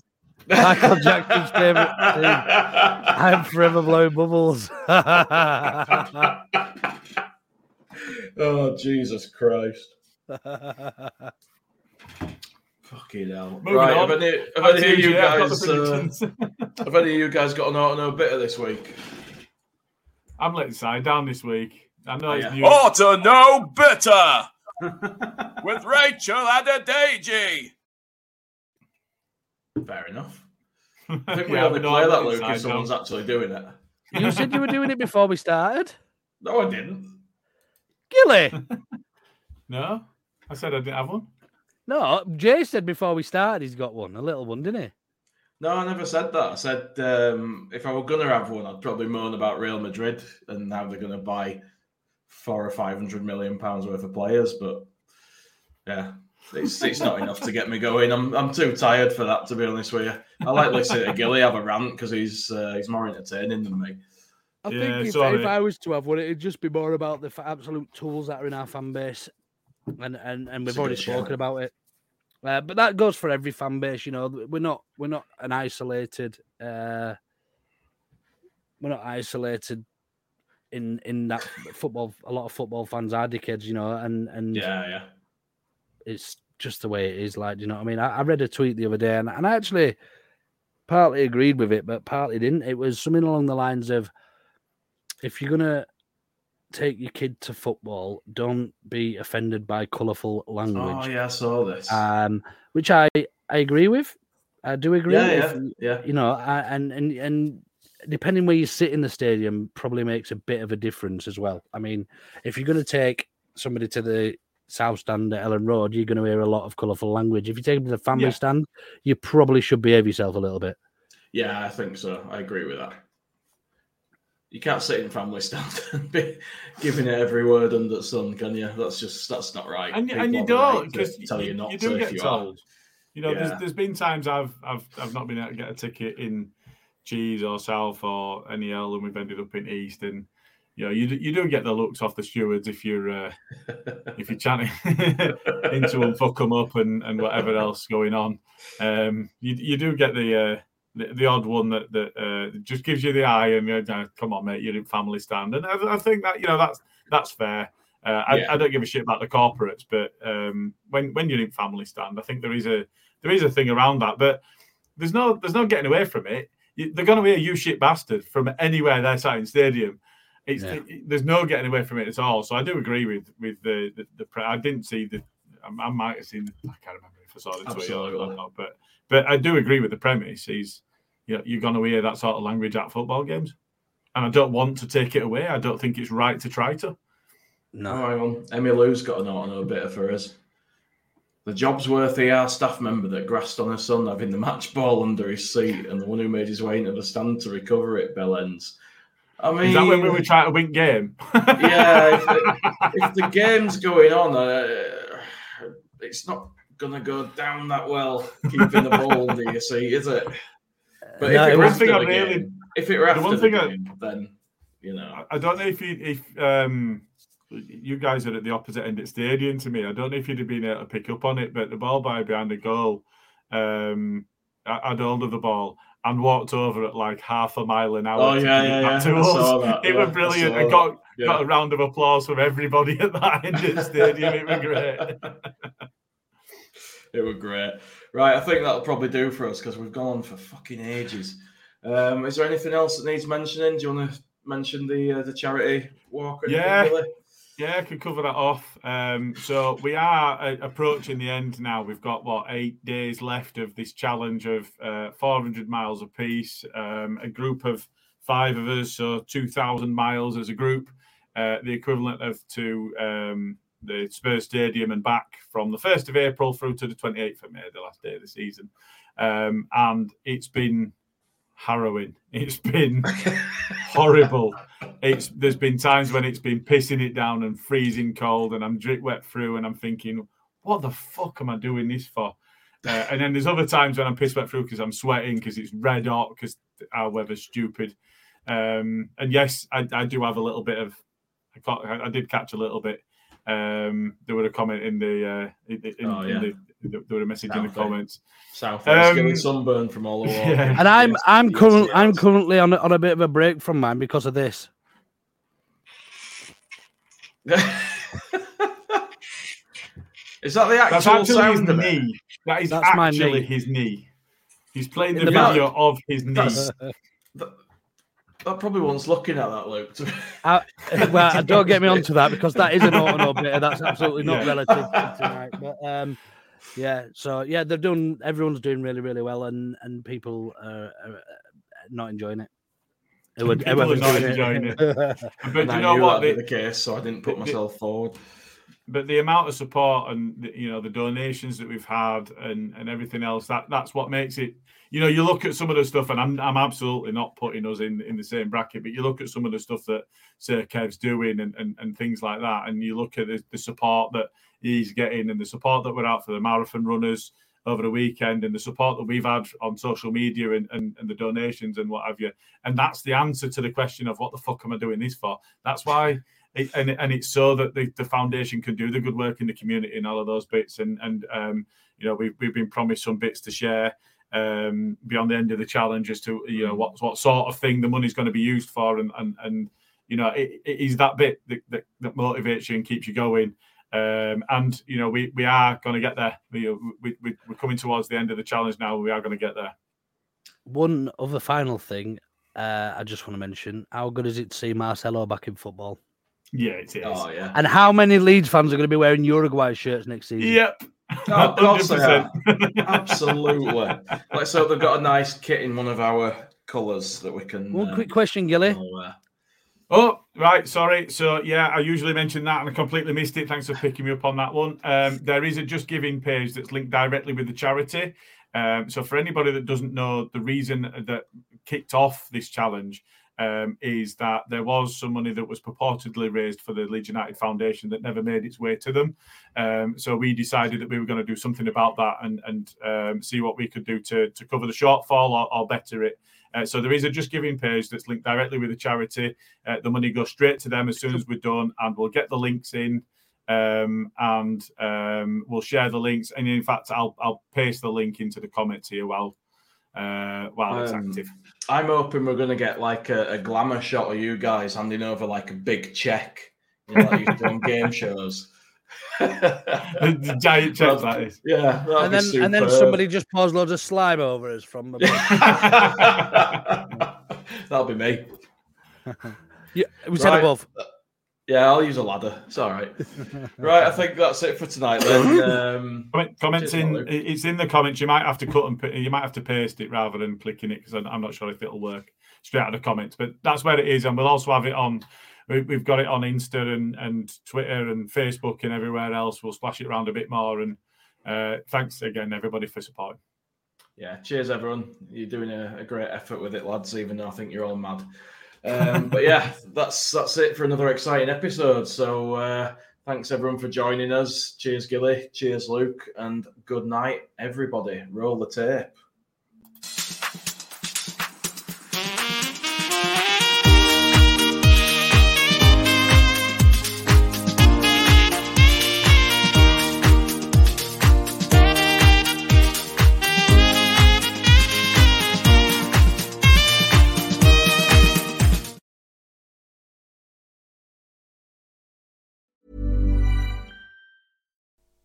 [SPEAKER 2] Michael Jackson's favourite team. I'm forever blowing bubbles. <laughs>
[SPEAKER 1] oh Jesus Christ! Fucking hell!
[SPEAKER 3] Moving
[SPEAKER 1] right,
[SPEAKER 3] on.
[SPEAKER 1] have any, have any of you
[SPEAKER 3] Jay,
[SPEAKER 1] guys? Uh, have <laughs> any of you guys got an auto no bitter this week?
[SPEAKER 3] I'm letting side down this week. I know it's
[SPEAKER 1] Yeah.
[SPEAKER 3] new.
[SPEAKER 9] Auto no bitter with Rachel Adedeji.
[SPEAKER 1] Fair enough. I think we
[SPEAKER 3] Yeah,
[SPEAKER 1] only
[SPEAKER 3] but no,
[SPEAKER 1] play that,
[SPEAKER 3] letting
[SPEAKER 1] Luke, if someone's
[SPEAKER 3] down.
[SPEAKER 1] actually doing it.
[SPEAKER 2] you said you were doing it before we started. <laughs>
[SPEAKER 1] No, I didn't.
[SPEAKER 2] Gilly. <laughs>
[SPEAKER 3] No, I said I didn't have one.
[SPEAKER 2] No, Jay said before we started he's got one, a little one, didn't he?
[SPEAKER 1] No, I never said that. I said um, if I were gonna have one, I'd probably moan about Real Madrid and how they're gonna buy four or five hundred million pounds worth of players. But yeah, it's it's not enough to get me going. I'm I'm too tired for that to be honest with you. I like listening to Gilly have a rant because he's uh, he's more entertaining than me.
[SPEAKER 2] I
[SPEAKER 3] Yeah,
[SPEAKER 2] think if,
[SPEAKER 3] sorry.
[SPEAKER 2] if I was to have one, it'd just be more about the f- absolute tools that are in our fan base. and and and we've already spoken
[SPEAKER 1] shout.
[SPEAKER 2] about it. Uh, but that goes for every fan base, you know. We're not we're not an isolated uh, we're not isolated in in that football. A lot of football fans are dickheads, you know, and and
[SPEAKER 1] Yeah, yeah.
[SPEAKER 2] It's just the way it is. Like, you know, what I mean, I, I read a tweet the other day, and, and I actually partly agreed with it, but partly didn't. It was something along the lines of, if you're gonna take your kid to football, don't be offended by colourful language.
[SPEAKER 1] Oh yeah, I saw this.
[SPEAKER 2] Um, which I I agree with. I do agree.
[SPEAKER 1] Yeah, yeah,
[SPEAKER 2] you-
[SPEAKER 1] yeah.
[SPEAKER 2] You know, I, and and and depending where you sit in the stadium, probably makes a bit of a difference as well. I mean, if you're going to take somebody to the south stand at Elland Road, you're going to hear a lot of colourful language. If you take them to the family
[SPEAKER 1] Yeah.
[SPEAKER 2] stand, you probably should behave yourself a little bit.
[SPEAKER 1] Yeah, I think so. I agree with that. You can't sit in family stand <laughs> and be giving it every word under the sun, can you? That's just that's not right.
[SPEAKER 3] and, and you don't
[SPEAKER 1] right tell
[SPEAKER 3] you,
[SPEAKER 1] you not
[SPEAKER 3] you
[SPEAKER 1] to
[SPEAKER 3] do
[SPEAKER 1] if
[SPEAKER 3] get
[SPEAKER 1] you
[SPEAKER 3] told.
[SPEAKER 1] are.
[SPEAKER 3] You know,
[SPEAKER 1] Yeah.
[SPEAKER 3] there's there's been times I've I've I've not been able to get a ticket in Cheese or South or NEL, and we've ended up in East, and you know, you do, you do get the looks off the stewards if you're uh, if you're chanting <laughs> into them, fuck them up, and and whatever else going on. Um, you you do get the. Uh, the, the odd one that that uh, just gives you the eye and you know, come on mate you're in family stand and I, I think that you know that's that's fair uh, I,
[SPEAKER 1] Yeah.
[SPEAKER 3] I don't give a shit about the corporates, but um, when when you're in family stand, I think there is a there is a thing around that. But there's no there's no getting away from it. You- They're going to hear you shit bastard from anywhere they're sat in stadium. It's
[SPEAKER 2] Yeah.
[SPEAKER 3] it- there's no getting away from it at all. So I do agree with with the the, the pre- I didn't see the I, I might have seen I can't remember if I saw the tweet or not, but but I do agree with the premise. Is you know, you're going to hear that sort of language at football games, and I don't want to take it away. I don't think it's right to try to.
[SPEAKER 2] No.
[SPEAKER 1] Hang on. Emmy Lou's got a note on a bit for us. The Jobsworth ER staff member that grassed on her son having the match ball under his seat and the one who made his way into the stand to recover it, Bell ends. I mean,
[SPEAKER 3] Is that when we were trying to win game? <laughs>
[SPEAKER 1] yeah, if the, if the <laughs> game's going on, uh, it's not going to go down that well keeping the ball do you see? is it? But
[SPEAKER 2] No,
[SPEAKER 1] if
[SPEAKER 2] it
[SPEAKER 1] it
[SPEAKER 2] was-
[SPEAKER 1] after
[SPEAKER 3] thing I
[SPEAKER 1] the
[SPEAKER 3] really-
[SPEAKER 1] game, if it were
[SPEAKER 3] the
[SPEAKER 1] after
[SPEAKER 3] one
[SPEAKER 1] the
[SPEAKER 3] thing I-
[SPEAKER 1] game, then you know.
[SPEAKER 3] I don't know if you if um you guys are at the opposite end of the stadium to me. I don't know if you'd have been able to pick up on it, but the ball by behind the goal, um, I had hold of the ball and walked over at like half a mile an hour.
[SPEAKER 1] Oh,
[SPEAKER 3] to
[SPEAKER 1] yeah, yeah, yeah.
[SPEAKER 3] to <laughs> us.
[SPEAKER 1] that,
[SPEAKER 3] It
[SPEAKER 1] yeah,
[SPEAKER 3] was brilliant. I got
[SPEAKER 1] that,
[SPEAKER 3] got a round of applause from everybody at that end of the stadium. It was great. <laughs>
[SPEAKER 1] It was great. Right, I think that'll probably do for us because we've gone on for fucking ages. Um, is there anything else that needs mentioning? Do you want to mention the uh, the charity walk? or anything,
[SPEAKER 3] Yeah.
[SPEAKER 1] Billy?
[SPEAKER 3] Yeah, I could cover that off. Um, so we are uh, approaching the end now. We've got what eight days left of this challenge of uh, 400 miles apiece. Um, a group of five of us, so 2,000 miles as a group, uh, the equivalent of to um, the Spurs Stadium and back from the 1st of April through to the 28th of May, the last day of the season. Um, and it's been harrowing. <laughs> It's been <laughs> horrible. It's there's been times when it's been pissing it down and freezing cold, and I'm drip wet through, and I'm thinking, what the fuck am I doing this for? Uh, and then there's other times when I'm pissed wet through because I'm sweating because it's red hot because our weather's stupid. Um, and yes, I, I do have a little bit of. I, caught, I, I did catch a little bit. Um, there were a comment in the. Uh, in, in,
[SPEAKER 1] Oh,
[SPEAKER 3] in the there were a message in the comments.
[SPEAKER 1] South
[SPEAKER 3] Um,
[SPEAKER 1] getting sunburn from all the
[SPEAKER 3] yeah.
[SPEAKER 2] And I'm
[SPEAKER 1] Yes,
[SPEAKER 2] I'm
[SPEAKER 1] yes,
[SPEAKER 2] current
[SPEAKER 1] yes.
[SPEAKER 2] I'm currently on a, on a bit of a break from mine because of this. <laughs>
[SPEAKER 1] Is that the
[SPEAKER 3] That's
[SPEAKER 1] actual
[SPEAKER 3] actually his
[SPEAKER 1] sound of it?
[SPEAKER 3] knee. That is
[SPEAKER 2] That's my
[SPEAKER 3] actually
[SPEAKER 2] knee.
[SPEAKER 3] his knee. He's playing
[SPEAKER 2] In
[SPEAKER 3] the,
[SPEAKER 2] the back.
[SPEAKER 3] video of his knee. <laughs>
[SPEAKER 1] That, that probably one's looking at that, Luke.
[SPEAKER 2] I, well, <laughs> don't get me onto that because that is an auto bit. That's absolutely not
[SPEAKER 3] Yeah.
[SPEAKER 2] relative to tonight. But um, yeah, so yeah, they're doing. Everyone's doing really, really well, and and people are, are uh, not enjoying it. Who would-
[SPEAKER 3] People are not enjoying it.
[SPEAKER 2] it. <laughs>
[SPEAKER 3] But
[SPEAKER 1] And I
[SPEAKER 3] you know what? The-
[SPEAKER 1] the case, so I didn't put
[SPEAKER 3] the-
[SPEAKER 1] myself forward.
[SPEAKER 3] but the amount of support and the, you know the donations that we've had and and everything else that that's what makes it you know you look at some of the stuff and I'm I'm absolutely not putting us in in the same bracket but you look at some of the stuff that Sir Kev's doing and and, and things like that and you look at the, the support that he's getting and the support that we're out for the marathon runners over the weekend and the support that we've had on social media and, and, and the donations and what have you. And that's the answer to the question of what the fuck am I doing this for? That's why it, and and it's so that the, the foundation can do the good work in the community and all of those bits. And and um, you know, we've we've been promised some bits to share um, beyond the end of the challenge as to you know what what sort of thing the money's going to be used for, and and and you know, it, it is that bit that, that, that motivates you and keeps you going. Um, and you know, we we are going to get there. We, we, we we're coming towards the end of the challenge now. We are going to get there.
[SPEAKER 2] One other final thing, uh, I just want to mention: how good is it to see Marcelo back in football?
[SPEAKER 3] Yeah, it is.
[SPEAKER 1] Oh yeah.
[SPEAKER 2] And how many Leeds fans are going to be wearing Uruguay shirts next season?
[SPEAKER 3] Yep.
[SPEAKER 1] Oh, of course they are. <laughs> Absolutely. Let's hope they've got a nice kit in one of our colours that we can.
[SPEAKER 2] One
[SPEAKER 1] uh,
[SPEAKER 2] quick question, Gilly.
[SPEAKER 1] all wear.
[SPEAKER 3] Oh, right. Sorry. So, yeah, I usually mention that and I completely missed it. Thanks for picking me up on that one. Um, there is a Just Giving page that's linked directly with the charity. Um, so, for anybody that doesn't know, the reason that kicked off this challenge um, is that there was some money that was purportedly raised for the Leeds United Foundation that never made its way to them. Um, so, we decided that we were going to do something about that and, and um, see what we could do to, to cover the shortfall or, or better it. Uh, so there is a Just Giving page that's linked directly with the charity. Uh, the money goes straight to them as soon as we're done, and we'll get the links in, um, and um, we'll share the links. And in fact, I'll I'll paste the link into the comments here while uh, while it's
[SPEAKER 1] Um,
[SPEAKER 3] active.
[SPEAKER 1] I'm hoping we're going to get like a, a glamour shot of you guys handing over like a big check, you know, like you do on game shows. <laughs> <laughs>
[SPEAKER 3] the giant check that is.
[SPEAKER 1] Yeah,
[SPEAKER 2] and
[SPEAKER 1] be
[SPEAKER 2] then and then somebody just pours loads of slime over us from the. <laughs>
[SPEAKER 1] That'll be me.
[SPEAKER 2] yeah, we said
[SPEAKER 1] Right.
[SPEAKER 2] above.
[SPEAKER 1] Yeah, I'll use a ladder. It's all right. right, I think that's it for tonight. Then um,
[SPEAKER 3] Comment, comments in.
[SPEAKER 1] Luke.
[SPEAKER 3] It's in the comments. You might have to cut and pa- you might have to paste it rather than clicking it because I'm I'm not sure if it'll work straight out of the comments. But that's where it is, and we'll also have it on. We- We've got it on Insta and, and Twitter and Facebook and everywhere else. We'll splash it around a bit more. And uh, thanks again, everybody, for supporting.
[SPEAKER 1] yeah, cheers everyone. You're doing a, a great effort with it, lads. Even though I think you're all mad. Um, but yeah, <laughs> that's that's it for another exciting episode. So uh, thanks everyone for joining us. Cheers, Gilly. Cheers, Luke. And good night, everybody. Roll the tape.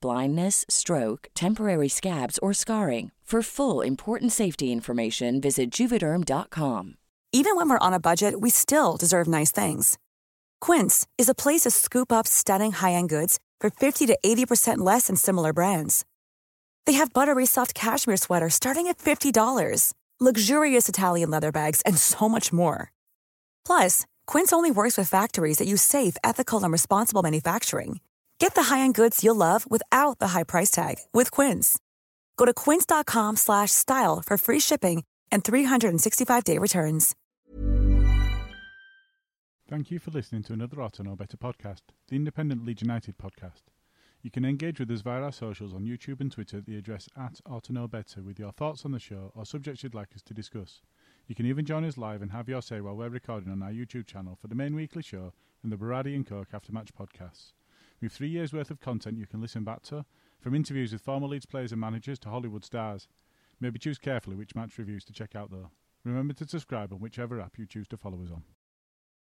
[SPEAKER 10] blindness, stroke, temporary scabs, or scarring. For full important safety information, visit juvederm.com.
[SPEAKER 11] Even when we're on a budget, we still deserve nice things. Quince is a place to scoop up stunning high-end goods for 50 to 80% less than similar brands. They have buttery soft cashmere sweaters starting at $50, luxurious Italian leather bags, and so much more. Plus, Quince only works with factories that use safe, ethical, and responsible manufacturing. Get the high-end goods you'll love without the high price tag with Quince. Go to quince.com slash style for free shipping and 365-day returns.
[SPEAKER 12] Thank you for listening to another Otto No Better podcast, the independent Leeds United podcast. You can engage with us via our socials on YouTube and Twitter at the address at Otto No Better with your thoughts on the show or subjects you'd like us to discuss. You can even join us live and have your say while we're recording on our YouTube channel for the main weekly show and the Bacardi and Coke After Match podcasts. Have three years' worth of content you can listen back to, from interviews with former Leeds players and managers to Hollywood stars. Maybe choose carefully which match reviews to check out though. Remember to subscribe on whichever app you choose to follow us on.